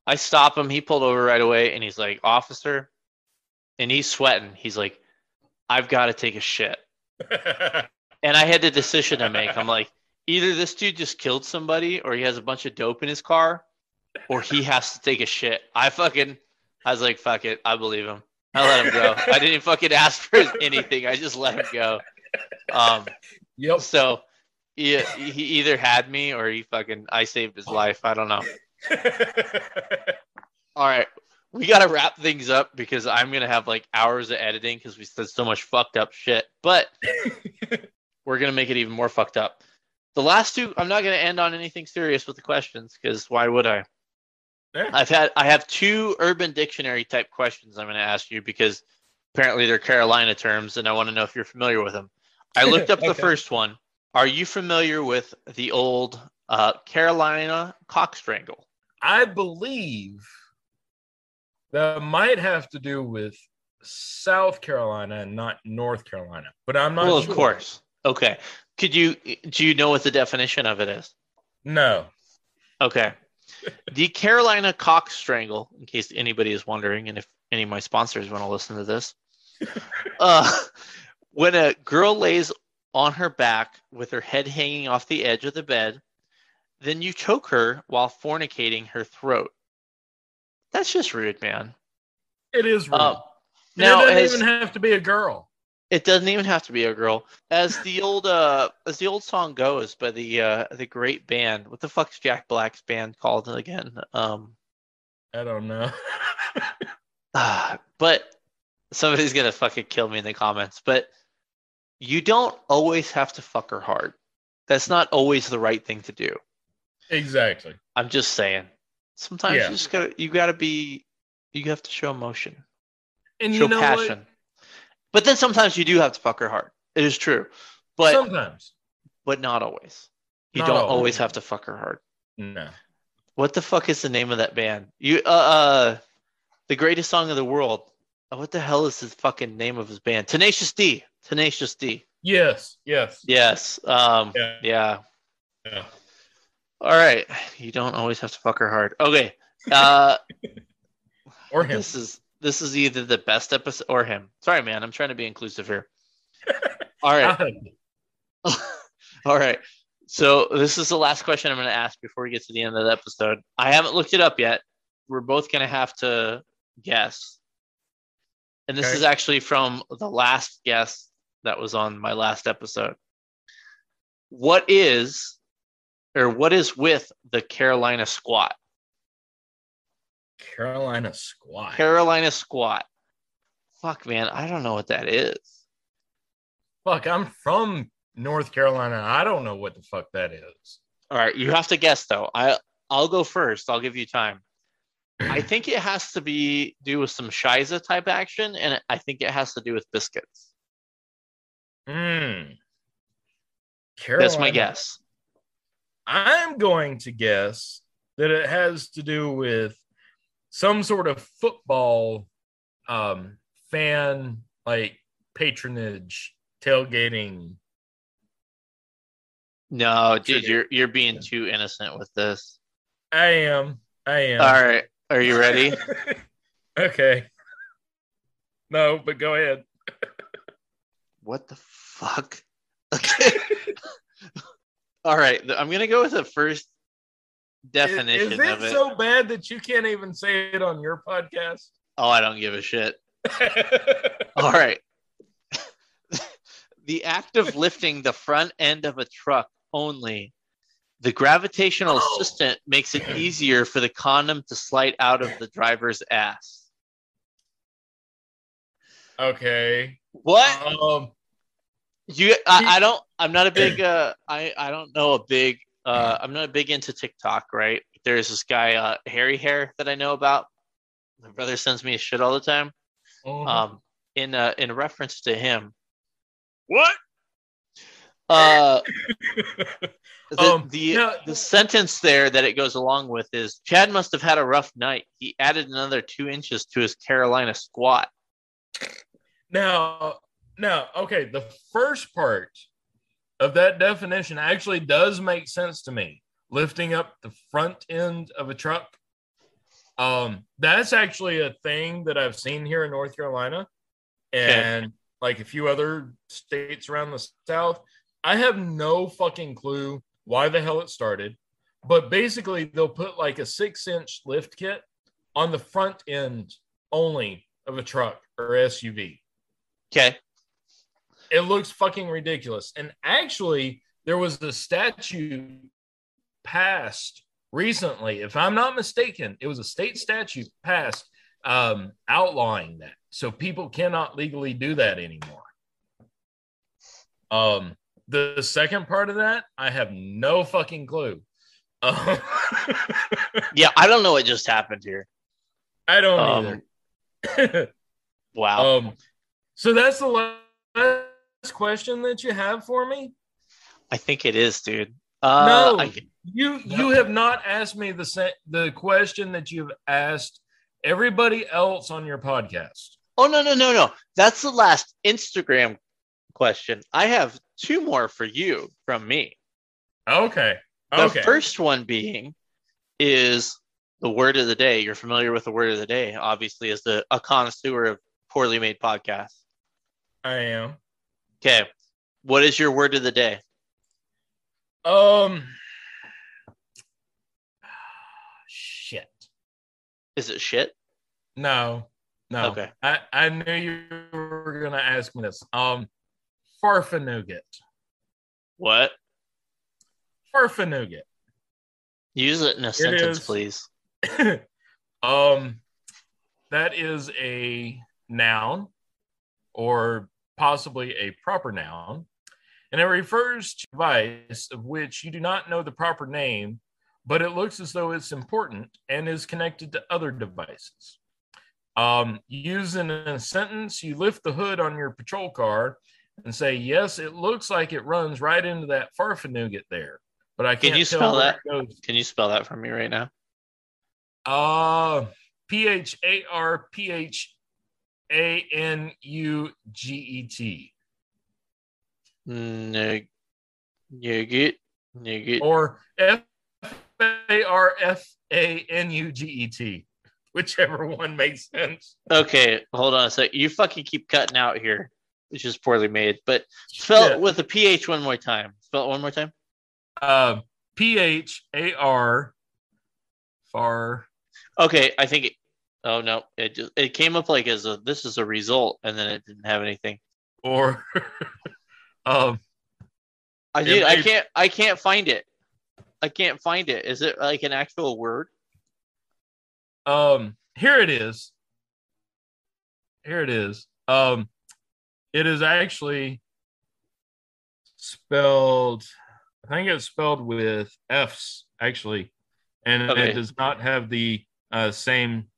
I stop him. He pulled over right away, and he's like, "Officer," and he's sweating. He's like, "I've got to take a shit." and I had the decision to make. I'm like, either this dude just killed somebody, or he has a bunch of dope in his car, or he has to take a shit. I fucking, I was like, "Fuck it," I believe him. I let him go. I didn't fucking ask for anything. I just let him go. Um, yep. So he, he either had me or he fucking I saved his life. I don't know. All right, we got to wrap things up because I'm gonna have like hours of editing because we said so much fucked up shit. But we're gonna make it even more fucked up. The last two, I'm not gonna end on anything serious with the questions because why would I? Yeah. I've had I have two Urban Dictionary type questions I'm going to ask you because apparently they're Carolina terms, and I want to know if you're familiar with them. I looked up okay. the first one. Are you familiar with the old uh, Carolina cock strangle? I believe that might have to do with South Carolina and not North Carolina, but I'm not. Well, sure. of course. Okay. Could you do you know what the definition of it is? No. Okay the Carolina cock strangle, in case anybody is wondering, and if any of my sponsors want to listen to this, uh, when a girl lays on her back with her head hanging off the edge of the bed. Then you choke her while fornicating her throat. That's just rude, man. It is rude. Um, now, it doesn't as- even have to be a girl. It doesn't even have to be a girl. As the old uh as the old song goes by the uh the great band. What the fuck's Jack Black's band called again? Um I don't know. ah, but somebody's gonna fucking kill me in the comments. But you don't always have to fuck her hard. That's not always the right thing to do. exactly. I'm just saying. Sometimes Yeah. you just gotta you gotta be you have to show emotion. And show you know passion. But then sometimes you do have to fuck her hard. It is true. But? Sometimes. but not always. You Not don't always. always have to fuck her hard. No. What the fuck is the name of that band? You uh, uh the greatest song of the world. Uh, What the hell is the fucking name of his band? Tenacious D. Tenacious D. Yes. Yes. Yes. Um Yeah. yeah. Yeah. All right. You don't always have to fuck her hard. Okay. Uh Or him. this is this is either the best episode or him. Sorry, man. I'm trying to be inclusive here. All right. All right. So this is the last question I'm going to ask before we get to the end of the episode. I haven't looked it up yet. We're both going to have to guess. And this Okay. is actually from the last guest that was on my last episode. What is or what is with the Carolina squat? Carolina squat. Carolina squat. Fuck man, I don't know what that is. Fuck, I'm from North Carolina. I don't know what the fuck that is. All right, you have to guess though. I I'll go first. I'll give you time. I think it has to be do with some Shiza type action, and I think it has to do with biscuits. Hmm. That's my guess. I'm going to guess that it has to do with some sort of football um, fan like patronage, tailgating. No, dude, you're you're being too innocent with this. I am. I am. All right, are you ready? okay. No, but go ahead. what the fuck? Okay. All right, I'm gonna go with the first definition Is, is of it it. so bad that you can't even say it on your podcast? oh, I don't give a shit. All right. the act of lifting the front end of a truck only. The gravitational Oh. assistant makes it easier for the condom to slide out of the driver's ass. okay. What? Um, You I, I don't I'm not a big uh I I don't know a big uh I'm not a big into TikTok, right? There's this guy uh Harry Hair that I know about. My brother sends me shit all the time. mhm. Um in uh in reference to him. what? Uh the, Um, the, the sentence there that it goes along with is Chad must have had a rough night. He added another two inches to his Carolina squat. Now, now, okay, the first part of that definition actually does make sense to me. Lifting up the front end of a truck. Um, that's actually a thing that I've seen here in North Carolina and like a few other states around the south. I have no fucking clue why the hell it started, but basically they'll put like a six inch lift kit on the front end only of a truck or SUV. Okay. It looks fucking ridiculous. And actually, there was a statute passed recently, if I'm not mistaken, it was a state statute passed um, outlawing that. So people cannot legally do that anymore. Um, the second part of that, I have no fucking clue. Um, Yeah, I don't know what just happened here. I don't Um, either. Wow. um, so that's the last question that you have for me. I think it is, dude. Uh, No. I, You you have not asked me the the question that you've asked everybody else on your podcast. oh no no no no! That's the last Instagram question. I have two more for you from me. Okay. The Okay. first one being is the word of the day. You're familiar with the word of the day, obviously, as the a connoisseur of poorly made podcasts. I am. Okay. What is your word of the day? Um, shit. Is it shit? No, no. Okay. I, I knew you were gonna ask me this. Um, farfanougat. What? Farfanougat. Use it in a sentence, is. please. um, that is a noun, or possibly a proper noun, and it refers to a device of which you do not know the proper name, but it looks as though it's important and is connected to other devices. Um, used in a sentence, you lift the hood on your patrol car and say, "Yes, it looks like it runs right into that farfanougat there." But I Can can't you tell spell that? goes. Can you spell that for me right now? Uh, P H A R P H A N U G E T. Nug- Nugget. Nugget. Or F A R F A N U G E T, whichever one makes sense. Okay, hold on a sec. You fucking keep cutting out here, which is poorly made. But spell it with a PH one more time. Spell it one more time. Uh, P H A R far. Okay, I think. Oh no, it just it came up like as a this is a result, and then it didn't have anything. Or um, I did. I can't. I can't find it. I can't find it. Is it like an actual word? um, here it is. Here it is. Um, it is actually spelled. I think it's spelled with F's actually, and Okay. it does not have the uh, same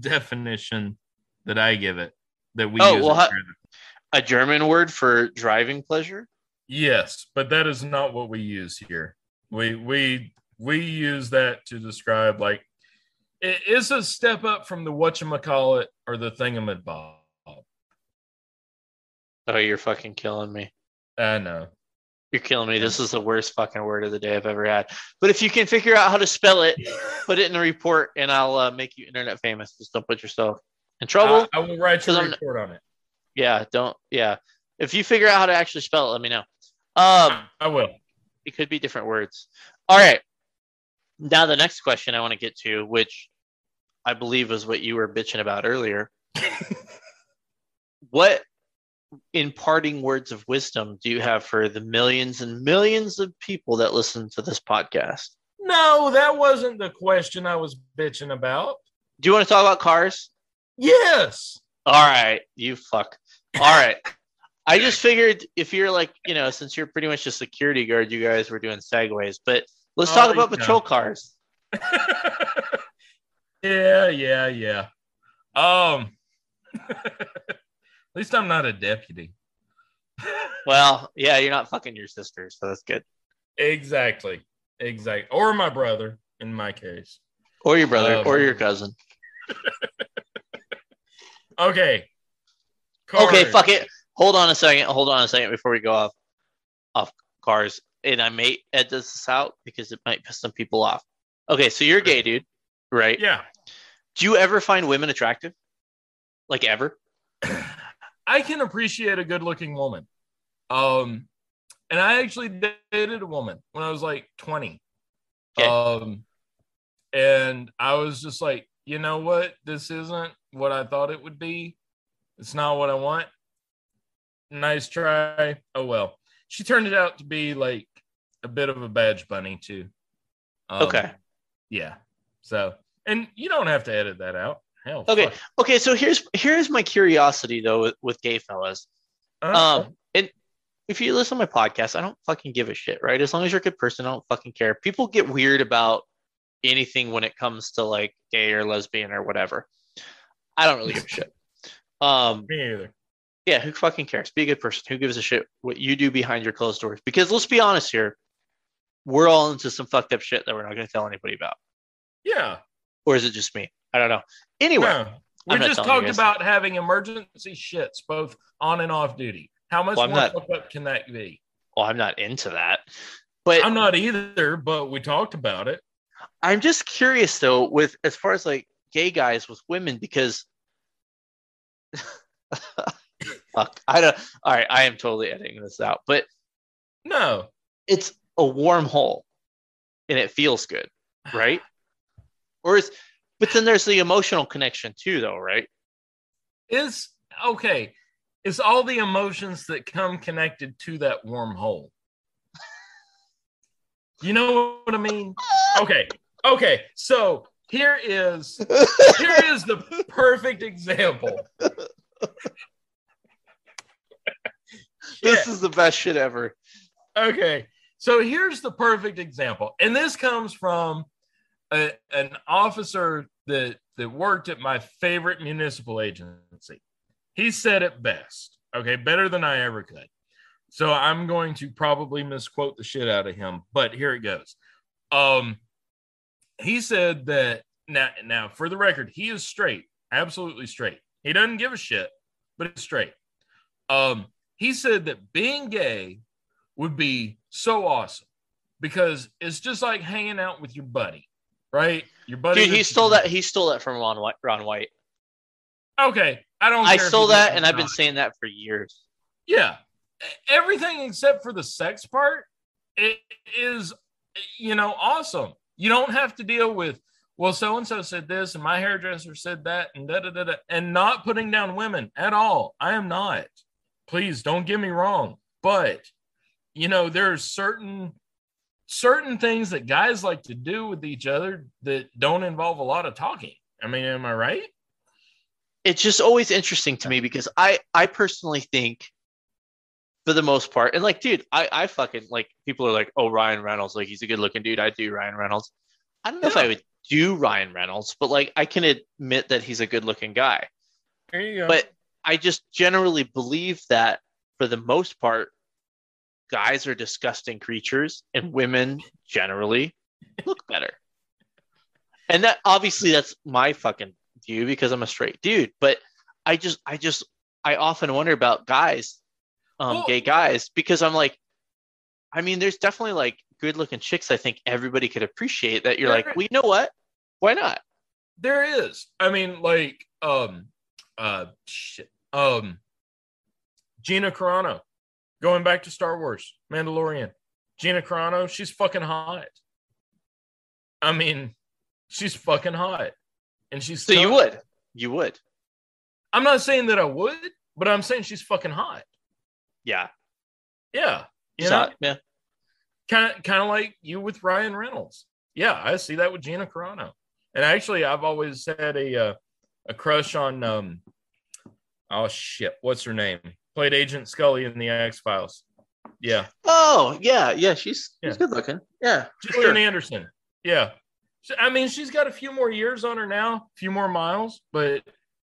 definition that I give it. That we Oh, use. well, here. A German word for driving pleasure? Yes, but that is not what we use here. We we we use that to describe like it is a step up from the whatchamacallit or the thingamabob. Oh, you're fucking killing me. I know. You're killing me. This is the worst fucking word of the day I've ever had. But if you can figure out how to spell it, put it in the report, and I'll uh, make you internet famous. Just don't put yourself in trouble. I, I will write you a report on it. yeah, don't. Yeah, if you figure out how to actually spell it, let me know. Um, I will. it could be different words. All right. Now the next question I want to get to, which I believe is what you were bitching about earlier. what imparting words of wisdom do you have for the millions and millions of people that listen to this podcast? No, that wasn't the question I was bitching about. Do you want to talk about cars? Yes. All right, you fuck. All right. I just figured if you're like, you know, since you're pretty much a security guard, you guys were doing segues, but let's talk Oh, about yeah. patrol cars. yeah, yeah, yeah. Um least I'm not a deputy. Well, yeah, you're not fucking your sister, so that's good. Exactly. Exactly. Or my brother in my case. Or your brother, Um, or your cousin. Okay. Okay, fuck it. Hold on a second. Hold on a second before we go off off cars. And I may edit this out because it might piss some people off. Okay, so you're gay, dude, right? Yeah. Do you ever find women attractive? Like ever? I can appreciate a good looking woman. Um and I actually dated a woman when I was like 20. Okay. Um and I was just like, you know what? This isn't what I thought it would be. It's not what I want. Nice try. Oh well. She turned it out to be like a bit of a badge bunny too. Um, Okay. Yeah. So, and you don't have to edit that out. Hell. Okay. fuck. Okay, so here's here's my curiosity though with, with gay fellas. Uh, Um, and if you listen to my podcast, I don't fucking give a shit, right? As long as you're a good person, I don't fucking care. People get weird about anything when it comes to like gay or lesbian or whatever. I don't really give a shit. Um, me either. yeah, who fucking cares? Be a good person. Who gives a shit what you do behind your closed doors? Because let's be honest here, we're all into some fucked up shit that we're not going to tell anybody about. Yeah. Or is it just me? I don't know. Anyway, No. We just talked about having emergency shits both on and off duty. How much Well, more not- up can that be? well, I'm not into that. But I'm not either, but we talked about it. I'm just curious though, with as far as like gay guys with women, because fuck. I don't. All right, I am totally editing this out, but No. it's a warm hole, and it feels good, right? Or is, but then there's the emotional connection too, though, right? Is okay. It's all the emotions that come connected to that warm hole. You know what I mean? Okay. Okay. So here is here is the perfect example. This is the best shit ever. Okay. So here's the perfect example. And this comes from a, an officer that that worked at my favorite municipal agency. He said it best. Okay, better than I ever could. So I'm going to probably misquote the shit out of him, but here it goes. Um he said that now now for the record, he is straight, absolutely straight. He doesn't give a shit, but it's straight. Um he said that being gay would be so awesome because it's just like hanging out with your buddy, right? Your buddy. Dude, he stole that. He stole that from Ron White. Ron White. Okay, I don't. I stole that, and I've been saying that for years. Yeah, everything except for the sex part, it is, you know, awesome. You don't have to deal with. Well, so and so said this, and my hairdresser said that, and da da da da, and not putting down women at all. I am not. Please don't get me wrong, but you know, there's certain certain things that guys like to do with each other that don't involve a lot of talking. I mean, am I right? It's just always interesting to me because I, I personally think, for the most part, and like, dude, I, I fucking like people are like, oh, Ryan Reynolds, like he's a good looking dude. I do Ryan Reynolds. I don't know if I would do Ryan Reynolds, but like I can admit that he's a good looking guy. There you go. But I just generally believe that for the most part, guys are disgusting creatures and women generally look better. And that obviously that's my fucking view because I'm a straight dude. But I just I just I often wonder about guys, um, gay guys, because I'm like, I mean, there's definitely like good looking chicks I think everybody could appreciate that you're like, There- well, you know what? Why not? there is. I mean, like, um, uh, shit. Um, Gina Carano, going back to Star Wars, Mandalorian. Gina Carano, she's fucking hot. I mean, she's fucking hot, and she's. So you would. You would. I'm not saying that I would, but I'm saying she's fucking hot. Yeah. Yeah, you hot, yeah. kind of, kind of like you with Ryan Reynolds. Yeah, I see that with Gina Carano. And actually, I've always had a uh, a crush on um, oh shit, what's her name? Played Agent Scully in the X Files. Yeah, Oh, yeah, yeah. She's Yeah. she's good looking. Yeah, Gillian sure. Anderson. Yeah, So, I mean, she's got a few more years on her now, a few more miles, but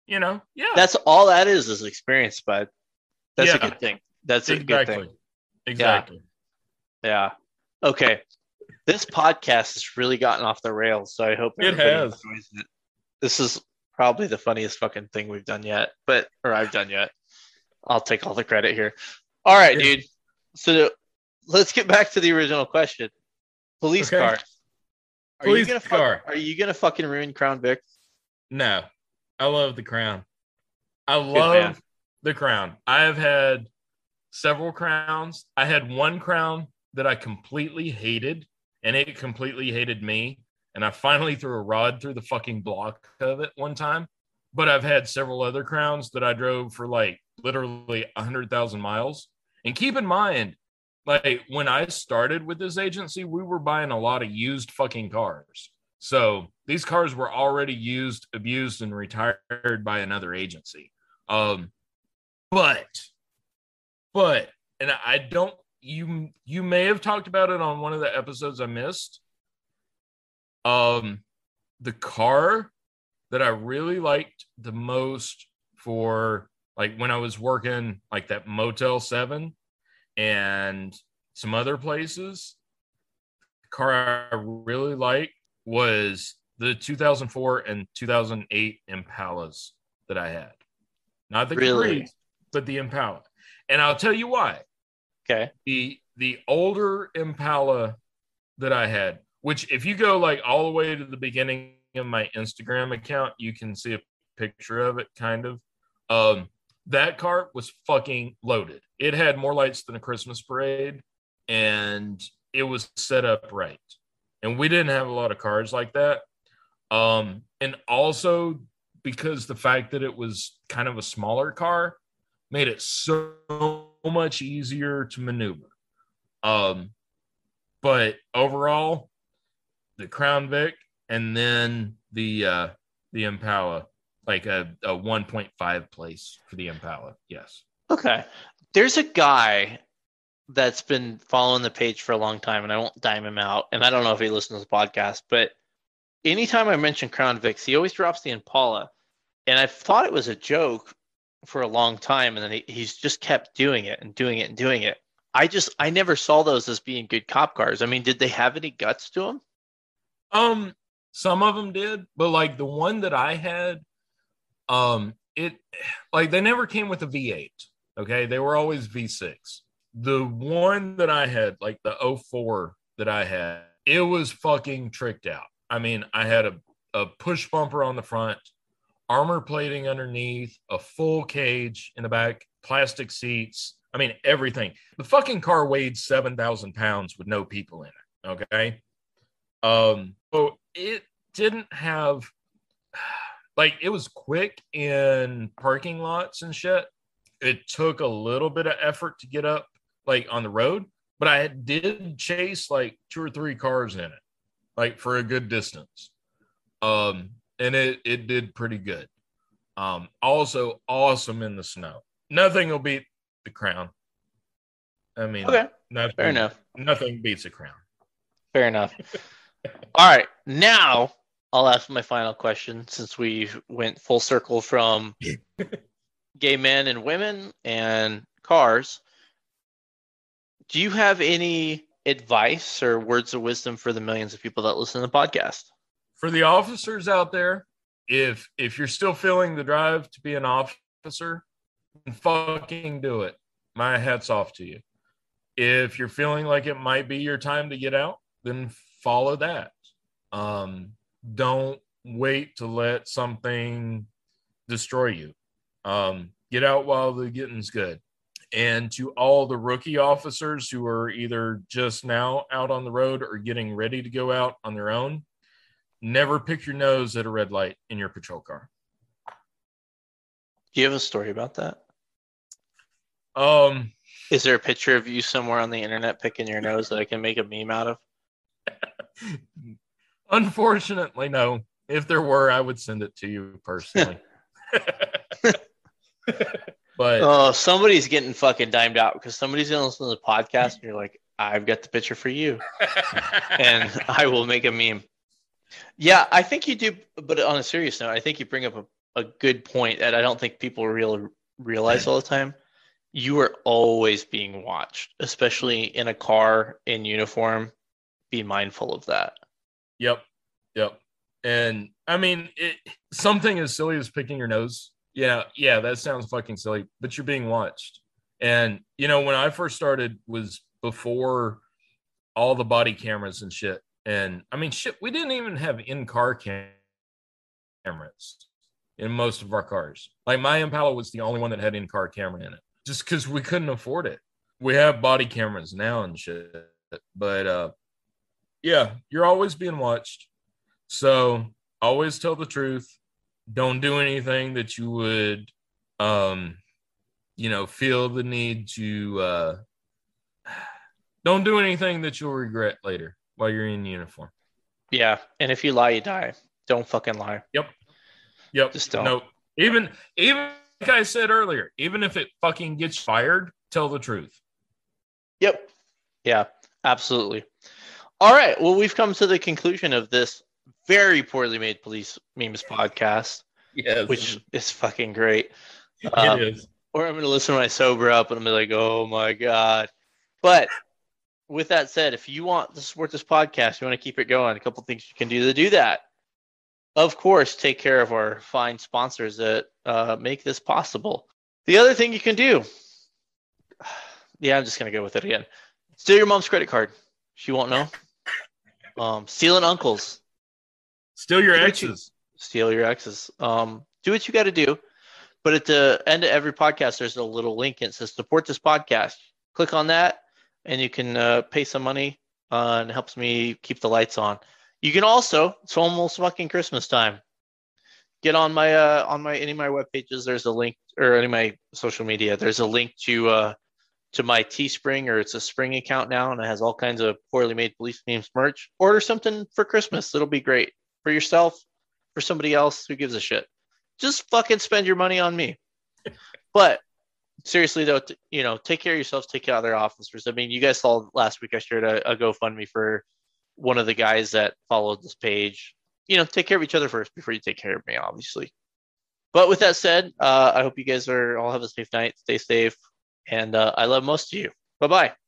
you know, yeah, That's all that is is experience, but That's a good thing. That's a good thing. exactly. Yeah. Okay. This podcast has really gotten off the rails, so I hope It has. enjoys it. This is probably the funniest fucking thing we've done yet, but or I've done yet. I'll take all the credit here. All right, Yeah. dude. So let's get back to the original question. Police Okay. cars. Are Police you gonna fuck- car. Are you gonna fucking ruin Crown Vic? No, I love the crown. I love the crown. I have had several crowns. I had one crown that I completely hated, and it completely hated me. And I finally threw a rod through the fucking block of it one time. But I've had several other crowns that I drove for like literally a hundred thousand miles. And keep in mind, like when I started with this agency, we were buying a lot of used fucking cars. So these cars were already used, abused, and retired by another agency. Um, but, but, and I don't. You you may have talked about it on one of the episodes I missed. Um, the car that I really liked the most for like when I was working like that Motel Seven and some other places. The car I really liked was the 2004 and 2008 Impalas that I had. Not the Really? But the Impala. And I'll tell you why. Okay. The the older Impala that I had, which if you go like all the way to the beginning of my Instagram account, you can see a picture of it kind of. Um that car was fucking loaded. It had more lights than a Christmas parade, and it was set up right. And we didn't have a lot of cars like that. Um, and also because the fact that it was kind of a smaller car made it so much easier to maneuver. Um, but overall, the Crown Vic and then the uh, the Impala, like a, a 1.5 place for the Impala. Yes. Okay. There's a guy that's been following the page for a long time, and I won't dime him out. And I don't know if he listens to the podcast, but anytime I mention Crown Vics, he always drops the Impala. And I thought it was a joke for a long time, and then he, he's just kept doing it and doing it and doing it. I just I never saw those as being good cop cars. I mean, did they have any guts to them? Um, some of them did, but like the one that I had, um, it like they never came with a V8. Okay, they were always V6. The one that I had, like the 04 that I had, it was fucking tricked out. I mean, I had a, a push bumper on the front, armor plating underneath, a full cage in the back, plastic seats. I mean, everything. The fucking car weighed 7,000 pounds with no people in it. Okay. Um, so it didn't have, like, it was quick in parking lots and shit. It took a little bit of effort to get up, like, on the road, but I did chase like two or three cars in it, like, for a good distance. Um, and it, it did pretty good. Um, also awesome in the snow. Nothing will beat the crown. I mean, Okay. nothing, Fair enough. Nothing beats a crown. Fair enough. All right. Now I'll ask my final question since we went full circle from gay men and women and cars. Do you have any advice or words of wisdom for the millions of people that listen to the podcast? For the officers out there, if if you're still feeling the drive to be an officer, fucking do it. My hat's off to you. If you're feeling like it might be your time to get out, then follow that. Um, don't wait to let something destroy you. Um, get out while the getting's good. And to all the rookie officers who are either just now out on the road or getting ready to go out on their own, never pick your nose at a red light in your patrol car. Do you have a story about that? Um, Is there a picture of you somewhere on the internet picking your nose that I can make a meme out of? unfortunately, no. If there were, I would send it to you personally. but Oh, somebody's getting fucking dimed out because somebody's gonna listen to the podcast and you're like, I've got the picture for you. and I will make a meme. Yeah, I think you do. But on a serious note, I think you bring up a, a good point that I don't think people real, realize all the time. You are always being watched, especially in a car in uniform. Be mindful of that. Yep. Yep. And I mean, it, something as silly as picking your nose. Yeah. Yeah. That sounds fucking silly, but you're being watched. And, you know, when I first started was before all the body cameras and shit. And I mean, shit, we didn't even have in car cam- cameras in most of our cars. Like my Impala was the only one that had in car camera in it just because we couldn't afford it. We have body cameras now and shit. But, uh, yeah, you're always being watched. So always tell the truth. Don't do anything that you would, um, you know, feel the need to. Uh, don't do anything that you'll regret later while you're in uniform. Yeah, and if you lie, you die. Don't fucking lie. Yep. Yep. Just don't. No. Even even like I said earlier, even if it fucking gets fired, tell the truth. Yep. Yeah, absolutely. All right. Well, we've come to the conclusion of this very poorly made police memes podcast, Yes. which is fucking great. it um, is. Or I'm going to listen when I sober up and I'm like, oh my God. But with that said, if you want to support this podcast, you want to keep it going, a couple things you can do to do that. Of course, take care of our fine sponsors that uh, make this possible. The other thing you can do, yeah, I'm just going to go with it again. Steal your mom's credit card. She won't know. Um, stealing uncles. Steal your do what you- exes. Steal your exes. Um, do what you got to do. But at the end of every podcast, there's a little link and it says support this podcast. Click on that, and you can uh, pay some money, uh, and it helps me keep the lights on. You can also, it's almost fucking Christmas time. Get on my uh, on my any of my web pages. There's a link, or any of my social media. There's a link to uh, to my Teespring, or it's a Spring account now, and it has all kinds of poorly made police memes merch. Order something for Christmas. It'll be great for yourself, for somebody else. Who gives a shit? Just fucking spend your money on me. but seriously though, t- you know, take care of yourselves. Take care of other officers. I mean, you guys saw last week I shared a, a GoFundMe for one of the guys that followed this page. You know, take care of each other first before you take care of me, obviously. But with that said, uh, I hope you guys are all have a safe night. Stay safe, and uh, I love most of you. Bye bye.